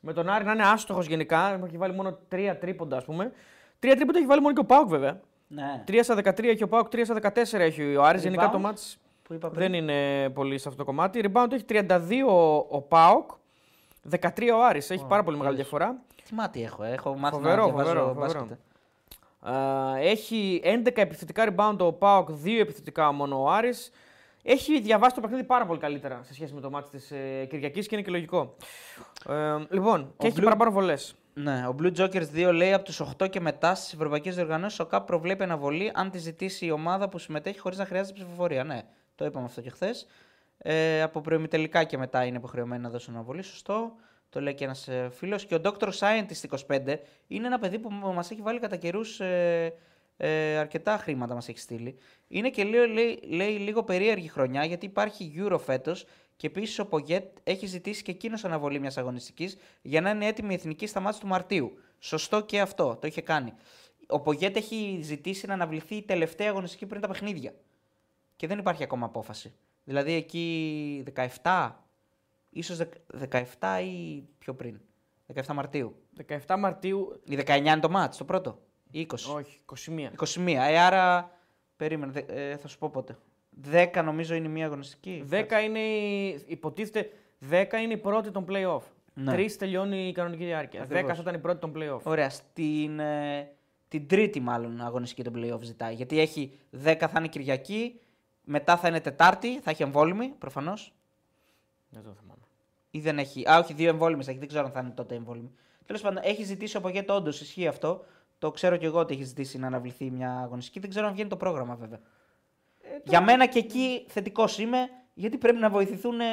με τον Άρη να είναι άστοχος γενικά. Έχει βάλει μόνο τρία τρίποντα, ας πούμε. Τρία τρίποντα έχει βάλει μόνο και ο Πάουκ βέβαια. Ναι. 3 στα 13 έχει ο Πάουκ, 3 στα 14 έχει ο Άρης. Γενικά το Rebound, μάτς Που είπα πριν. δεν είναι πολύ σε αυτό το κομμάτι. Rebound έχει 32 ο, ο Πάουκ, 13 ο Άρης. Έχει πάρα πολύ μεγάλη διαφορά. Τι μάτι έχω, ε. έχω μάθει Φοβερό, να διαβάζω φοβερό, μπάσκετ. φοβερό. Α, έχει 11 επιθετικά rebound ο Πάουκ, 2 επιθετικά μόνο ο Άρης. Έχει διαβάσει το παιχνίδι πάρα πολύ καλύτερα σε σχέση με το μάτι της ε, Κυριακής και είναι και λογικό. Ε, λοιπόν, και έχει Blue- παραπάνω βολές. Ναι, ο Blue Jokers 2 λέει από τους 8 και μετά στις ευρωπαϊκές διοργανώσεις ο ΚΑΠ προβλέπει αναβολή αν τη ζητήσει η ομάδα που συμμετέχει χωρίς να χρειάζεται ψηφοφορία. Ναι, το είπαμε αυτό και χθες. Ε, από προημιτελικά και μετά είναι υποχρεωμένοι να δώσουν αναβολή. Σωστό. Το λέει και ένας ε, φίλος. Και ο Dr. Scientist 25 είναι ένα παιδί που μα έχει βάλει κατά καιρούς ε, ε, αρκετά χρήματα μας έχει στείλει. Είναι και λέει, λέει, λέει λίγο περίεργη χρονιά γιατί υπάρχει Euro φέτος και επίσης ο Πογέτ έχει ζητήσει και εκείνος αναβολή μιας αγωνιστικής για να είναι έτοιμη η εθνική στα μάτια του Μαρτίου. Σωστό και αυτό, το είχε κάνει. Ο Πογέτ έχει ζητήσει να αναβληθεί η τελευταία αγωνιστική πριν τα παιχνίδια. Και δεν υπάρχει ακόμα απόφαση. Δηλαδή εκεί 17, ίσως δεκ- 17 ή πιο πριν. 17 Μαρτίου. 17 Μαρτίου, Η 19 είναι το μάτς, το πρώτο. Ή 20. όχι, 21. 21. Ε, άρα, περίμενε, δε- ε, θα σου πω πότε. 10 νομίζω είναι η μία αγωνιστική. 10 είναι, η- υποτίθεται, 10 είναι η πρώτη των play-off. Ναι. 3 τελειώνει η κανονική διάρκεια. 10 Ακριβώς. θα ήταν η πρώτη των play-off. Ωραία, στην, ε, την τρίτη μάλλον αγωνιστική των playoff ζητάει. Γιατί έχει 10 θα είναι Κυριακή, μετά θα είναι Τετάρτη, θα έχει εμβόλυμη προφανώς. Δεν το θυμάμαι. Ή δεν έχει. Α, όχι, δύο εμβόλυμες έχει, δεν ξέρω αν θα είναι τότε εμβόλυμη. Τέλος πάντων, έχει ζητήσει ο Πογέτο, όντως ισχύει αυτό. Το ξέρω και εγώ ότι έχει ζητήσει να αναβληθεί μια αγωνιστική. Δεν ξέρω αν βγαίνει το πρόγραμμα βέβαια. Για μένα και εκεί θετικός είμαι, γιατί πρέπει να βοηθηθούν ε,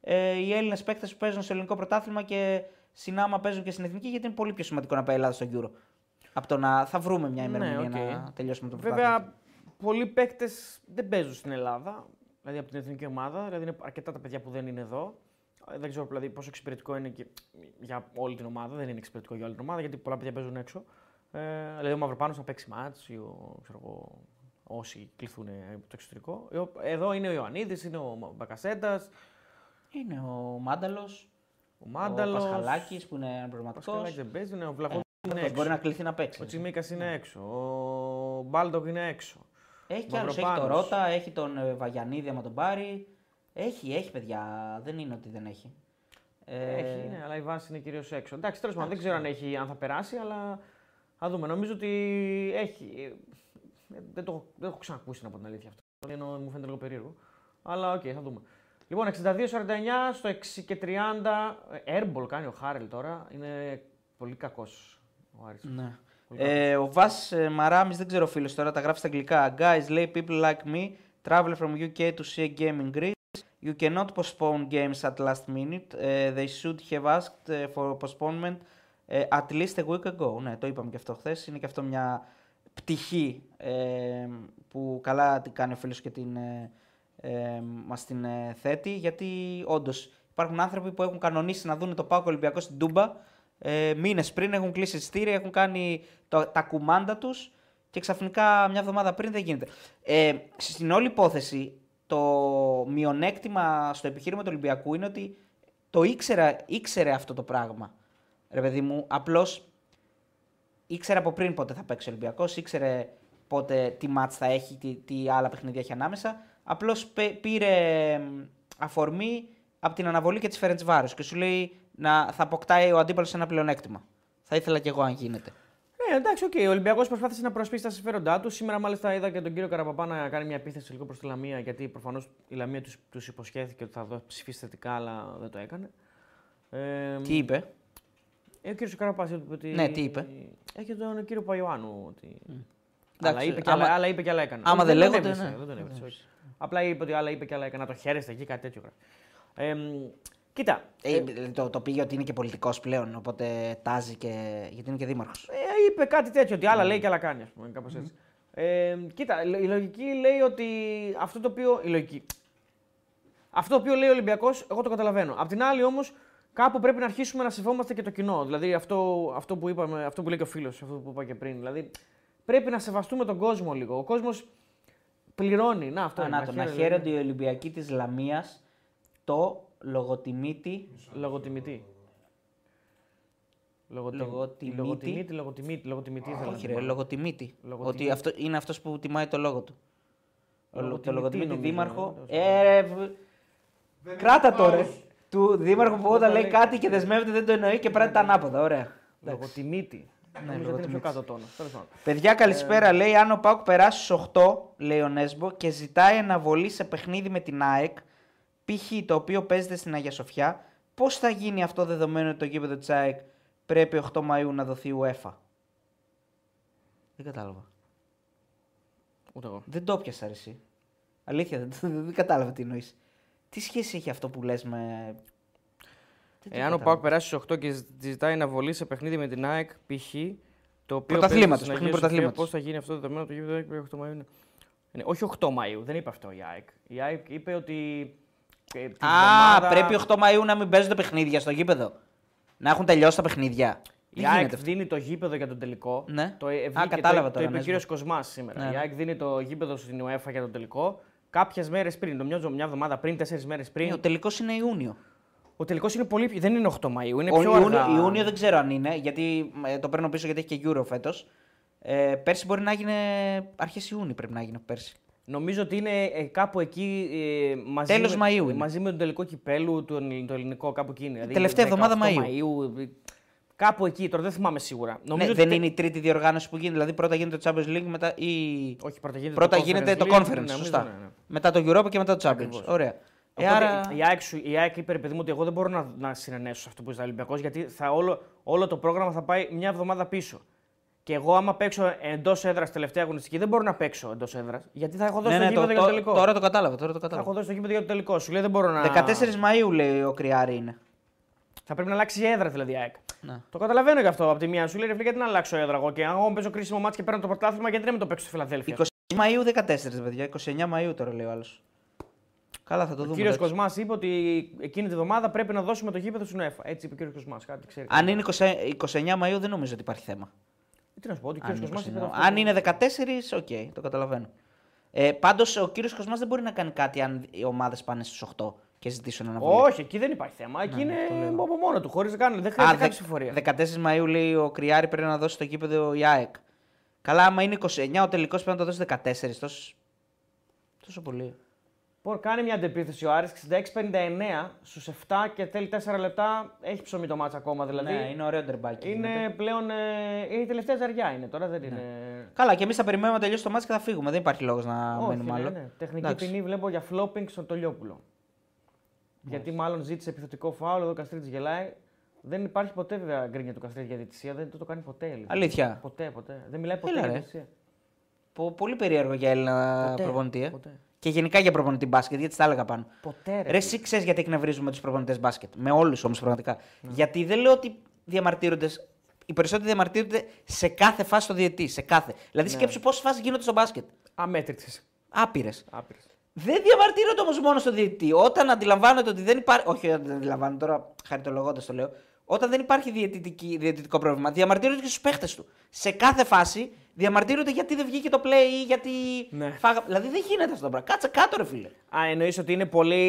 ε, οι Έλληνες παίκτες που παίζουν στο ελληνικό πρωτάθλημα και συνάμα παίζουν και στην εθνική, γιατί είναι πολύ πιο σημαντικό να πάει η Ελλάδα στο Euro. Από το να θα βρούμε μια Ναι, ημερομηνία οκ. να τελειώσουμε το πρωτάθλημα. Βέβαια, πολλοί παίκτες δεν παίζουν στην Ελλάδα, δηλαδή από την εθνική ομάδα. Δηλαδή είναι αρκετά τα παιδιά που δεν είναι εδώ. Ε, Δεν ξέρω δηλαδή, πόσο εξυπηρετικό είναι και για όλη την ομάδα. Δεν είναι εξυπηρετικό για όλη την ομάδα γιατί πολλά παιδιά παίζουν έξω. Ε, δηλαδή ο Μαυροπάνος να παίξει ματς ή ο, ξέρω εγώ, όσοι κληθούν από το εξωτερικό. Ε, ο- Εδώ είναι ο Ιωαννίδης, είναι ο Μπακασέτα, Είναι ο Μάνταλος, ο ο Μάνταλο. Πασχαλάκης που είναι πραγματικό. Πασχαλάκης δεν παίζει, είναι ο Βλαχό είναι Μπορεί έξω. να κληθεί να παίξει. Ο Τσιμίκας είναι έξω. Ο Μπάλντογκ είναι έξω. Έχει κι άλλους. Έχει τον Μαυροπάνος. Ρότα, έχει τον ε, Βαγιανίδη άμα τον πάρει. Έχει, έχει παιδιά. Δεν είναι ότι δεν έχει. Ε, Έχει, ναι, αλλά η βάση είναι κυρίως έξω. Εντάξει, τέλος πάντων, δεν ξέρω αν, έχει, αν θα περάσει, αλλά θα δούμε. Νομίζω ότι έχει. Ε, Δεν το, δεν το έχω ξανακούσει να πω την αλήθεια αυτό. Ενώ μου φαίνεται λίγο περίεργο. Αλλά οκ, θα δούμε. Λοιπόν, 62-49 στο 6 και 30. ε, Airball κάνει ο Χάρελ τώρα. Είναι πολύ κακός ο Άρης. Ναι. Πολύ Ε, ο Βάς ε, Μαράμις, δεν ξέρω φίλος τώρα, τα γράφεις στα αγγλικά. Guys, λέει people like me travel from UK to see a game in Greece. You cannot postpone games at last minute. Uh, they should have asked uh, for postponement uh, at least a week ago. Ναι, το είπαμε και αυτό χθες. Είναι και αυτό μια πτυχή ε, που καλά την κάνει ο φίλος και την, ε, ε, μας την ε, θέτει. Γιατί όντως υπάρχουν άνθρωποι που έχουν κανονίσει να δουν το Πάκο Ολυμπιακό στην Τούμπα ε, μήνες πριν έχουν κλείσει εισιτήρια, έχουν κάνει το, τα κουμάντα τους και ξαφνικά μια εβδομάδα πριν δεν γίνεται. Ε, στην όλη υπόθεση, το μειονέκτημα στο επιχείρημα του Ολυμπιακού είναι ότι το ήξερα, ήξερε αυτό το πράγμα. Ρε παιδί μου, απλώς ήξερε από πριν πότε θα παίξει ο Ολυμπιακός, ήξερε πότε τι ματς θα έχει, τι, τι άλλα παιχνίδια έχει ανάμεσα. Απλώς πήρε μ, αφορμή από την αναβολή και της Φερεντσβάρου και σου λέει να θα αποκτάει ο αντίπαλος ένα πλεονέκτημα. Θα ήθελα κι εγώ αν γίνεται. Ναι, εντάξει, οκ. Ο Ολυμπιακός προσπάθησε να προασπίσει τα συμφέροντά του. Σήμερα, μάλιστα, είδα και τον κύριο Καραπαπά να κάνει μια επίθεση λίγο προς τη Λαμία, γιατί προφανώς η Λαμία τους υποσχέθηκε ότι θα δώσει ψηφίσει θετικά, αλλά δεν το έκανε. Ε, Τι είπε; Ε, ο κύριος Καραπαπά είπε ότι. Ναι, τι είπε; Έχει τον κύριο Παϊωάννου. Ότι... Εντάξει, αλλά, είπε και άμα- άλλα, άλλα είπε και άλλα έκανε. άμα Όχι, δεν τον λέγονται, έβρισε, ναι. Δεν τον Δεν έβρισε, τον όχι. Απλά είπε ότι άλλα είπε και άλλα έκανε. Να το χαίρεστε εκεί, κάτι τέτοιο γράφει. Ε, μ, κοίτα. Ε, το, το πήγε ότι είναι και πολιτικός πλέον, οπότε τάζει και. γιατί είναι και δήμαρχος. Ε, είπε κάτι τέτοιο, ότι άλλα λέει και άλλα κάνει, ας πούμε, κάπως έτσι. Ε, κοίτα, η λογική λέει ότι αυτό το οποίο. Η λογική. Αυτό το οποίο λέει ο Ολυμπιακός, εγώ το καταλαβαίνω. Απ' την άλλη όμως, κάπου πρέπει να αρχίσουμε να σεβόμαστε και το κοινό. Δηλαδή αυτό, αυτό, που, είπαμε, αυτό που λέει και ο φίλος, αυτό που είπα και πριν. Δηλαδή πρέπει να σεβαστούμε τον κόσμο λίγο. Ο κόσμος πληρώνει. Να, αυτό Α, είναι. να το, να χαίρεται, χαίρονται οι Ολυμπιακοί της Λαμίας το λογοτιμήτη. Λογοτιμητή. Λογοτι... Λογοτιμήτη. Λογοτιμήτη, λογοτιμήτη, λογοτιμήτη. ήθελα να Όχι, πω. ρε, λογοτιμήτη. Λογοτιμήτη. Ότι αυτό, είναι αυτός που τιμάει το λόγο του. Ο λο- Το Λογοτιμητή λογοτιμήτη νομίζω, δήμαρχο. ε, Ε, ρε, β- Δεν κράτα είναι το ρε. πάγος. Του δήμαρχου που όταν λέει λέει- κάτι και δεσμεύεται δεν το εννοεί και πράττει τα ανάποδα. Ωραία. Εντάξει. Λογοτιμήτη. Ναι, Νομίζω ότι είναι πιο λογοτιμήτης. κάτω τόνος. Τέλος πάντων. Παιδιά, καλησπέρα. Ε, λέει αν ο Πάουκ περάσει στου 8, λέει ο Νέσμπο, και ζητάει αναβολή σε παιχνίδι με την ΑΕΚ, π.χ. το οποίο παίζεται στην Αγία Σοφιά, πώς θα γίνει αυτό δεδομένου ότι το γήπεδο της ΑΕΚ πρέπει 8 Μαου να δοθεί UEFA; Δεν κατάλαβα. Ούτε εγώ. Δεν το πιασα ρε, εσύ. Αλήθεια, δεν, δεν κατάλαβα τι εννοείς. Τι σχέση έχει αυτό που λες με. Δεν το Εάν ο κατάλαβα. Πάουκ περάσει στου 8 και ζητάει να βολεί σε παιχνίδι με την ΑΕΚ, π.χ. το οποίο. Πρωταθλήματος, παίζει στην παιχνίδι Αγία Σοφία, πρωταθλήματος. Πώς θα γίνει αυτό το δεδομένο το γήπεδο ΑΕΚ πρέπει 8 Μαΐου. είναι- Είναι, όχι 8 Μαου, δεν είπε αυτό η ΑΕΚ. Η ΑΕΚ είπε ότι. Ε, την Α, εβδομάδα- πρέπει 8 Μαου να μην παίζονται παιχνίδια στο γήπεδο. Να έχουν τελειώσει τα παιχνίδια. Η Δεν ΑΕΚ γίνεται αυτό; δίνει το γήπεδο για τον τελικό. Ναι. Το, ε, Α, βγήκε, κατάλαβα το, τώρα, το είπε ναι, ο κύριος Κοσμάς σήμερα. Ναι. Η ΑΕΚ δίνει το γήπεδο στην UEFA για τον τελικό. Κάποιες μέρες πριν, το μια, μια εβδομάδα πριν, τέσσερις μέρες πριν. Ε, Ο τελικός είναι Ιούνιο. Ο τελικός είναι πολύ πιο. Δεν είναι 8 Μαου, είναι Ο πιο Ιούνιο, αργά. Ιούνιο δεν ξέρω αν είναι, γιατί ε, το παίρνω πίσω γιατί έχει και Euro φέτος. Ε, πέρσι μπορεί να γίνει αρχές Ιούνιου πρέπει να γίνει πέρσι. Νομίζω ότι είναι ε, κάπου εκεί ε, μαζί, Τέλος με, Μαΐου είναι. μαζί με τον τελικό κυπέλου, το, το ελληνικό, κάπου εκεί είναι. Δηλαδή, Τελευταία 18 εβδομάδα Μαΐου. Μαΐου, ε, Κάπου εκεί, τώρα δεν θυμάμαι σίγουρα. Νομίζω Ναι, ότι δεν τε- είναι η τρίτη διοργάνωση που γίνεται. Δηλαδή πρώτα γίνεται το Champions League μετά ή. Όχι, πρώτα γίνεται Πρώτα το γίνεται το League, Conference. ναι, νομίζω, σωστά. ναι, ναι. Μετά το Europa και μετά το Champions. Ακριβώς. Ωραία. Ε, Οπότε, άρα... η, ΑΕΚ, σου- η ΑΕΚ είπε, ρε παιδί μου, ότι εγώ δεν μπορώ να, να συνενέσω σε αυτό που ζητάει ο Ολυμπιακός, γιατί θα όλο, όλο το πρόγραμμα θα πάει μια εβδομάδα πίσω. Και εγώ, άμα παίξω εντός έδρας τελευταία αγωνιστική, δεν μπορώ να παίξω εντός έδρας. Γιατί θα έχω δώσει Ναι, το ναι, το, γήπεδο για το το- τελικό. τώρα το κατάλαβα. Τώρα το Θα έχω κατάλαβα. δώσει το γήπεδο για το τελικό. Σου λέει δεν μπορώ να. 14 Μαΐου λέει ο Κριάρη είναι. Θα πρέπει να αλλάξει η έδρα δηλαδή η ΑΕΚ. Ναι. Το καταλαβαίνω και αυτό από τη μία. Σου λέει ρε φίλε, γιατί να αλλάξω έδρα εγώ. Και αν εγώ παίζω κρίσιμο ματς και παίρνω το πρωτάθλημα, γιατί δεν με το παίξω στη Φιλαδέλφια. 20 Μαΐου 14 παιδιά. 29 Μαΐου τώρα λέει ο άλλος. Καλά, θα το Ο δούμε. κύριος εντάξει. Κοσμάς είπε ότι εκείνη τη βδομάδα πρέπει να δώσουμε το γήπεδο στην UEFA. Έτσι είπε ο κύριος Κοσμάς. Κάτι ξέρει. Αν είναι 20 29 Μαΐου δεν νομίζω ότι υπάρχει θέμα. Τι να σου πω, ότι ο Αν κύριο είναι, Κοσμάς είπε. 29. αυτό. αν είναι 14, οκ, το καταλαβαίνω. Ε, Πάντως ο κύριος Κοσμάς δεν μπορεί να κάνει κάτι αν οι ομάδες πάνε στους 8 και ζητήσουν αναβολή. Όχι, εκεί δεν υπάρχει θέμα. Εκεί είναι από μόνο του, χωρίς να κάνει. Δεν Α, χρειάζεται δε- καν ψηφορία. 14 Μαου λέει ο Κριάρη πρέπει να δώσει το γήπεδο η ΑΕΚ. Καλά, άμα είναι 29, ο τελικός πρέπει να το δώσει 14. Τόσο, τόσο πολύ. Λοιπόν, κάνει μια αντεπίθεση ο Άρης 66-59 στους 7 και θέλει 4 λεπτά. Έχει ψωμί το μάτσα ακόμα δηλαδή. ναι, είναι ωραίο ντερμπάκι. είναι γίνεται. πλέον. Ε, είναι η τελευταία ζαριά είναι τώρα, δεν είναι. Καλά, και εμείς θα περιμένουμε να τελειώσει το μάτι και θα φύγουμε. Δεν υπάρχει λόγος να Όχι, μένουμε ναι, άλλο. ναι. Τεχνική Εντάξει. ποινή βλέπω για φλόπινγκ στον Τολιόπουλο. Γιατί μάλλον ζήτησε επιθετικό φάουλ, εδώ ο Καστρίτης γελάει. Δεν υπάρχει ποτέ βέβαια γκρίνια του Καστρίτης για διαιτησία, δεν το, το κάνει ποτέ. αλήθεια. Αλήθεια. Ποτέ, ποτέ. Δεν μιλάει ποτέ Έλα, για ρε. διαιτησία. Πο- Πολύ περίεργο για Έλληνα Ποτέ, προπονητή. Ε. ποτέ. Και γενικά για προπονητή μπάσκετ, γιατί τα έλεγα πάνω. Ποτέ, ρε. Ρε, εσύ ξέρεις γιατί εκνευρίζουμε τους προπονητές μπάσκετ. Με όλους όμως πραγματικά. Ναι. Γιατί δεν λέω ότι διαμαρτύρονται. Οι περισσότεροι διαμαρτύρονται σε κάθε φάση στο διετή. Σε κάθε. Δηλαδή Ναι. σκέψου πόσες φάσεις γίνονται στο μπάσκετ. Αμέτρητε. Άπειρες. Άπειρες. Δεν διαμαρτύρονται όμως μόνο στο διαιτητή. Όταν αντιλαμβάνονται ότι δεν υπάρχει. Όχι, δεν αντιλαμβάνονται τώρα, χαριτολογώντας το λέω. Όταν δεν υπάρχει διαιτητική, διαιτητικό πρόβλημα, διαμαρτύρονται και στους παίχτες του. Σε κάθε φάση διαμαρτύρονται γιατί δεν βγήκε το play ή γιατί. Ναι. Φάγα... Δηλαδή δεν γίνεται αυτό το πράγμα. Κάτσε κάτω, ρε φίλε. Α, εννοείς ότι είναι πολύ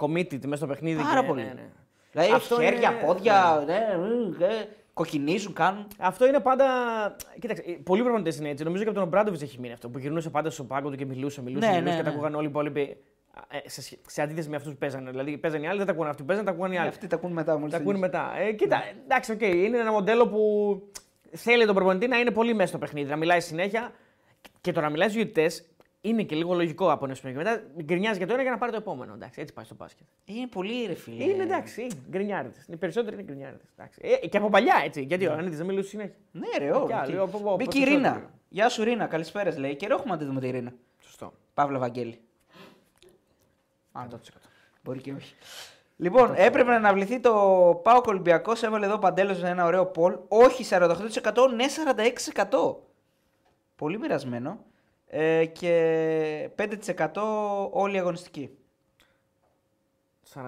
committed μέσα στο παιχνίδι. Πάρα και- πολύ. ναι, ναι. Δηλαδή Αυτό χέρια, είναι- πόδια, ναι, ναι, ναι, κοκκινίζουν, κάνουν. Αυτό είναι πάντα. Κοίταξε, ε, πολλοί προπονητές είναι έτσι. Νομίζω και από τον Ομπράντοβιτς έχει μείνει αυτό. Που γυρνούσε πάντα στον πάγκο του και μιλούσε, μιλούσε, Ναι, μιλούσε ναι, και τα ναι. ακούγαν όλοι οι υπόλοιποι. ε, σε, σχέ- σε αντίθεση με αυτούς που παίζανε. Δηλαδή παίζανε οι άλλοι, δεν τα ακούγαν αυτοί που παίζανε, τα ακούγαν οι άλλοι. Αυτοί τα ακούν μετά μόλις. Τα ακούνε μετά. Ε, κοίτα, εντάξει, οκ, είναι ένα μοντέλο που θέλει τον προπονητή να είναι πολύ μέσα στο παιχνίδι, να μιλάει συνέχεια. Και το να μιλάει στους διαιτητές είναι και λίγο λογικό από ένα σημείο. Και μετά γκρινιάζει για το ένα για να πάρει το επόμενο. Εντάξει, έτσι πάει στο μπάσκετ. Είναι πολύ ρε φίλε. Είναι εντάξει, γκρινιάριδες. Οι περισσότεροι είναι γκρινιάριδες. Ε, και από παλιά έτσι. Γιατί ο Ανίτη δεν μιλούσε συνέχεια. Ναι, ρε, όχι. Κι άλλοι, από- από- Μπήκε η από- Ρίνα. από- Γεια σου, Ρίνα. Καλησπέρα, λέει. Καιρό έχουμε να τη δούμε τη Ρίνα. Σωστό. Παύλα Βαγγέλη. Α, το Μπορεί και όχι. Λοιπόν, έπρεπε να αναβληθεί το Πάο Ολυμπιακός. Έβαλε εδώ παντέλος σε ένα ωραίο πολ. Όχι 48%, ναι 46%. Πολύ μοιρασμένο. Ε, και 5% όλη αγωνιστική. 48-46.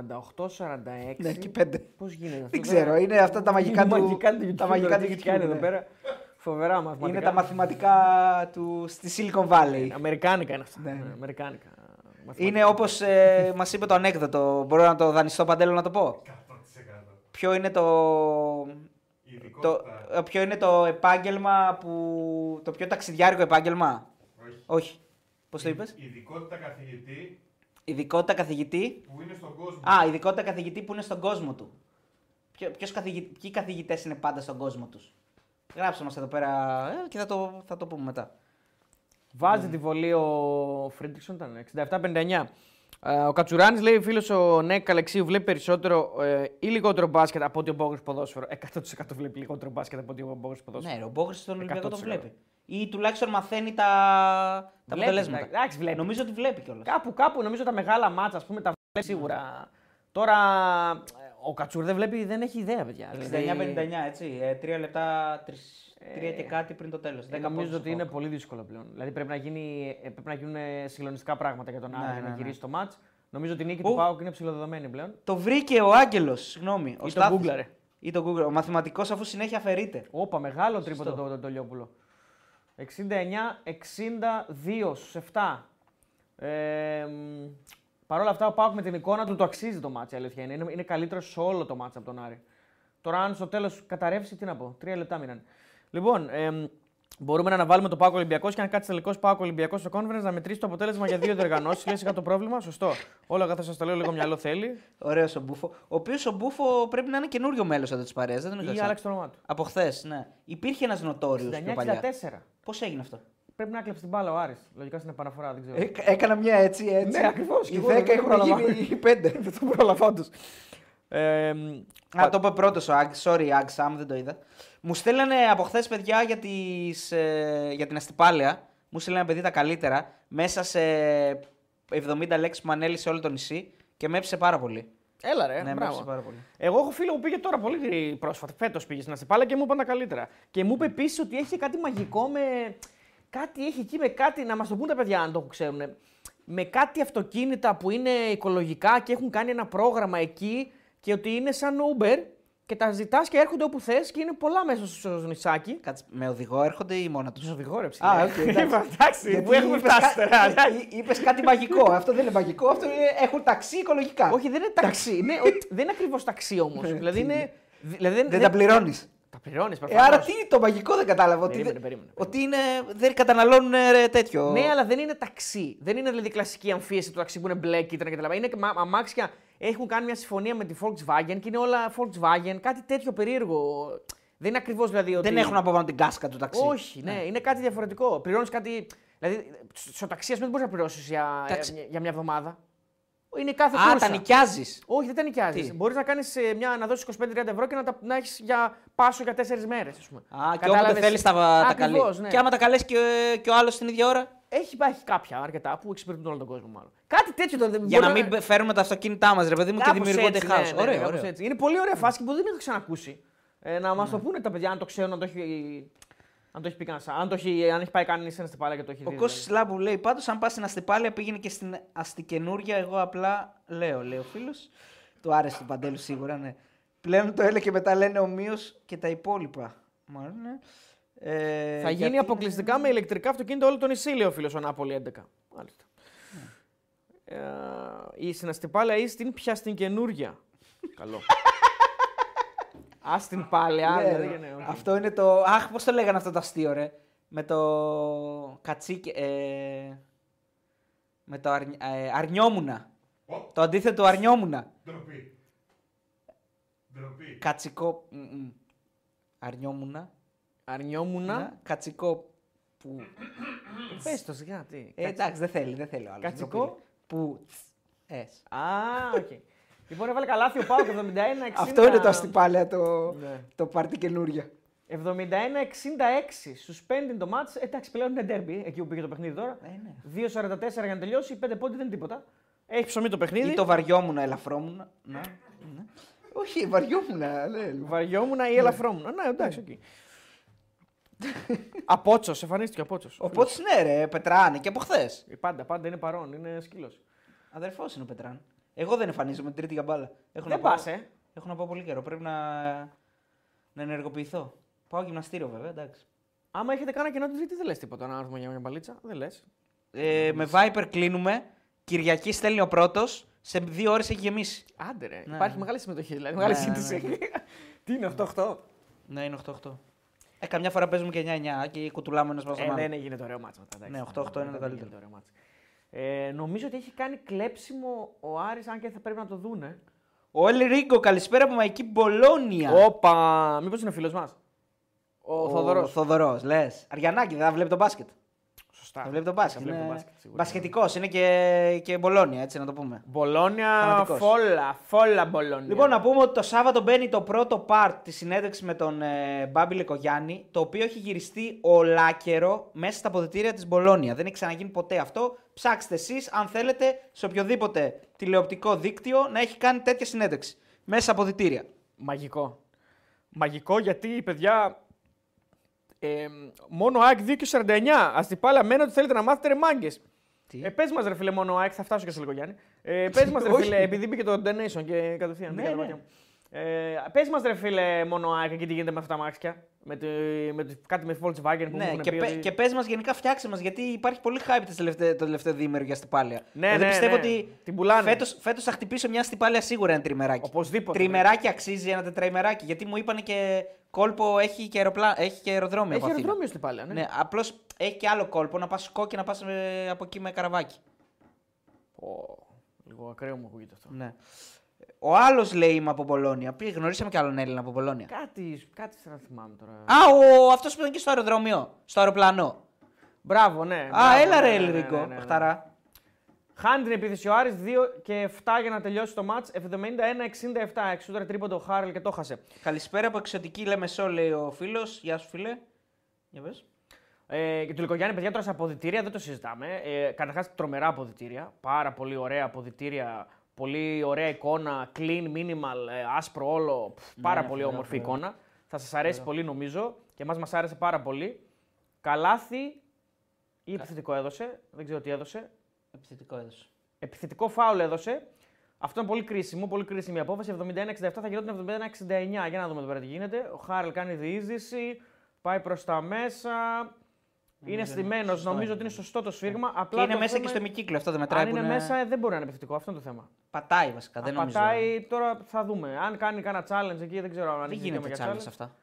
Ναι, και 5. Πώς γίνεται αυτό. Δεν ξέρω, είναι αυτά τα μαγικά του. μαγικά του τα μαγικά του YouTube. Κάνει YouTube, εδώ ναι. πέρα. Φοβερά μαθηματικά. Είναι τα μαθηματικά του στη Silicon Valley. Αμερικάνικα είναι αυτά. Ναι, Ναι, ναι. Αμερικάνικα. Είναι όπως ε, [LAUGHS] μας είπε το ανέκδοτο. Μπορώ να το δανειστώ παντέλο να το πω; 100%. Ποιο είναι το. Το, Ειδικότητα. ε, ποιο είναι το επάγγελμα που. το πιο ταξιδιάρικο επάγγελμα; Όχι. Όχι. Πώς το είπες; Ειδικότητα καθηγητή Ειδικότητα καθηγητή; που είναι στον κόσμο. Α, ειδικότητα καθηγητή που είναι στον κόσμο του. Ποιο, ποιος καθηγη... Ποιοι καθηγητές είναι πάντα στον κόσμο τους; Γράψτε μας εδώ πέρα ε, και θα το, θα το πούμε μετά. Βάζει τη βολή ο Φρίντριξον, ήταν 67-59. Ε, ο Κατσουράνης λέει: Φίλος ο Νέκ Αλεξίου βλέπει περισσότερο ε, ή λιγότερο μπάσκετ από ότι ο Μπόγκρι ποδόσφαιρο. 100% βλέπει λιγότερο μπάσκετ από ότι ο Μπόγκρι ποδόσφαιρο. Ναι, ο Μπόγκρι στον Ολυμπιακό το 100%. βλέπει. Ή τουλάχιστον μαθαίνει τα, τα Βλέπει, αποτελέσματα. εντάξει, βλέπει. Νομίζω ότι βλέπει κιόλας. Κάπου, κάπου νομίζω τα μεγάλα ματς, ας πούμε, τα βλέπει σίγουρα. Τώρα ε, ο Κατσούρ δεν βλέπει, δεν έχει ιδέα, παιδιά. 69-59, Δηλαδή, έτσι. Ε, τρία λεπτά, τρεις, τρία και κάτι πριν το τέλος. ε, νομίζω ότι είναι πολύ δύσκολο πλέον. Δηλαδή πρέπει να, γίνει, ε, πρέπει να γίνουν συγκλονιστικά πράγματα για τον Άρη Ναι, για να ναι, ναι. γυρίσει το μάτς. Νομίζω ότι η νίκη Ου. του Πάουκ είναι ψηλοδεδομένη πλέον. Το βρήκε ο Άγγελος, συγγνώμη. Ο Ή το Στάθης. Google, ρε. Ή το Google. Ο μαθηματικός αφού συνέχεια αφαιρείται. Όπα, μεγάλο τρίποντο το, το, το Λιόπουλο. 69-62 στους 7. Ε, μ, Παρ' όλα αυτά, ο Πάουκ με την εικόνα του το αξίζει το μάτς, η αλήθεια είναι. Είναι, είναι καλύτερο σε όλο το μάτς από τον Άρη. Τώρα, αν στο τέλος καταρρεύσει, τι να πω. Τρία λεπτά μείναν. Λοιπόν, ε, μπορούμε να αναβάλουμε το Πάουκ Ολυμπιακός και αν κάτσει τελικός Πάουκ Ολυμπιακός στο conference να μετρήσει το αποτέλεσμα για δύο διοργανώσεις. Λες είχα το πρόβλημα. Σωστό. Όλα καθώ σας το λέω, λίγο μυαλό θέλει. Ωραίος ο Μπούφο. Ο οποίος ο Μπούφο πρέπει να είναι καινούριο μέλος εδώ τη παρέα. Δεν τον είχα Ή ξανά. άλλαξε το όνομά του. Από χθες, ναι. Υπήρχε ένας νοτόριος πιο παλιά. 69-64. Πώς έγινε αυτό; Πρέπει να κλέψεις την μπάλα ο Άρης. Λογικά στην επαναφορά, δεν ξέρω. Ε, έκανα μια έτσι, έτσι. Ναι, ακριβώς. Οι Και εγώ 10 δεν το έχουν προλαβαίνω. γίνει οι 5. Δεν το πρόλαβα όντως. Ε, Α, το είπε πρώτος ο Αγ. Sorry, Αγ, Σαμ, δεν το είδα. Μου στέλνανε από χθες παιδιά για, τις, ε, για την αστυπάλαια. Μου στέλνανε παιδί τα καλύτερα. Μέσα σε 70 λέξεις που ανέλησε όλο το νησί και με έψησε πάρα πολύ. Έλα ρε, ναι, με μπράβο. έψησε πάρα πολύ. Εγώ έχω φίλο που πήγε τώρα πολύ πρόσφατα. Φέτος πήγε στην Αστυπάλα και μου είπαν τα καλύτερα. Και μου είπε επίσης ότι έχει κάτι μαγικό με. Κάτι έχει εκεί με κάτι. Να μας το πούν τα παιδιά αν το ξέρουν. Με κάτι αυτοκίνητα που είναι οικολογικά και έχουν κάνει ένα πρόγραμμα εκεί και ότι είναι σαν Uber και τα ζητάς και έρχονται όπου θες και είναι πολλά μέσα στο νησάκι. Κάτσε, με οδηγό έρχονται ή μόνα τους; Με οδηγό ρε συ. Α, οκ, εντάξει. [LAUGHS] εντάξει, που έχουμε φτάσει τώρα. Είπες κάτι μαγικό. [LAUGHS] αυτό δεν είναι μαγικό. Αυτό είναι, έχουν ταξί οικολογικά. Όχι, δεν είναι ταξί. είναι, [LAUGHS] ο- δεν είναι ακριβώς ταξί όμως. δηλαδή είναι. Δηλαδή δεν, δεν τα πληρώνεις. Τα πληρώνεις, Ε, άρα τι είναι το μαγικό δεν κατάλαβα. Ότι, Περίμενε, δεν- περίμενε, ότι είναι, δεν καταναλώνουν ε, ρε, τέτοιο. Ναι, αλλά δεν είναι ταξί. Δεν είναι δηλαδή κλασική αμφίεση του ταξί που είναι μπλε, κίτρινα κτλ. Είναι μα- αμάξια. Έχουν κάνει μια συμφωνία με τη Volkswagen και είναι όλα Volkswagen. Κάτι τέτοιο περίεργο. Δεν είναι ακριβώς δηλαδή ότι. Δεν έχουν από πάνω την κάσκα του ταξί. Όχι, ναι, είναι κάτι διαφορετικό. Πληρώνεις κάτι. Δηλαδή, στο ταξί, ας πούμε, δεν μπορείς να πληρώσεις για, Εντάξει. για, για μια εβδομάδα. Είναι κάθε Α, κούρσα. τα νοικιάζεις. Όχι, δεν τα νοικιάζεις. Τι; Μπορείς να, κάνεις, ε, μια, να δώσεις 25-30 ευρώ και να, τα, να έχεις για πάσο για 4 μέρες. Α, και Κατάλαβες; όποτε θέλεις τα, τα καλεί. Ακριβώς, ναι. Και άμα τα καλέσει και, και ο άλλος την ίδια ώρα; Έχει, έχει κάποια αρκετά που εξυπηρετούν όλο τον κόσμο, μάλλον. Κάτι τέτοιο το δεν Για μπορεί να μην φέρουμε τα αυτοκίνητά μας, ρε παιδί μου, και Κάπως δημιουργούνται έτσι, χάος. ναι, ναι, Ωραίο, κάπως ωραίο. έτσι. Είναι πολύ ωραία φάση που δεν έχω ξανακούσει. Ε, να μας το πούνε τα παιδιά αν το ξέρουν, αν το έχει, αν το έχει πει κανένας. Αν, το έχει, αν έχει πάει κανείς ένα στην και το έχει Ο δει. Κώστη Λάμπου λέει: Πάντως, αν πας στην Αστυπάλια, πήγαινε και στην Αστικαινούρια. Εγώ απλά λέω, λέει ο φίλος. Του άρεσε του Παντέλου σίγουρα, ναι. Πλέον το έλεγε και μετά λένε ομοίω και τα υπόλοιπα. Μάλλον, ναι. Ε, Θα γίνει γιατί- αποκλειστικά με ηλεκτρικά αυτοκίνητα όλο το νησί, λέει ο φίλος ο Νάπολη 11. Μάλιστα. Ε, ή στην Αστυπάλαια ή στην πια στην καινούρια. Καλό. [LAUGHS] Α στην Πάλαια. Ναι, δηλαδή, ρε. ναι, όχι. Αυτό είναι το. Αχ, πώς το λέγανε αυτό το αστείο, ρε. Με το. Κατσίκι. Ε... Με το αρνι... ε, αρνιόμουνα. Ω, Το αντίθετο του αρνιόμουνα. ντροπή. Ντροπή. Κατσικό. μ, μ. Αρνιόμουνα. Αρνιόμουνα. Ναι, Κατσικό. Που. Πες το σιγά, τι. Ε, εντάξει, δεν θέλει, δεν θέλει ο άλλος. Κατσικό; Ντροπή. Που. Ες. Α, οκ. Λοιπόν, έβαλε καλάθι ο Πάουκ 71-60. Αυτό είναι το αστυπάλαια το, Ναι. το πάρτι καινούρια. 71-66. Suspending το match. Εντάξει, πλέον είναι derby, εκεί που πήγε το παιχνίδι τώρα. Ε, ναι. 2-44 για να τελειώσει. 5 πόντι δεν είναι τίποτα. Έχει ψωμί το παιχνίδι. Ή το βαριόμουνα, ελαφρόμουνα. Ναι. ναι. Όχι, βαριόμουνα. Ναι. Βαριόμουνα ή ελαφρόμουνα. Ναι, εντάξει, οκ. Απότσος, εμφανίστηκε ο Απότσος. Ο Πότς ναι, ρε, Πετράνε και από χθες. Πάντα, πάντα είναι παρόν, είναι σκύλος. Αδερφός είναι ο Πετράν. Εγώ δεν εμφανίζομαι την τρίτη για μπάλα. Έχω Δεν να πάω- πας, ε. Έχω να πάω πολύ καιρό. Πρέπει να, να ενεργοποιηθώ. Πάω γυμναστήριο βέβαια, εντάξει. Άμα έχετε κάνει κοινό την τρίτη, δεν λες τίποτα να έρθουμε για μια μπαλίτσα. Δεν λες. Ε, με Viper κλείνουμε. Κυριακή στέλνει ο πρώτος. Σε δύο ώρες έχει γεμίσει. Άντε ρε. Ναι, Υπάρχει ναι. μεγάλη συμμετοχή, δηλαδή. Μεγάλη Ναι, ναι, σύντηση. ναι. [LAUGHS] Τι είναι αυτό, 8. Ναι, είναι 8-8. Ε, καμιά φορά παίζουμε και 9-9 και κουτουλάμε ένας Ε, δεν έγινε ωραίο μάτσο μετά. εντάξει. Ναι, 8-8 είναι το Δεν καλύτερο. Γίνεται ωραίο μάτσο. Ε, νομίζω ότι έχει κάνει κλέψιμο ο Άρης, αν και θα πρέπει να το δούνε. Ο Ελ Ρίγκο, καλησπέρα από Μαϊκή Μπολόνια. Όπα! Μήπως είναι φίλος μας; Ο, Θοδωρός. Θοδωρός, λες. Αριανάκη, δεν θα βλέπει τον μπάσκετ. Σωστά. Θα βλέπει τον μπάσκετ. Θα βλέπει Είναι... τον μπάσκετ, σίγουρα. Μπασκετικός είναι και, και Μπολόνια, έτσι να το πούμε. Μπολόνια, Φανατικός. φόλα, φόλα Μπολόνια. Λοιπόν, να πούμε ότι το Σάββατο μπαίνει το πρώτο part της συνέντευξης με τον ε, Μπάμπη Λεκογιάννη, το οποίο έχει γυριστεί ολάκερο μέσα στα αποδητήρια της Μπολόνια. Δεν έχει ξαναγίνει ποτέ αυτό. Ψάξτε εσείς, αν θέλετε, σε οποιοδήποτε τηλεοπτικό δίκτυο να έχει κάνει τέτοια συνέντευξη. Μέσα στα αποδητήρια. Μαγικό. Μαγικό γιατί, παιδιά, ε, μόνο ΑΕΚ 2 και 49. Αστυπάλα, μένω ότι θέλετε να μάθετε ρε μάγκες. Τι; Ε, πες μας ρε φίλε μόνο ΑΕΚ, θα φτάσω και σε λίγο Γιάννη. Ε, πες μας ρε [LAUGHS] Όχι. φίλε, επειδή μπήκε το donation και κατευθείαν Ναι, μπήκε τα ναι. μάτια μου. Ε, πες μας ρε φίλε μόνο ΑΕΚ και τι γίνεται με αυτά τα μάξια. Με, τη, με τη, κάτι με Volkswagen που μου Ναι, έχουν και, πει πε, ότι... και πες μας γενικά φτιάξε μας, γιατί υπάρχει πολύ hype το τελευταίο, το τελευταίο διήμερο για στυπάλια. Ναι, δηλαδή ναι, πιστεύω ναι. ότι Την πουλάνε. φέτος, φέτος θα χτυπήσω μια στυπάλια σίγουρα ένα τριμεράκι. Οπωσδήποτε. Τριμεράκι αξίζει ένα τετραημεράκι, γιατί μου είπαν και κόλπο έχει και, αεροπλά, έχει και αεροδρόμιο Έχει από Αθήνα. αεροδρόμιο Αστυπάλα, ναι. Ναι, απλώς έχει και άλλο κόλπο να πας κόκκι να πας ε, από εκεί με καραβάκι. Ω, λίγο ακραίο μου ακούγεται αυτό. Ναι. Ο άλλος λέει είμαι από Μπολόνια. Πήγε, γνωρίσαμε και άλλον Έλληνα από Μπολόνια. Κάτι, κάτι σαν να θυμάμαι τώρα. Α, ο, αυτός που ήταν και στο αεροδρόμιο, στο αεροπλάνο. Μπράβο, ναι. Α, μπράβο, έλα ναι, ρε ναι, ναι, Ελρίκο, ναι, ναι, ναι. Χταρά. Χάνει την επίθεση ο Άρης 2 και 7 για να τελειώσει το μάτς. 71-67. Εξούταρε τρίποντο ο Χάρελ και το χάσε. Καλησπέρα από εξωτική Λεμεσό, λέει ο φίλος. Γεια σου, φίλε. Για πες. Ε, και του Λικογιάννη, παιδιά, τώρα σε αποδητήρια δεν το συζητάμε. Ε, Καταρχάς, τρομερά αποδητήρια. Πάρα πολύ ωραία αποδητήρια. Πολύ ωραία εικόνα. Clean, minimal, ε, άσπρο όλο. Πφ, πάρα ναι, πολύ φοβερό, όμορφη φοβερό. εικόνα. Θα σας αρέσει πολύ, νομίζω. Και εμάς μας άρεσε πάρα πολύ. Καλάθι ή επιθετικό έδωσε. Δεν ξέρω τι έδωσε. Επιθετικό έδωσε. Επιθετικό φάουλ έδωσε. Αυτό είναι πολύ κρίσιμο, πολύ κρίσιμη απόφαση. 71-67 θα γινόταν 71-69. Για να δούμε εδώ πέρα τι γίνεται. Ο Χάρελ κάνει διείσδυση, πάει προς τα μέσα. Είναι είναι στημένος. σωστό Νομίζω είναι. ότι είναι σωστό το σφίγμα. Και Απλά είναι το μέσα θέμα και στο είναι- ημικύκλο. Αυτό δεν μετράει. Αν που είναι μέσα, ε, δεν μπορεί να είναι επιθετικό. Αυτό είναι το θέμα. Πατάει βασικά. Δεν Αν νομίζω. πατάει, τώρα θα δούμε. Αν κάνει κανένα challenge εκεί, δεν ξέρω αν Δεν έχει γίνεται δικαίωμα για τσάλε challenge. αυτά.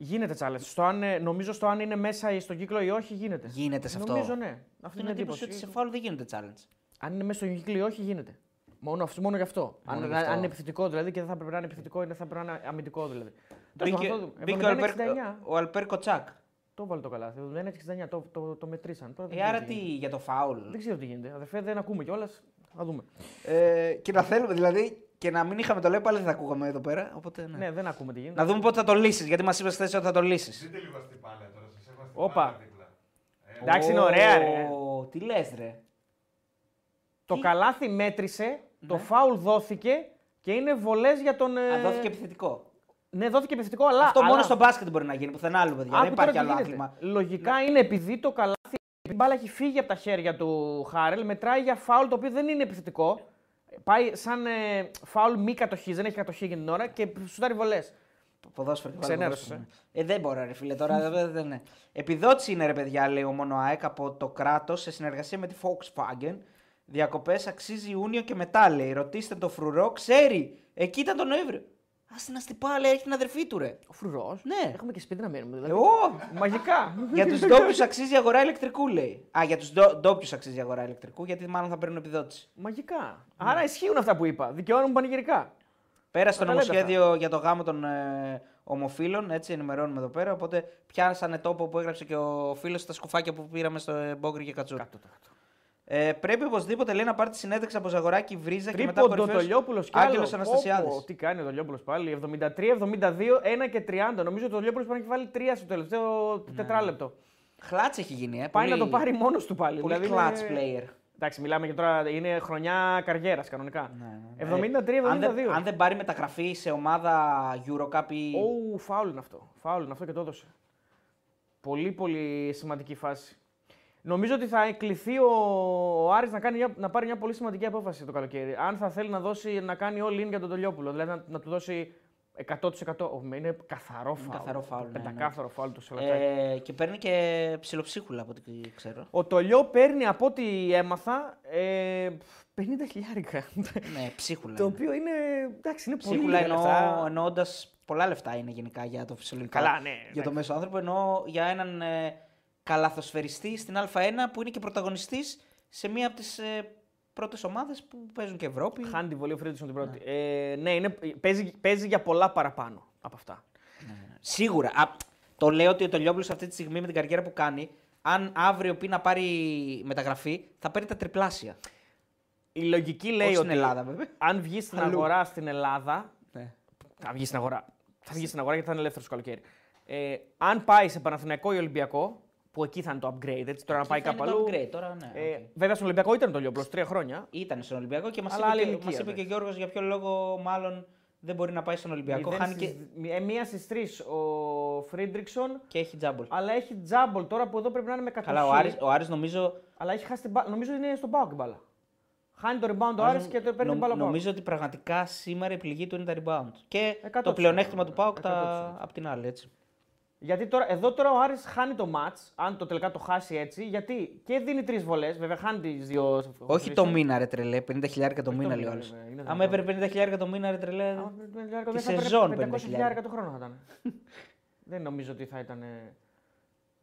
Γίνεται challenge. Στο αν, ε, νομίζω στο αν είναι μέσα ή στον κύκλο ή όχι, γίνεται. Γίνεται σε αυτό. Νομίζω ναι. Αυτή Αυτή είναι είναι η εντύπωση ότι εντύπωση. σε φάουλ δεν γίνεται challenge. Αν είναι μέσα στον κύκλο ή όχι, γίνεται. Μόνο, αυτό, μόνο γι' αυτό. Μόνο αν, γι' αυτό. αν είναι επιθετικό δηλαδή και δεν θα πρέπει να είναι επιθετικό ή δεν θα πρέπει να είναι αμυντικό δηλαδή. Τέλος Μπήκε, πάντων, αυτό- μπήκε ο, Αλπέρ, 71-69, ο Αλπέρ Κοτσάκ. Το βάλε το καλάθι. 71-69 το, το, το μετρήσαν. Τώρα δεν Ε, ξέρω άρα τι γίνεται. για το φάουλ; Δεν ξέρω τι γίνεται. Αδερφέ, δεν ακούμε κιόλας. Θα δούμε. Ε, και να θέλουμε, δηλαδή, και να μην είχαμε το λέει, πάλι δεν θα ακούγαμε εδώ πέρα. Οπότε, ναι. Ναι, δεν ακούμε τι γίνεται. Να δούμε πότε θα το λύσεις, γιατί μας είπες χθες ότι θα το λύσεις. Δείτε λίγο στην πάλια τώρα, σας έχω στην Όπα. πάλια δίπλα. Ε, Εντάξει, είναι ωραία, ρε. Τι λες, ρε. Το Τι; καλάθι μέτρησε, το Ναι. φάουλ δόθηκε και είναι βολές για τον. ε, Α, δόθηκε επιθετικό. Ναι, δόθηκε επιθετικό, αλλά. Αυτό αλλά... μόνο στο μπάσκετ μπορεί να γίνει, πουθενά άλλο, παιδιά. Άκου δεν τώρα υπάρχει τι άλλο γίνεται. άθλημα. Λογικά είναι επειδή το καλάθι. Η μπάλα έχει φύγει από τα χέρια του Χάρελ, μετράει για φάουλ το οποίο δεν είναι επιθετικό. Πάει σαν ε, φάουλ μη κατοχής, δεν έχει κατοχή για την ώρα και σουτάρει βολές. Ποδόσφαιρο. και Ξενέρωσες, ποδόσφαιρο. Ε, δεν μπορώ, ρε φίλε, τώρα [LAUGHS] δεν, δεν είναι. Επιδότηση είναι, ρε παιδιά, λέει ο Μόνο ΑΕΚ από το κράτος σε συνεργασία με τη Volkswagen. Διακοπές αξίζει Ιούνιο και μετά, λέει. Ρωτήστε το φρουρό, ξέρει. Εκεί ήταν τον Νοέμβριο. Α την αστυπά, λέει, έχει την αδερφή του, ρε. Ο φρουρός. Ναι. Έχουμε και σπίτι να μένουμε. Δηλαδή. Εγώ. Μαγικά. [LAUGHS] για τους ντόπιους αξίζει η αγορά ηλεκτρικού, λέει. Α, για τους ντόπιους αξίζει η αγορά ηλεκτρικού, γιατί μάλλον θα παίρνουν επιδότηση. Μαγικά. Άρα ισχύουν αυτά που είπα. Δικαιώνουν πανηγυρικά. Πέρασε το Τα λέτε νομοσχέδιο για το γάμο των ε, ομοφύλων, έτσι ενημερώνουμε εδώ πέρα. Οπότε πιάσανε τόπο που έγραψε και ο φίλος στα σκουφάκια που πήραμε στο ε, Μπόγκρι και Κατσούρ. Κάτω το κάτω. Ε, πρέπει οπωσδήποτε λέει να πάρει τη συνέντευξη από Ζαγοράκη Βρίζα και μετά Τρίποντο κορυφαίος Τολιόπουλος κι Άγγελος άλλο. Αναστασιάδης. Πω, πω, Τι κάνει ο Τολιόπουλος πάλι. 73, 72, 1 και 30. Νομίζω ότι ο Τολιόπουλος πρέπει να έχει βάλει 3 στο τελευταίο τετράλεπτο. Χλάτς έχει γίνει, ε. Πάει πολύ, να το πάρει μόνος του πάλι. Πολύ δηλαδή clutch είναι- player. Εντάξει, μιλάμε και τώρα είναι χρονιά καριέρας κανονικά. Ναι, ναι, ναι. 73-72. αν, δεν, αν δεν πάρει μεταγραφή σε ομάδα Eurocup ή. Ω, φάουλ είναι αυτό. Φάουλ είναι αυτό και το έδωσε. Πολύ πολύ σημαντική φάση. Νομίζω ότι θα κληθεί ο, ο Άρης να, κάνει, μια- να πάρει μια πολύ σημαντική απόφαση το καλοκαίρι. Αν θα θέλει να, δώσει, να κάνει all in για τον Τολιόπουλο, δηλαδή να, να του δώσει 100%. Ω, Είναι καθαρό φάουλ. καθαρό φάουλ, ναι, ναι. Πεντακάθαρο φάουλ του Σολακάκη. Ε, και παίρνει και ψιλοψίχουλα από ό,τι ξέρω. Ο Τολιό παίρνει από ό,τι έμαθα ε, 50 χιλιάρικα. ναι, ψίχουλα. το είναι. οποίο είναι, εντάξει, είναι πολύ Ψίχουλα λίγα εννοώ, λεφτά. εννοώντας πολλά λεφτά είναι γενικά για το φυσιολογικό. Καλά, ναι, Για το μέσο άνθρωπο, ενώ για έναν ε, καλαθοσφαιριστή στην Α1 που είναι και πρωταγωνιστής σε μία από τις ε, πρώτες ομάδες που παίζουν και Ευρώπη. Χάνει τη βολή ο Φρίντρισον την πρώτη. Ε, ναι, είναι, παίζει, παίζει για πολλά παραπάνω από αυτά. Σίγουρα. Α, το λέω ότι ο Τολιόπουλος αυτή τη στιγμή με την καριέρα που κάνει, αν αύριο πει να πάρει μεταγραφή, θα παίρνει τα τριπλάσια. Η λογική λέει Όχι ότι στην Ελλάδα, βέβαια. αν βγει στην Αλλού. αγορά στην Ελλάδα. Ναι. Θα βγει στην αγορά. Θα βγει στην αγορά γιατί θα είναι ελεύθερος το καλοκαίρι. Ε, αν πάει σε Παναθηναϊκό ή Ολυμπιακό, που εκεί θα είναι το upgrade, έτσι, τώρα να πάει θα είναι κάπου το αλλού. upgrade, τώρα, ναι, Ε, οκ. Βέβαια στον Ολυμπιακό ήταν το Λιόπλο τρία χρόνια. Ήταν στον Ολυμπιακό και μας Αλλά άλλη είπε, και, ηλικία, μας είπε και ο εντάξει. Γιώργος για ποιο λόγο μάλλον δεν μπορεί να πάει στον Ολυμπιακό. Μηδέν Χάνει στις- και, ε, μία στις τρεις ο Φρίντριξον, και έχει τζάμπολ. αλλά έχει τζάμπολ τώρα που εδώ πρέπει να είναι με κατοχή. Καλά, ο Άρης, ο Άρης νομίζω. Αλλά έχει χάσει την μπάλα. Νομίζω είναι στον Πάο την μπάλα. Χάνει το rebound ο Άρης και το παίρνει νο- την μπάλα ο Πάοκ. Νομίζω ότι πραγματικά σήμερα η πληγή του είναι τα rebound. Και 100%. το πλεονέκτημα του Πάουκ 100%. τα... απ' την άλλη. Έτσι. Γιατί τώρα, εδώ τώρα ο Άρης χάνει το match, αν το τελικά το χάσει έτσι, γιατί και δίνει τρεις βολές, βέβαια χάνει τις δύο. Όχι το μήνα, ρε τρελέ. 50 χιλιάρικα το Όχι μήνα, το λέει ο μήνα, άλλος. βέβαια, είναι Άμα δυνατόν. έπαιρνε 50 χιλιάρικα το μήνα, ρε τρελέ. Άμα Τη δεν θα έπαιρνε σεζόν 500 50 χιλιάρικα το χρόνο θα ήταν. [LAUGHS] δεν νομίζω ότι θα ήταν.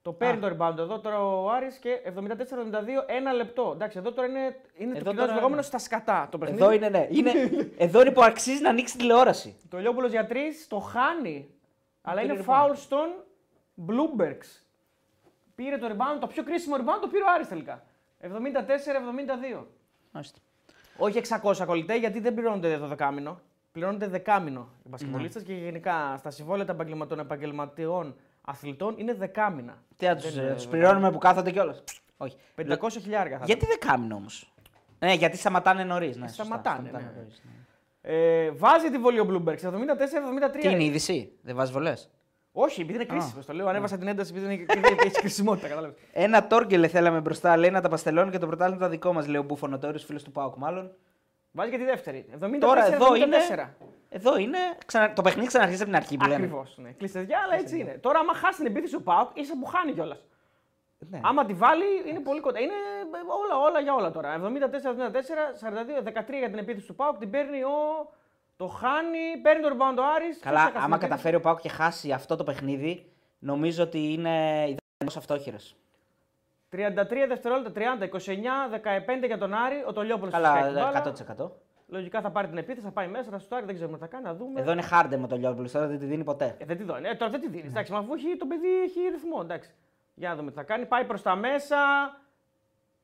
Το παίρνει το rebound εδώ τώρα ο Άρης και 74-72, ένα λεπτό. Εντάξει, εδώ τώρα είναι, είναι Εδώ το κοινός τώρα, λεγόμενος ναι. στα σκατά το παιχνίδι. Εδώ είναι, ναι. Είναι, [LAUGHS] εδώ είναι που αξίζει να ανοίξει τηλεόραση. Το Λιόπουλος για τρεις το χάνει. Αλλά πήρε είναι rebound. φάουλ στον Bloombergs. Πήρε το rebound, το πιο κρίσιμο rebound το πήρε ο Άρης τελικά. 74-72. Μάλιστα. Όχι 600 κολλητέ, γιατί δεν πληρώνονται το δεκάμινο. Πληρώνονται δεκάμινο οι μπασκετμπολίστες και γενικά στα συμβόλαια των επαγγελμα- των επαγγελματιών αθλητών είναι δεκάμινα. Τι να τους πληρώνουμε που κάθονται κιόλας. Όχι. 500 χιλιάρικα θα Γιατί δεν κάνουν όμως; Ναι, γιατί σταματάνε νωρίς. Ναι, σωστά, Σταματάνε, ναι. νωρίς, ναι. Ε, βάζει τη βολή ο Bloomberg 74-73. Τι είναι η είδηση, δεν βάζεις βολές; Όχι, επειδή είναι κρίσιμος. Το λέω, ανέβασα την ένταση επειδή είναι- επειδή έχει κρισιμότητα. Κατάλαβες. Ένα τόρκελε θέλαμε μπροστά, λέει να τα παστελώνει και το πρωτάθλημα το δικό μας, λέει ο Μπουφονοτόριο, φίλος του Πάουκ μάλλον. Βάζει και τη δεύτερη. 74-74. Τώρα εδώ είναι. Εδώ είναι. Ξανα... Το παιχνίδι ξαναρχίζει από την αρχή που λέμε. Ακριβώς. Ναι. Κλείστε διά, αλλά έτσι είναι. Τώρα, άμα χάσει την επίθεση ο Πάουκ, είσαι που χάνει κιόλας. Ναι. Άμα τη βάλει, είναι πολύ κοντά. Είναι ε, όλα, όλα για όλα τώρα. 74-74, 42-13 για την επίθεση του Πάουκ. Την παίρνει ο. Το χάνει, παίρνει το rebound ο Άρης. Καλά, ποιος έχασε άμα την επίθεση; καταφέρει ο Πάουκ και χάσει αυτό το παιχνίδι, νομίζω ότι είναι ιδανικός αυτόχειρος. 33 δευτερόλεπτα, 30, 29, 15 για τον Άρη. Ο Τολιόπουλος Καλά, 100%. Λογικά θα πάρει την επίθεση, θα πάει μέσα, θα σουτάρει, δεν ξέρουμε τι θα κάνει, να δούμε. Εδώ είναι χάρντε με το Λιόπουλο, τώρα δεν τη δίνει ποτέ. Ε, δεν τη δώνει. Ε, τώρα δεν τη δίνει. Εντάξει, μα αφού έχει, το παιδί έχει ρυθμό. Εντάξει. Για να δούμε τι θα κάνει. Πάει προς τα μέσα.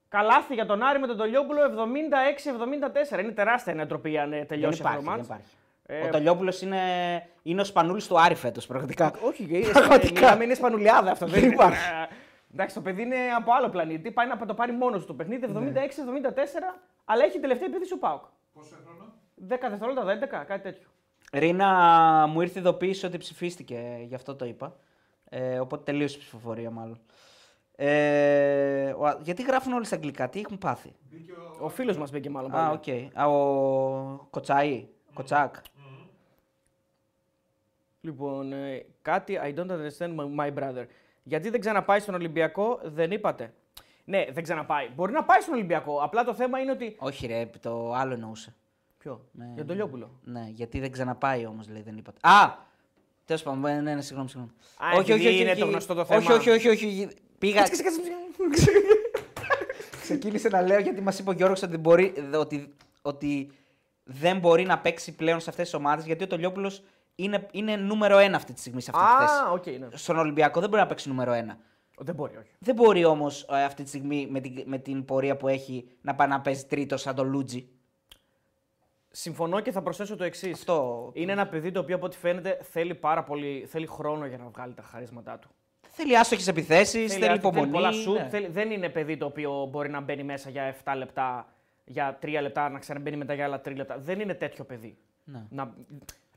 Καλάθι για τον Άρη με τον Τολιόπουλο 76-74. Είναι τεράστια η νοοτροπία αν ε, Δεν τελειώσει αυτό υπάρχει. το Δεν μάτς. υπάρχει. Ε, Ο Τολιόπουλος είναι, είναι ο Σπανούλης του Άρη φέτος, πραγματικά. Όχι, ε, [LAUGHS] Πραγματικά. μιλάμε, είναι σπανουλιάδα αυτό. Δεν υπάρχει. Ε, Εντάξει, το παιδί είναι από άλλο πλανήτη. Πάει να το πάρει μόνος του το παιχνίδι. 76-74, αλλά έχει τελευταία επίθεση ο Πάουκ. Πόσο χρόνο; 10 δευτερόλεπτα, 11, κάτι τέτοιο. Ρίνα, μου ήρθε ειδοποίηση ότι ψηφίστηκε, γι' αυτό το είπα. Ε, οπότε τελείωσε η ψηφοφορία, μάλλον. Ε, ο- γιατί γράφουν όλοι στα αγγλικά, τι έχουν πάθει; Μπήκε ο... Ο φίλος μας μπήκε μάλλον. Α, πάλι. οκ. Α, ο Κοτσάη, Κοτσάκ. Λοιπόν, ε, κάτι I don't understand my- my brother. Γιατί δεν ξαναπάει στον Ολυμπιακό, δεν είπατε. Ναι, δεν ξαναπάει. Μπορεί να πάει στον Ολυμπιακό. Απλά το θέμα είναι ότι. Όχι, ρε, το άλλο εννοούσε. Ποιο; Ναι, Για τον Τολιόπουλο. Ναι, γιατί δεν ξαναπάει όμως, λέει, δεν είπατε. Α! Τέλος πάντων, ναι, ναι, ναι, συγγνώμη, συγγνώμη. Α, επειδή είναι το γνωστό το θέμα. Όχι, όχι, όχι. όχι. Πήγα. Ξεκίνησε να λέω γιατί μας είπε ο Γιώργος ότι, μπορεί, ότι, ότι δεν μπορεί να παίξει πλέον σε αυτές τις ομάδες γιατί ο Τολιόπουλος είναι, είναι νούμερο ένα αυτή τη στιγμή σε αυτή τη θέση. Α, οκ, ναι. Στον Ολυμπιακό δεν μπορεί να παίξει νούμερο ένα. Δεν μπορεί, όχι. Δεν μπορεί όμως αυτή τη στιγμή με την, με την πορεία που έχει να πάει να παίζει τρίτο σαν τον Λούντζη. Συμφωνώ και θα προσθέσω το εξής. Αυτό. Είναι ένα παιδί το οποίο από ό,τι φαίνεται θέλει πάρα πολύ θέλει χρόνο για να βγάλει τα χαρίσματά του. Θέλει άστοχε επιθέσεις, θέλει, άθλη, υπομονή. πολλά σουτ, ναι. θέλει- δεν είναι παιδί το οποίο μπορεί να μπαίνει μέσα για 7 λεπτά, για 3 λεπτά, να ξαναμπαίνει μετά για άλλα 3 λεπτά. Δεν είναι τέτοιο παιδί. Ναι. Να...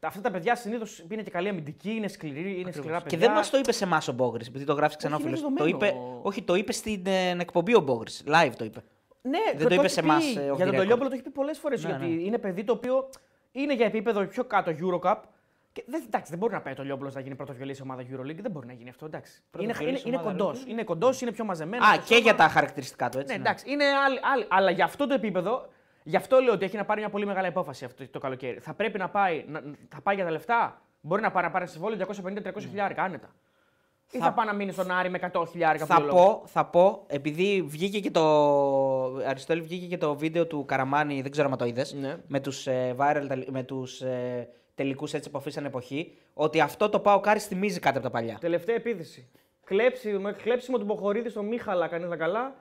Αυτά τα παιδιά συνήθως είναι και καλή αμυντική, είναι σκληροί, είναι σκληρά Και παιδιά. δεν μας το είπε σε εμάς ο Μπόγκρι, επειδή το γράφει ξανά ο Όχι, είναι φίλο. Το δεδομένο. είπε, όχι, το είπε στην ε, εκπομπή ο Μπόγκρι. Live το είπε. Ναι, Δεν το είπε έχει σε πει. εμάς, ε, off Για the τον record. Τολιόπουλο το έχει πει πολλές φορές. Ναι, γιατί ναι. είναι παιδί το οποίο είναι για επίπεδο πιο κάτω Eurocup. Και δεν, εντάξει, δεν μπορεί να πάει ο Τολιόπουλο να γίνει πρωτοβουλή σε ομάδα Euroleague. Δεν μπορεί να γίνει αυτό. Εντάξει. Είναι, Πρωτοβουλής είναι, σε είναι ομάδα κοντός. Euroleague. Είναι κοντός, είναι πιο μαζεμένος. Α, και για τα χαρακτηριστικά του, έτσι. Ναι, ναι. εντάξει, είναι άλλη, άλλη. Αλλά για αυτό το επίπεδο, γι' αυτό λέω ότι έχει να πάρει μια πολύ μεγάλη απόφαση αυτό το καλοκαίρι. Θα πρέπει να πάει, να, θα πάει για τα λεφτά, Μπορεί να πάρει, να πάρει συμβόλαιο 250-300 χιλιάρικα άνετα. Ή Θα- θα πάει να μείνει στον Άρη με 100 χιλιάρικα Θα πω, θα πω, επειδή βγήκε και το. Αριστόλη βγήκε και το βίντεο του Καραμάνη, δεν ξέρω αν το είδες. Ναι. Με τους ε, viral, τελ- με τους, ε, τελικούς έτσι που αφήσαν εποχή. Ότι αυτό το πάω κάρι θυμίζει κάτι από τα παλιά. Τελευταία επίθεση. Κλέψιμο, κλέψιμο του Μποχορίδη στο Μίχαλα, κανείς τα καλά.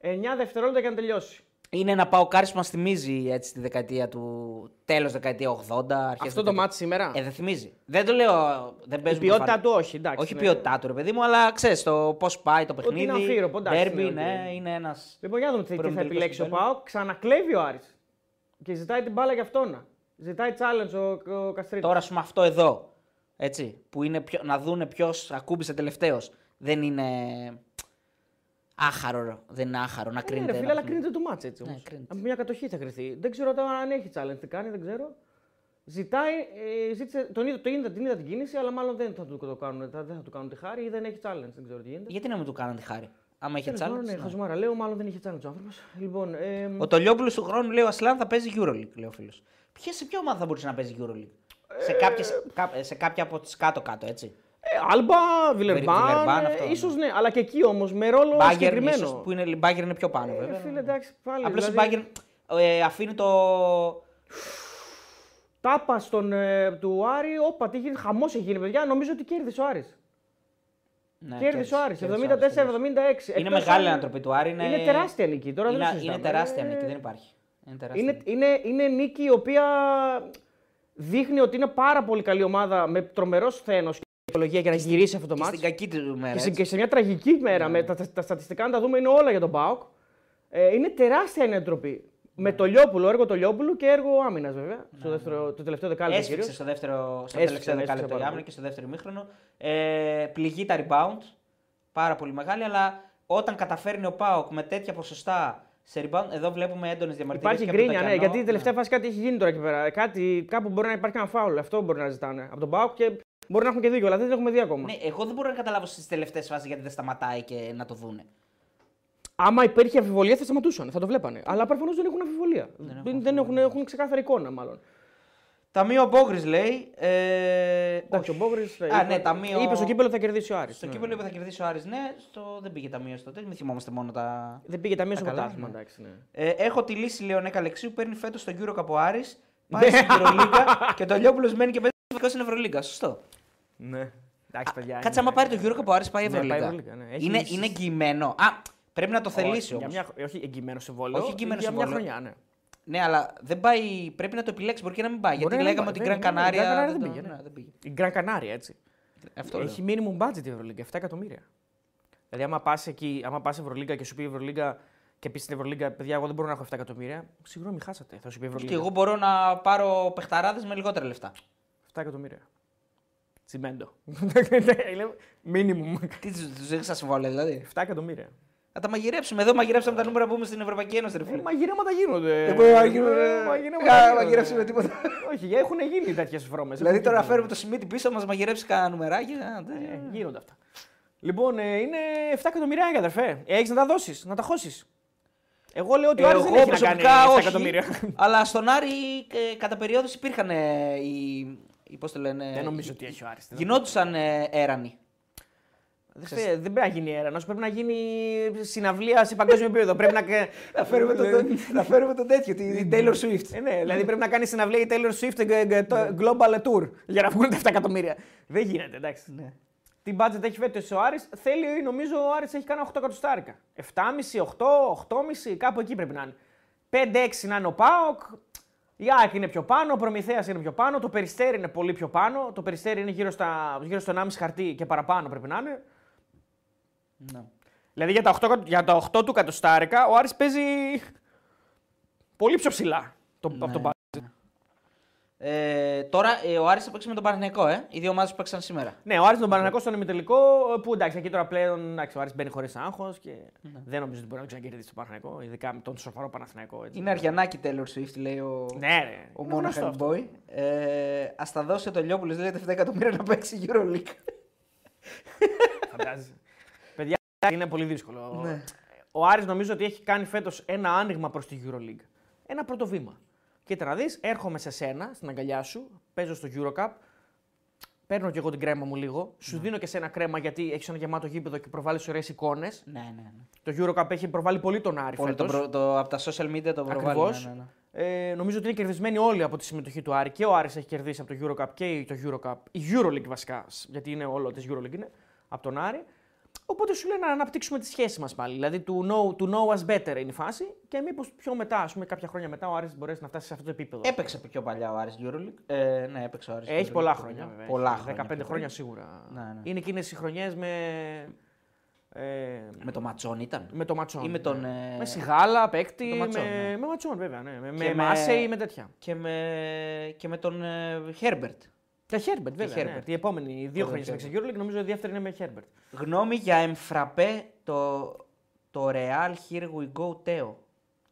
9 δευτερόλεπτα για να τελειώσει. Είναι ένα πάω κάρι που μας θυμίζει έτσι τη δεκαετία του. τέλος δεκαετία 80. Αρχές Αυτό το δεκαετία- μάτι σήμερα; Ε, δεν θυμίζει. Δεν το λέω. Δεν η παίζουμε ποιότητά φαν- του, όχι. Εντάξει, Όχι η ναι. ποιότητά του, ρε παιδί μου, αλλά ξέρεις το πώς πάει το παιχνίδι. είναι αμφίροπο, εντάξει, Derby, ναι, ναι, οκ. είναι ένας. Λοιπόν, για να δούμε τι- τι θα Προημιτελικός επιλέξει ο κυπέλλου. Πάοκ. Ξανακλέβει ο Άρης. Και ζητάει την μπάλα για αυτόν. Ζητάει challenge ο, ο Καστρίτη. Τώρα, ας πούμε, αυτό εδώ. Έτσι, που είναι πιο, να δούνε ποιος ακούμπησε τελευταίος. Δεν είναι. Άχαρο, ρε. δεν είναι άχαρο να Ναι, κρίνεται. ρε, φίλε, ένα αλλά παιχνίδι. κρίνεται το μάτς έτσι Ναι, όμως. κρίνεται. Από μια κατοχή θα κρυθεί. Δεν ξέρω τώρα αν έχει challenge, τι κάνει, δεν ξέρω. Ζητάει, ε, ζήτησε, τον είδα, το είδα, την είδα την κίνηση, αλλά μάλλον δεν θα του το κάνουν, θα, δεν θα του κάνουν τη χάρη ή δεν έχει challenge, δεν ξέρω τι γίνεται. Γιατί να μην του κάνανε τη χάρη. Άμα είχε Τέλος πάντων, challenge. Ναι, ναι. χαζομάρα λέω, μάλλον δεν είχε challenge ο άνθρωπος. Λοιπόν, ε, Ο Τολιόπουλος του χρόνου λέει ο Ασλάν θα παίζει Euroleague, λέει ο φίλος. Ποια σε ποια ομάδα θα μπορούσε να παίζει Euroleague; σε, κάποιες, κά- σε κάποια από τις κάτω-κάτω, έτσι. Ε, Άλμπα, Βιλερμπάν, Βιλερμπάν, ε, αυτό, ίσως ναι, αλλά και εκεί όμως με ρόλο Μπάγκερ, συγκεκριμένο. ίσως, που είναι, η Bayern είναι πιο πάνω, Ε, βέβαια. φίλε, εντάξει, πάλι. Απλώς δηλαδή, η Bayern ε, αφήνει το. Τάπα στον, ε, του Άρη, όπα, τι γίνει, χαμός έχει γίνει, παιδιά. Νομίζω ότι κέρδισε ο Άρης. Ναι, κέρδισε ο Άρης, κέρδισε ο Άρης, 74-76. Είναι Εκτός μεγάλη αν- ανατροπή του Άρη. Είναι, Είναι τεράστια νίκη. Τώρα είναι, δεν το είναι συζητάμε. τεράστια Ε, νίκη, δεν υπάρχει. Είναι τεράστια. Είναι, νίκη. είναι, είναι νίκη η οποία δείχνει ότι είναι πάρα πολύ καλή ομάδα με τρομερό σθένος και ψυχολογία για να γυρίσει αυτό το Και μάτι. στην κακή του μέρα. Και, σε- έτσι. και σε μια τραγική μέρα, με τα, τα στατιστικά να τα δούμε, είναι όλα για τον Μπάουκ. Ε, είναι τεράστια η ανατροπή. Με το Λιόπουλο, έργο το Λιόπουλου και έργο άμυνας βέβαια. Στο δεύτερο, το τελευταίο δεκάλεπτο Έσφιξε κυρίω. στο, δεύτερο, στο Έσφιξε, τελευταίο έσφιξε δεκάλεπτο η πάρα άμυνα πολύ. και στο δεύτερο ημίχρονο. Ε, πληγεί τα rebound. Πάρα πολύ μεγάλη, αλλά όταν καταφέρνει ο Πάοκ με τέτοια ποσοστά σε rebound, εδώ βλέπουμε έντονες διαμαρτυρίες. Υπάρχει γκρίνια, ναι, γιατί η τελευταία φάση κάτι έχει γίνει τώρα εκεί πέρα. Κάτι, κάπου μπορεί να υπάρχει ένα φάουλ. Αυτό μπορεί να ζητάνε από τον Μπάουκ και μπορεί να έχουν και δίκιο, αλλά δεν το έχουμε δει ακόμα. Ναι, εγώ δεν μπορώ να καταλάβω στις τελευταίες φάσεις γιατί δεν σταματάει και να το δούνε. Άμα υπήρχε αμφιβολία θα σταματούσαν, θα το βλέπανε. Αλλά προφανώς δεν έχουν αμφιβολία. Δεν, δεν έχουν, έχουν ξεκάθαρη εικόνα, μάλλον. Ταμείο Μπόγκρι λέει. Ε, Εντάξει, ο Μπόγκρι Α, ναι, ταμείο- είπε στο κύπελο θα κερδίσει ο Άρης. Στο ναι. κύπελο είπε θα κερδίσει ο Άρης, ναι. Στο... Δεν πήγε ταμείο στο τέλος. Μην θυμόμαστε μόνο τα. Δεν πήγε ταμείο στο καλά, πρωτάθλημα, ναι. εντάξει. Ναι. Ε, έχω τη λύση, λέει ο Νέκα Αλεξίου, που παίρνει φέτος στο Euro Cup ο Άρης, πάει στην Ευρωλίγκα [LAUGHS] και το Λιόπουλο μένει και παίζει βασικό στην Ευρωλίγκα. Σωστό. ναι. Εντάξει, παιδιά. Κάτσε, άμα πάρει το Euro Cup ο Άρης πάει Ναι, πάει Ευρωλίγκα. Ευρωλίγκα, ναι. Έχει Είναι, λύσεις. είναι εγγυημένο. Α, πρέπει να το θελήσει Για όμως. μια, όχι εγγυημένο συμβόλαιο. Όχι εγγυημένο για μια συμβόλαιο. χρονιά, ναι. Ναι, αλλά δεν πάει, πρέπει να το επιλέξει. Μπορεί και να μην πάει. Μπορεί γιατί να μην λέγαμε πάει, ότι η Gran δεν- ναι, ναι, η Gran Canaria. Canaria δεν δεν το- πήγε, ναι. ναι, δεν πήγε. Η Γκραν Κανάρια, έτσι. Αυτό λέω. Έχει minimum budget η Ευρωλίγκα, 7 εκατομμύρια. Δηλαδή, άμα πας εκεί, άμα πας Ευρωλίγκα και σου πει η Ευρωλίγκα και πεις στην Ευρωλίγκα, παιδιά, εγώ δεν μπορώ να έχω 7 εκατομμύρια. Συγγνώμη, χάσατε. Θα σου πει η Και Ευρωλίγκα. εγώ μπορώ να πάρω παιχταράδες με λιγότερα λεφτά. 7 εκατομμύρια. Τσιμέντο. [LAUGHS] Είναι minimum. Τι τους δείξει στα συμβόλαια δηλαδή; 7 εκατομμύρια. Θα τα μαγειρέψουμε. Εδώ μαγειρέψαμε τα νούμερα που είμαι στην Ευρωπαϊκή Ένωση. Ρε, Ε, φίλε. Μαγειρέματα γίνονται. Δεν μπορούμε να μαγειρεύουμε- Ε, μαγειρέματα Κα- γίνονται. μαγειρεύσουμε τίποτα. Όχι, έχουν γίνει τέτοιες βρώμες. Δηλαδή τώρα φέρουμε το σημείο πίσω, μας μαγειρέψει κανένα νουμεράκι. α, δεν- Ε, γίνονται αυτά. Λοιπόν, ε, είναι 7 εκατομμύρια, αδερφέ. Έχεις να τα δώσεις, να τα χώσεις. Εγώ λέω ότι ο Άρης δεν Εγώ έχει να κάνει προσωπικά 7 όχι. εκατομμύρια. Αλλά στον Άρη ε, κατά περίοδος υπήρχαν ε, οι. Οι- Πώς το λένε. Δεν νομίζω ότι έχει ο Άρης. Γινόντουσαν ε, έρανοι. Αδερφέ, δεν πρέπει να γίνει έρανος, πρέπει να γίνει συναυλία σε παγκόσμιο επίπεδο. πρέπει να... [LAUGHS] Να φέρουμε τον, να φέρουμε τον τέτοιο, την Taylor Swift. Ε, ναι, δηλαδή πρέπει να κάνει συναυλία η Taylor Swift ε, ε, το Global Tour για να βγουν τα 7 εκατομμύρια. Δεν γίνεται, εντάξει. Ναι. Τι budget έχει φέτος ο Άρης, θέλει, νομίζω ο Άρης έχει κάνει 8 εκατοστάρικα. 7,5, 8, 8,5, κάπου εκεί πρέπει να είναι. 5-6 να είναι ο Πάοκ. Η ΑΕΚ είναι πιο πάνω, ο Προμηθέας είναι πιο πάνω, το Περιστέρι είναι πολύ πιο πάνω. Το Περιστέρι είναι γύρω, στα, γύρω στο 1,5 χαρτί και παραπάνω πρέπει να είναι. Ναι. Δηλαδή για τα 8, για τα 8 του κατοστάρικα ο Άρης παίζει πολύ πιο ψηλά το, Ναι. από τον Πάοκ. Ε, τώρα ε, ο Άρης θα παίξει με τον Παναθηναϊκό, ε. Οι δύο ομάδες που παίξαν σήμερα. Ναι, ο Άρης τον Παναγιακό στον ημιτελικό που εντάξει, εκεί τώρα πλέον εντάξει, ο Άρης μπαίνει χωρίς άγχος και δεν νομίζω ότι μπορεί να ξανακερδίσει τον Παναγιακό, ειδικά με τον σοφαρό Παναθηναϊκό. Έτσι. Είναι αριανάκι Taylor Swift, λέει ο, Ναι, ναι. ο είναι γνωστό Monaghan αυτό. Boy. Ε, Α τα δώσει το Λιόπουλο, λέει 7 εκατομμύρια να παίξει Euroleague. Φαντάζεσαι. Παιδιά, είναι πολύ δύσκολο. Ναι. Ο Άρης νομίζω ότι έχει κάνει φέτος ένα άνοιγμα προς τη Euroleague. Ένα πρώτο βήμα. Κοίτα να δεις, έρχομαι σε σένα, στην αγκαλιά σου, παίζω στο Eurocup. παίρνω κι εγώ την κρέμα μου λίγο. Σου δίνω και σε ένα κρέμα γιατί έχεις ένα γεμάτο γήπεδο και προβάλλεις ωραίες εικόνες. Ναι, ναι. ναι. Το Eurocup έχει προβάλλει πολύ τον Άρη Πολύ το, φέτος. προ- το, από τα social media το προβάλλει. Ακριβώς. Ναι, ναι, ναι. Ε, νομίζω ότι είναι κερδισμένοι όλοι από τη συμμετοχή του Άρη. Και ο Άρης έχει κερδίσει από το Eurocup και το Eurocup. Η Euroleague βασικά, γιατί είναι όλο της Euroleague είναι, από τον Άρη. Οπότε σου λέει να αναπτύξουμε τη σχέση μας πάλι. Δηλαδή, to know, to know us better είναι η φάση και μήπως πιο μετά, ας πούμε, κάποια χρόνια μετά, ο Άρης μπορέσει να φτάσει σε αυτό το επίπεδο. Έπαιξε πιο παλιά ο Άρης Euroleague. Ε, ναι, έπαιξε ο Άρης. Έχει Euroleague πολλά πιο χρόνια. παλιά. Βέβαια. Πολλά Έχει χρόνια. 15 πιο χρόνια πριν. σίγουρα. Ναι, ναι. Είναι εκείνες οι χρονιές με. Ε, Με το Ματσόν ήταν. με το Ματσόν. Ή με τον, ναι. ε, Με Σιγάλα, παίκτη. με τον Ματσόν, με, ναι. με Ματσόν, βέβαια. Ναι. Με, με, με- Μάσε ή με τέτοια. Και με, και με τον ε, Herbert. Και Χέρμπερτ, βέβαια. Ναι. Herbert. Η επόμενη οι δύο Ο χρόνια Herbert. στην Euroleague, νομίζω η δεύτερη είναι με Χέρμπερτ. Γνώμη για εμφραπέ το, το Real Here We Go Teo.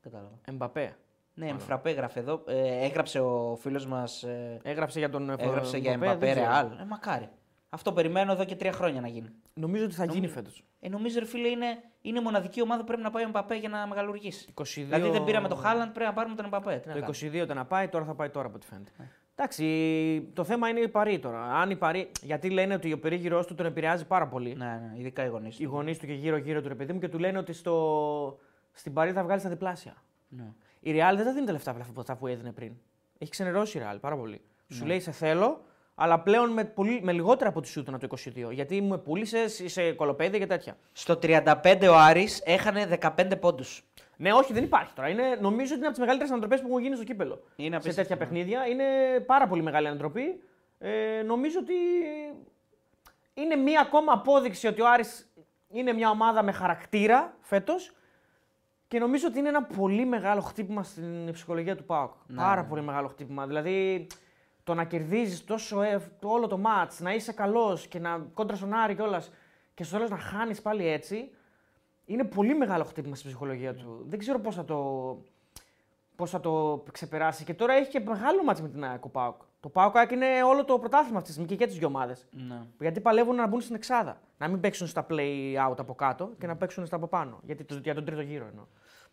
Κατάλαβα. Εμπαπέ. Ναι, εμφραπέ γράφει εδώ. Ε, έγραψε ο φίλος μας, ε, Έγραψε για τον έγραψε για Εμπαπέ, Εμπαπέ δεν ξέρω. Real. Ε, μακάρι. Αυτό περιμένω εδώ και τρία χρόνια να γίνει. Νομίζω ότι θα γίνει Νομίζω- φέτος. Ε, νομίζω, ρε φίλε, είναι, είναι η μοναδική ομάδα που πρέπει να πάει ο Εμπαπέ για να μεγαλουργήσει. 22... Δηλαδή δεν πήραμε το Χάλαντ, πρέπει να πάρουμε τον Εμπαπέ. Τι να Το κάνουμε; 22 ήταν να πάει, τώρα θα πάει τώρα από ό,τι φαίνεται. Ναι. Εντάξει, το θέμα είναι η Παρή τώρα. Αν η Παρή, γιατί λένε ότι ο περίγυρός του τον επηρεάζει πάρα πολύ. Ναι, ναι, ειδικά οι γονείς. Οι γονείς του και γύρω-γύρω του ρε παιδί μου και του λένε ότι στο... στην Παρή θα βγάλει τα διπλάσια. Ναι. Η Real δεν θα δίνει τα λεφτά από αυτά που έδινε πριν. Έχει ξενερώσει η Real πάρα πολύ. Σου λέει σε θέλω, αλλά πλέον με, πολύ, με λιγότερα από τη Σούτονα το 22. Γιατί μου πούλησες, είσαι κολοπέδι και τέτοια. Στο 35 ο Άρης έχανε 15 πόντους. Ναι, όχι, δεν υπάρχει τώρα. Είναι, νομίζω ότι είναι από τις μεγαλύτερες ανατροπές που έχουν γίνει στο κύπελο. Είναι σε απίστευτο, τέτοια ναι. παιχνίδια. Είναι πάρα πολύ μεγάλη ανατροπή. Ε, νομίζω ότι είναι μία ακόμα απόδειξη ότι ο Άρης είναι μια ομάδα με χαρακτήρα φέτος. Και νομίζω ότι είναι ένα πολύ μεγάλο χτύπημα στην ψυχολογία του ΠΑΟΚ. Ναι, πάρα ναι. πολύ μεγάλο χτύπημα. Δηλαδή το να κερδίζεις τόσο ευ, το όλο το μάτς, να είσαι καλός και να κόντρα στον Άρη κιόλας και στο τέλος να χάνεις πάλι έτσι. Είναι πολύ μεγάλο χτύπημα στην ψυχολογία του. Δεν ξέρω πώς θα το, πώς θα το ξεπεράσει. Και τώρα έχει και μεγάλο μάτς με την ΑΕΚ ο ΠΑΟΚ. Το ΠΑΟΚ ΑΕΚ είναι όλο το πρωτάθλημα αυτής της στιγμή και για τις δύο ομάδες. Ναι. Γιατί παλεύουν να μπουν στην εξάδα. Να μην παίξουν στα play out από κάτω και να παίξουν στα από πάνω. Γιατί το, για τον τρίτο γύρο εννοώ.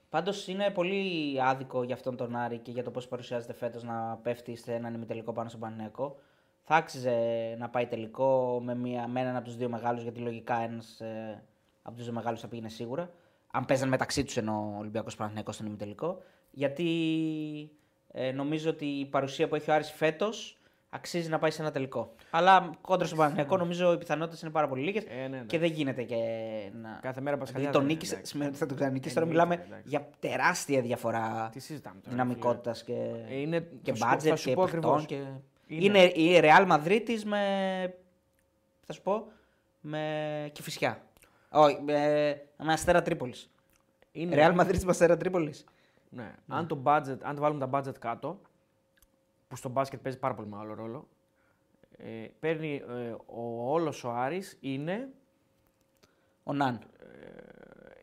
Πάντως είναι πολύ άδικο για αυτόν τον Άρη και για το πώς παρουσιάζεται φέτος να πέφτει σε έναν ημιτελικό πάνω στον Πανέκο. Θα άξιζε να πάει τελικό με, μια, με έναν από τους δύο μεγάλους, γιατί λογικά ένας ε, από τους δύο μεγάλους θα πήγαινε σίγουρα. Αν παίζαν μεταξύ τους ενώ ο Ολυμπιακός Παναθυνιακό στον ημιτελικό. Γιατί ε, νομίζω ότι η παρουσία που έχει ο Άρης φέτος αξίζει να πάει σε ένα τελικό. Αλλά κόντρα στον Παναθυνιακό νομίζω οι πιθανότητες είναι πάρα πολύ λίγες Ε, ναι, εντάξει. και δεν γίνεται και να. Κάθε μέρα Πασχαλιά Δηλαδή τον δεν είναι, νίκησε, εντάξει. σημαίνει ότι θα τον ξανανικήσει. Τώρα Εννοείται, μιλάμε εντάξει. για τεράστια διαφορά Τι συζητάμε τώρα. δυναμικότητας και, Ε, είναι- και θα σου πω- θα budget σου και πω παιχτών. ακριβώς. Και... Είναι. Είναι... η Real Madrid με. Θα σου πω. με Κηφισιά. Όχι, με, με Αστέρα Τρίπολης. Είναι- Real Madrid με Αστέρα Τρίπολης. Ναι. Αν, το budget, αν το βάλουμε τα budget κάτω, που στο μπάσκετ παίζει πάρα πολύ μεγάλο ρόλο, ε, παίρνει ε, ο όλος ο Άρης είναι, Ο Ναν.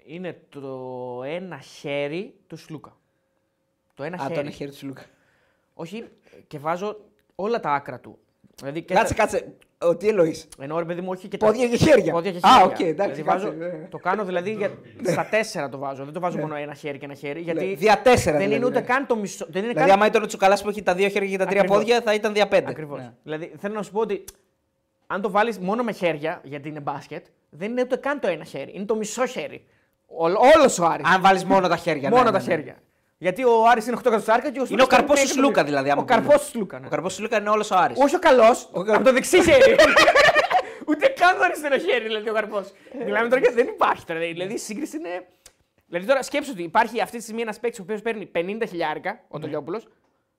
είναι το ένα χέρι του Σλούκα. Το ένα Α, χέρι. το ένα χέρι του Λούκα. Όχι, και βάζω όλα τα άκρα του. Δηλαδή και Κάτσε, τα- κάτσε. Ο, τι εννοείς; Ενώ ρε παιδί μου, όχι και τα- Πόδια και χέρια. Πόδια και Α, χέρια. οκ, εντάξει, Δηλαδή, κάτσε, βάζω- ναι. το κάνω δηλαδή για, στα τέσσερα το βάζω. Δεν το βάζω μόνο ένα χέρι και ένα χέρι. Γιατί Ναι, δια τέσσερα δεν δηλαδή, είναι ούτε ναι. καν το μισό. Δεν είναι Δηλαδή, καν... άμα ήταν ο Τσουκαλάς που έχει τα δύο χέρια και τα τρία Ακριβώς. πόδια, θα ήταν δια πέντε. Ακριβώς. Ναι. Δηλαδή θέλω να σου πω ότι αν το βάλεις μόνο με χέρια, γιατί είναι μπάσκετ, δεν είναι ούτε καν το ένα χέρι. Είναι το μισό χέρι. Όλος ο Άρης. Αν βάλεις μόνο τα χέρια. μόνο ναι, τα ναι, ναι. χέρια. Γιατί ο Άρης είναι 8 εκατοστάρικα και ο Είναι ο Σλούκα καρπός του είναι Σλούκα δηλαδή. άμα Ο καρπός πούμε. του Σλούκα. ναι. Ο καρπός του Σλούκα είναι όλος ο Άρης. Όχι ο καλός, από το δεξί χέρι. [LAUGHS] Ούτε καν το αριστερό χέρι, δηλαδή ο καρπός. Μιλάμε τώρα γιατί δεν υπάρχει τώρα. Δηλαδή η σύγκριση είναι. Δηλαδή τώρα σκέψου ότι υπάρχει αυτή τη στιγμή ένας παίκτης ο οποίος παίρνει 50 χιλιάρικα, ο Τολιόπουλο,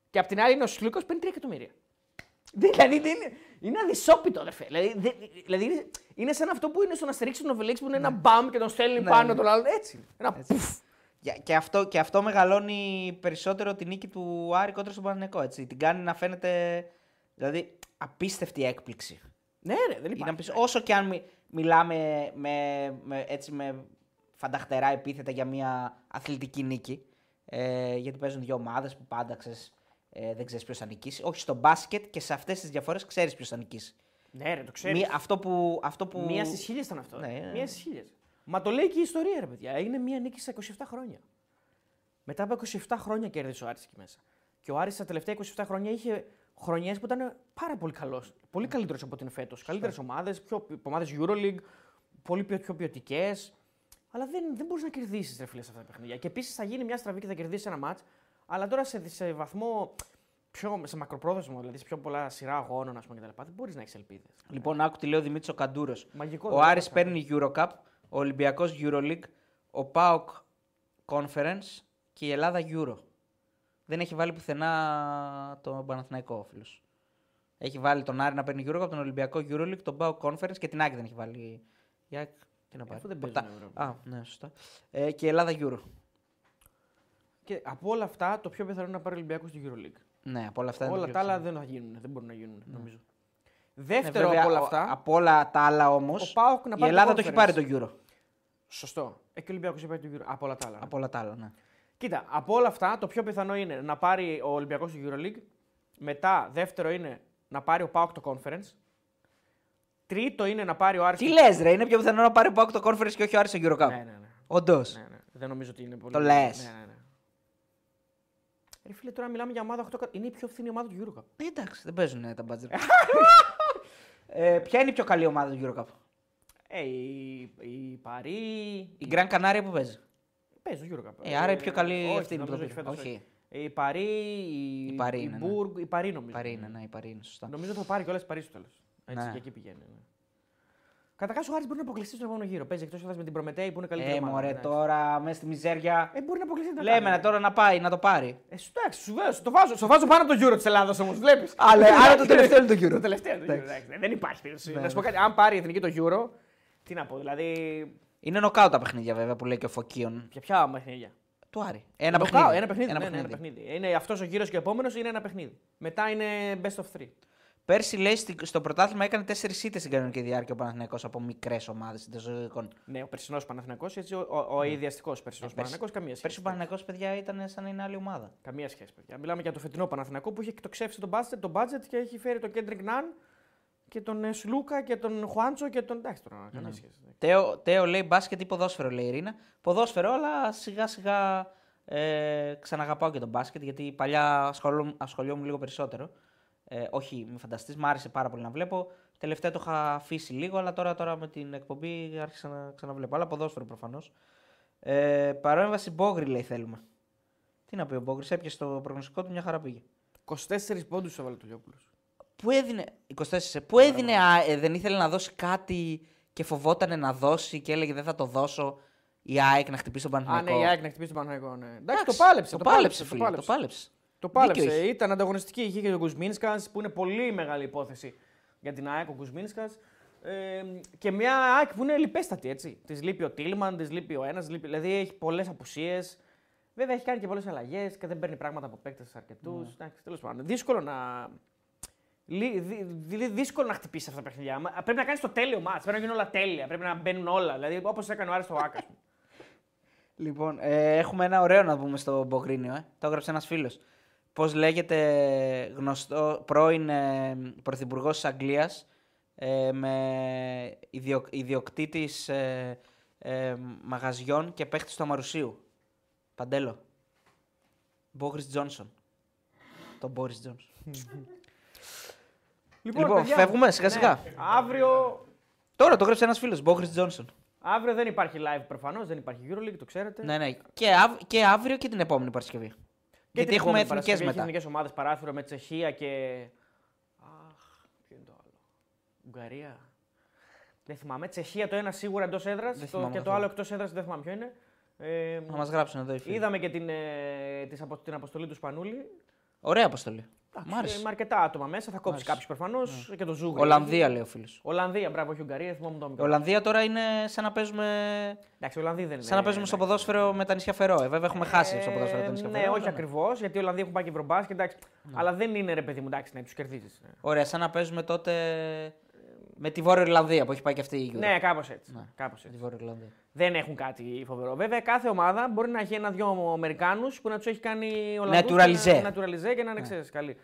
και απ' την άλλη είναι ο Σλούκο που παίρνει 3 εκατομμύρια. Δεν- Δηλαδή δεν είναι, είναι αδυσόπιτο, αδερφέ. Δηλαδή, δεν- δηλαδή είναι, είναι σαν αυτό που είναι στον Αστερίξ του Νοβελίξ που είναι ένα μπαμ και τον στέλνει Ναι, πάνω ναι. τον άλλον. Έτσι. είναι. Ένα πουφ. Για- Και αυτό, και αυτό μεγαλώνει περισσότερο τη νίκη του Άρη κόντρα στον Παναγενικό. Έτσι. Την κάνει να φαίνεται. Δηλαδή, απίστευτη έκπληξη. Ναι, ρε, δεν Είναι υπάρχει. απίστευτο. Όσο και αν μι- μιλάμε με, με, έτσι, με φανταχτερά επίθετα για μια αθλητική νίκη. Ε, γιατί παίζουν δύο ομάδες που πάντα ξέρεις, ε, δεν ξέρεις ποιος θα νικήσει. Όχι στο μπάσκετ και σε αυτές τις διαφορές ξέρεις ποιος θα νικήσει. Ναι, ρε, το ξέρεις. Μη- αυτό που. Αυτό που... Μία στις χίλιες ήταν αυτό. Ναι, ναι. Μία στις χίλιες. Μα το λέει και η ιστορία, ρε παιδιά. Είναι μία νίκη στα 27 χρόνια. Μετά από 27 χρόνια κέρδισε ο Άρης εκεί μέσα. Και ο Άρης στα τελευταία 27 χρόνια είχε χρονιές που ήταν πάρα πολύ καλός. Πολύ καλύτερος από την φέτος. Καλύτερες ομάδες, ομάδες Euroleague, πολύ πιο, πιο ποιοτικές. Αλλά δεν, δεν μπορείς να κερδίσεις ρε φίλε σε αυτά τα παιχνίδια. Και επίσης θα γίνει μια στραβή και θα κερδίσεις ένα μάτ. Αλλά τώρα σε, σε βαθμό πιο, σε μακροπρόθεσμο, δηλαδή σε πιο πολλά σειρά αγώνων ας πούμε, κτλ. Δεν μπορείς να έχεις ελπίδες. Λοιπόν, άκου τι λέει ο Δημήτρης ο Καντούρος. Μαγικό, Ο δεν Άρης το παίρνει Eurocup, ο Ολυμπιακός Euroleague, ο ΠΑΟΚ Conference και η Ελλάδα Euro. Δεν έχει βάλει πουθενά τον Παναθηναϊκό ο φίλος. Έχει βάλει τον Άρη να παίρνει Eurocup, τον Ολυμπιακό Euroleague, τον ΠΑΟΚ Conference και την Άκη δεν έχει βάλει. Η Άκη, τι να πάρει. Αφού δεν Πορτά- παίζουν Ευρώπη. Α, ναι, σωστά. Ε, και η Ελλάδα Euro. Και από όλα αυτά, το πιο πιθανό είναι να πάρει ο Ολυμπιακό στην EuroLeague. Ναι, από όλα αυτά. είναι Όλα το τα πιο άλλα πιθανό. δεν θα γίνουν, δεν μπορούν να γίνουν, νομίζω. Ναι, Δεύτερο βέβαια, από όλα ο- αυτά. Από όλα τα άλλα όμως. Ο ΠΑΟΚ να Η πάρει Ελλάδα το το έχει Conference. πάρει το Euro. Σωστό. Ε, και ο Ολυμπιακός έχει πάρει το Euro. Από όλα τα άλλα. ναι. Από όλα τα άλλα, ναι. Κοίτα, από όλα αυτά το πιο πιθανό είναι να πάρει ο Ολυμπιακός στο EuroLeague. Μετά, δεύτερο είναι να πάρει ο ΠΑΟΚ το Conference. Τρίτο είναι να πάρει ο Άρης. Τι λες, ρε, είναι πιο πιθανό να πάρει ο ΠΑΟΚ το Conference και όχι ο Άρης το Eurocup. Ναι, ναι, ναι. Όντως. ναι, ναι. Δεν νομίζω ότι είναι πολύ. Το λες. Ναι, ναι, ναι. Ρε φίλε, τώρα μιλάμε για ομάδα 8. Είναι η πιο φθηνή ομάδα του EuroCup. Ε, Εντάξει, δεν παίζουν ε, τα μπάτζετ. [LAUGHS] ε, ποια είναι η πιο καλή ομάδα του Eurocup; Ε, η, η Παρή. Η Gran Canaria που παίζει. Παίζει το EuroCup. Ε, άρα η πιο καλή όχι, αυτή είναι που το νομίζω πήρε. όχι φέτος, Όχι. όχι. Η Παρή, η, Η Παρή είναι, ναι. Μπουργκ, η Παρή νομίζω. Παρή είναι, ναι, η Παρή είναι, σωστά. Νομίζω θα πάρει κιόλας η Παρή στο τέλος. Έτσι Ναι. και εκεί πηγαίνει. Ναι. Καταρχά ο Άρης μπορεί να αποκλειστεί στον επόμενο γύρο. Παίζει εκτός έδρα με την Προμετέη που είναι καλύτερη. Ε, ομάδα, μωρέ, εντάξει. τώρα μέσα στη μιζέρια. Ε, μπορεί να αποκλειστεί. τι να Λέμε κάνει. να τώρα να πάει, να το πάρει. Ε, σου εντάξει, σου βάζω, το βάζω, στο βάζω πάνω από το γύρο της Ελλάδας όμως, βλέπεις. Αλλά- άρα το [LAUGHS] τελευταίο είναι το Euro. Το τελευταίο είναι το Euro. εντάξει, Δεν υπάρχει περίπτωση. Να σου πω κάτι, αν πάρει η εθνική το Euro, τι να πω, δηλαδή. Είναι νοκάου τα παιχνίδια βέβαια που λέει και ο Φωκίων. Για ποια παιχνίδια; Του Άρη. Ένα Νοκάου, παιχνίδι. Ένα παιχνίδι. Ένα ναι, ναι, ένα παιχνίδι. παιχνίδι. Είναι αυτός ο γύρος και ο επόμενος είναι ένα παιχνίδι. Μετά είναι best of three. Πέρσι λέει στη- στο πρωτάθλημα έκανε τέσσερις ήττες στην κανονική διάρκεια ο Παναθηναϊκός από μικρές ομάδες συντεζωικών. Ναι, ο περσινός Παναθηναϊκός, έτσι, ο, ο, ο ιδιαστικός περσινός Ναι. Ε, πέρσι- Παναθηναϊκός, καμία σχέση. Πέρσι ο Παναθηναϊκός παιδιά ήταν σαν να είναι άλλη ομάδα. Καμία σχέση, παιδιά. Μιλάμε για το φετινό Παναθηναϊκό που έχει εκτοξεύσει τον budget, τον budget και έχει φέρει τον Κέντρικ Ναν και τον ε, Σλούκα και τον Χουάντσο και τον. Εντάξει τώρα, καμία Ναι. σχέση. Τέο, Τέο λέει μπάσκετ ή ποδόσφαιρο, λέει η Ειρήνα. Ποδόσφαιρο, αλλά σιγά σιγά ε, ξαναγαπάω και τον μπάσκετ γιατί παλιά ασχολούμ- ασχολιόμουν λίγο περισσότερο. Ε, όχι, μην φανταστεί, μ' άρεσε πάρα πολύ να βλέπω. Τελευταία το είχα αφήσει λίγο, αλλά τώρα, τώρα με την εκπομπή άρχισα να ξαναβλέπω. Αλλά ποδόσφαιρο προφανώς. Ε, παρέμβαση Μπόγρι λέει θέλουμε. Τι να πει ο Μπόγρι, έπιασε το προγνωστικό του, μια χαρά πήγε. 24 πόντους έβαλε το Λιόπουλο. Πού έδινε. 24, πού έδινε. α, ε, δεν ήθελε να δώσει κάτι και φοβόταν να δώσει και έλεγε δεν θα το δώσω. Η ΑΕΚ να χτυπήσει τον Α, Παναθηναϊκό. ναι, η ΑΕΚ να χτυπήσει τον Παναθηναϊκό. Ναι. Εντάξει, Εντάξει, το πάλεψε. Το πάλεψε, φίλε. Το πάλεψε. Το Δίκιο πάλεψε. είχε. Ήταν ανταγωνιστική. Είχε και τον Κουσμίνσκας που είναι πολύ μεγάλη υπόθεση για την ΑΕΚ ο Κουσμίνσκας. Ε, και μια ΑΕΚ που είναι λιπέστατη έτσι. Της λείπει ο Τίλμαν, της λείπει ο ένας, δηλαδή έχει πολλές απουσίες. Βέβαια έχει κάνει και πολλές αλλαγές και δεν παίρνει πράγματα από παίκτες αρκετούς. Ναι. Εντάξει, τέλος πάντων. Δύσκολο να. Λι- δι- δι- δύσκολο να χτυπήσει αυτά τα παιχνίδια. Μα- Πρέπει να κάνεις το τέλειο μάτς. Πρέπει να γίνουν όλα τέλεια. Πρέπει να μπαίνουν όλα. Δηλαδή όπως έκανε ο Άρης στο Άκας. Λοιπόν, ε, έχουμε ένα ωραίο να πούμε στο Μπογρίνιο. Ε. Το έγραψε ένας φίλος. Πώς λέγεται γνωστό πρώην ε, πρωθυπουργός της Αγγλίας ε, με ιδιο, ιδιοκτήτης ε, ε, μαγαζιών και παίχτη του Αμαρουσίου. Παντέλο. Μπόγρι Τζόνσον. Τον Μπόρι Τζόνσον. [LAUGHS] Λοιπόν, παιδιά, φεύγουμε σιγά ναι, σιγά. Αύριο Τώρα το έγραψε ένας φίλος, Μπόγρι Τζόνσον. Αύριο δεν υπάρχει live προφανώς, δεν υπάρχει Euroleague, το ξέρετε. Ναι, ναι. Και, αυ- και αύριο και την επόμενη Παρασκευή. Και Γιατί την έχουμε επόμενη εθνικές Παρασκευή μετά. Έχει εθνικές ομάδες παράθυρο με Τσεχία και. Αχ, ποιο είναι το άλλο. Ουγγαρία. Δεν θυμάμαι. Τσεχία το ένα σίγουρα εντός έδρας Δεν και θυμάμαι το καθόλου. άλλο εκτός έδρας δεν θυμάμαι ποιο είναι. Ε, Να μας γράψουν εδώ οι φίλοι. είδαμε και την, ε, της απο- την αποστολή του Σπανούλη. Ωραία αποστολή. Μ' Ε, άρεσε. με αρκετά άτομα μέσα. Θα κόψει Μ' άρεσε. κάποιου προφανώς και το Ζούγρι. Ολλανδία λέει ο φίλος. Ολλανδία, μπράβο, όχι Ουγγαρία, θυμάμαι το Η μικρό. Ολλανδία τώρα είναι σαν να παίζουμε, Εντάξει, Ολλανδία δεν είναι. σαν να παίζουμε στο ποδόσφαιρο με τα νησιά Φερό. Ε, βέβαια έχουμε χάσει στο ποδόσφαιρο τα νησιά Ναι, Φερό. όχι αλλά ναι. ακριβώς, γιατί οι Ολλανδοί έχουν πάει και ευρωμπάσκετ, εντάξει. Αλλά δεν είναι ρε παιδί μου, εντάξει, να τους κερδίζεις. Ωραία, σαν να παίζουμε τότε με τη Βόρεια Ιρλανδία που έχει πάει και αυτή η Euro. Ναι, κάπως έτσι. Ναι. Κάπως Με έτσι. τη Βόρεια Ιρλανδία. Δεν έχουν κάτι φοβερό. Βέβαια, κάθε ομάδα μπορεί να έχει ένα-δυο Αμερικάνους που να τους έχει κάνει Ολλανδούς Naturalize. και να, naturalize και να είναι ξέρεις, καλοί.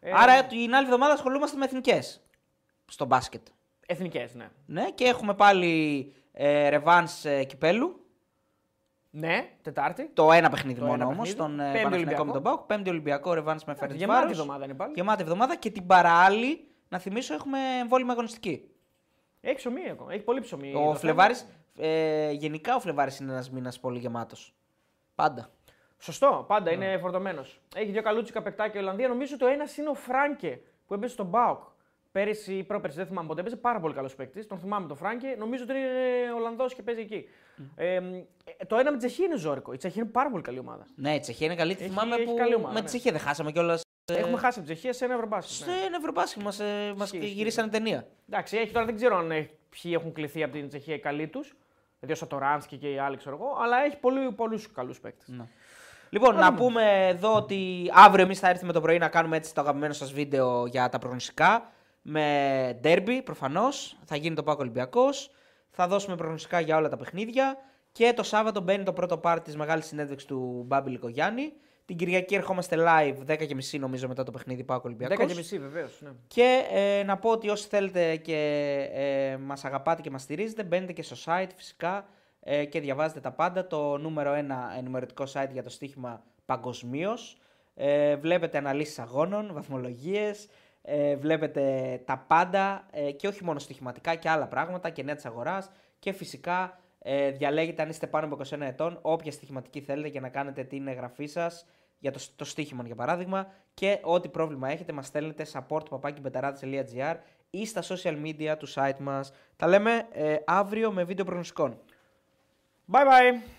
Ε, Άρα την άλλη εβδομάδα ασχολούμαστε με εθνικές στο μπάσκετ. Εθνικές, ναι. Ναι, και έχουμε πάλι ε, ρεβάνς ε, κυπέλου. Ναι, Τετάρτη. Το ένα παιχνίδι Το μόνο ένα όμως. παιχνίδι. Τον ε, Πέμπτη Παναθηναϊκό με Ολυμπιακό. τον Πάουκ. Πέμπτη Ολυμπιακό ρεβάνς με Φέρετ Γεμάτη εβδομάδα είναι πάλι. Γεμάτη εβδομάδα και την παράλληλη, να θυμίσω, έχουμε εμβόλυμη αγωνιστική. Έχει ψωμί ακόμα. Έχει πολύ ψωμί. Ο το Φλεβάρης, ε, γενικά ο Φλεβάρης είναι ένας μήνας πολύ γεμάτος. Πάντα. θέμα. Σωστό, πάντα Ναι. είναι φορτωμένος. Έχει δύο καλούτσικα παικτάκια η Ολλανδία. Νομίζω το ένα είναι ο Φράνκε που έπαιζε στον Μπάουκ. Πέρυσι ή πρόπερσι, δεν θυμάμαι πότε. Έπαιζε πάρα πολύ καλός παίκτης. Τον θυμάμαι τον Φράνκε. Νομίζω ότι είναι Ολλανδός και παίζει εκεί. Ε, ε, το ένα με τη Τσεχία είναι ζώρικο. Η Τσεχία είναι πάρα πολύ καλή ομάδα. Ναι, η Τσεχία είναι καλή. Έχει- Θυμάμαι έχει που καλή ομάδα, με ναι. τη Τσεχία δεν χάσαμε κιόλας. Έχουμε χάσει από τη Τσεχία σε ένα ευρωμπάσκετ. Ναι. Σε Ευρωμπάσκετ μας ε, μας Ισχύει, ισχύει. γυρίσανε ταινία. Εντάξει, έχει, τώρα δεν ξέρω αν έχει, ποιοι έχουν κληθεί από την Τσεχία οι καλοί τους. Δηλαδή ο Σατοράνσκι και οι άλλοι, ξέρω εγώ. Αλλά έχει πολλού, πολλούς καλούς παίκτες. Λοιπόν, να πούμε εδώ ότι αύριο εμείς θα έρθουμε το πρωί να κάνουμε έτσι το αγαπημένο σας βίντεο για τα προγνωστικά. Με derby προφανώς. Θα γίνει το Πάκο Ολυμπιακός. Θα δώσουμε προγνωστικά για όλα τα παιχνίδια. Και το Σάββατο μπαίνει το πρώτο πάρτι της μεγάλης συνέντευξης του Μπάμπη Λικογιάννη. Την Κυριακή ερχόμαστε live 10.30 νομίζω μετά το παιχνίδι Πάκο Ολυμπιακός. 10 και μισή βεβαίως. Ναι. Και ε, να πω ότι όσοι θέλετε και ε, μας αγαπάτε και μας στηρίζετε, μπαίνετε και στο site φυσικά ε, και διαβάζετε τα πάντα. Το νούμερο ένα ενημερωτικό site για το στοίχημα παγκοσμίως. Ε, βλέπετε αναλύσεις αγώνων, βαθμολογίες, ε, βλέπετε τα πάντα ε, και όχι μόνο στοιχηματικά και άλλα πράγματα και νέα της αγοράς και φυσικά ε, διαλέγετε αν είστε πάνω από 21 ετών όποια στοιχηματική θέλετε για να κάνετε την εγγραφή σας για το, το στοίχημα για παράδειγμα και ό,τι πρόβλημα έχετε μας στέλνετε support.papakibetarades.gr ή στα social media του site μας. Τα λέμε ε, αύριο με βίντεο προγνωστικών. Bye bye.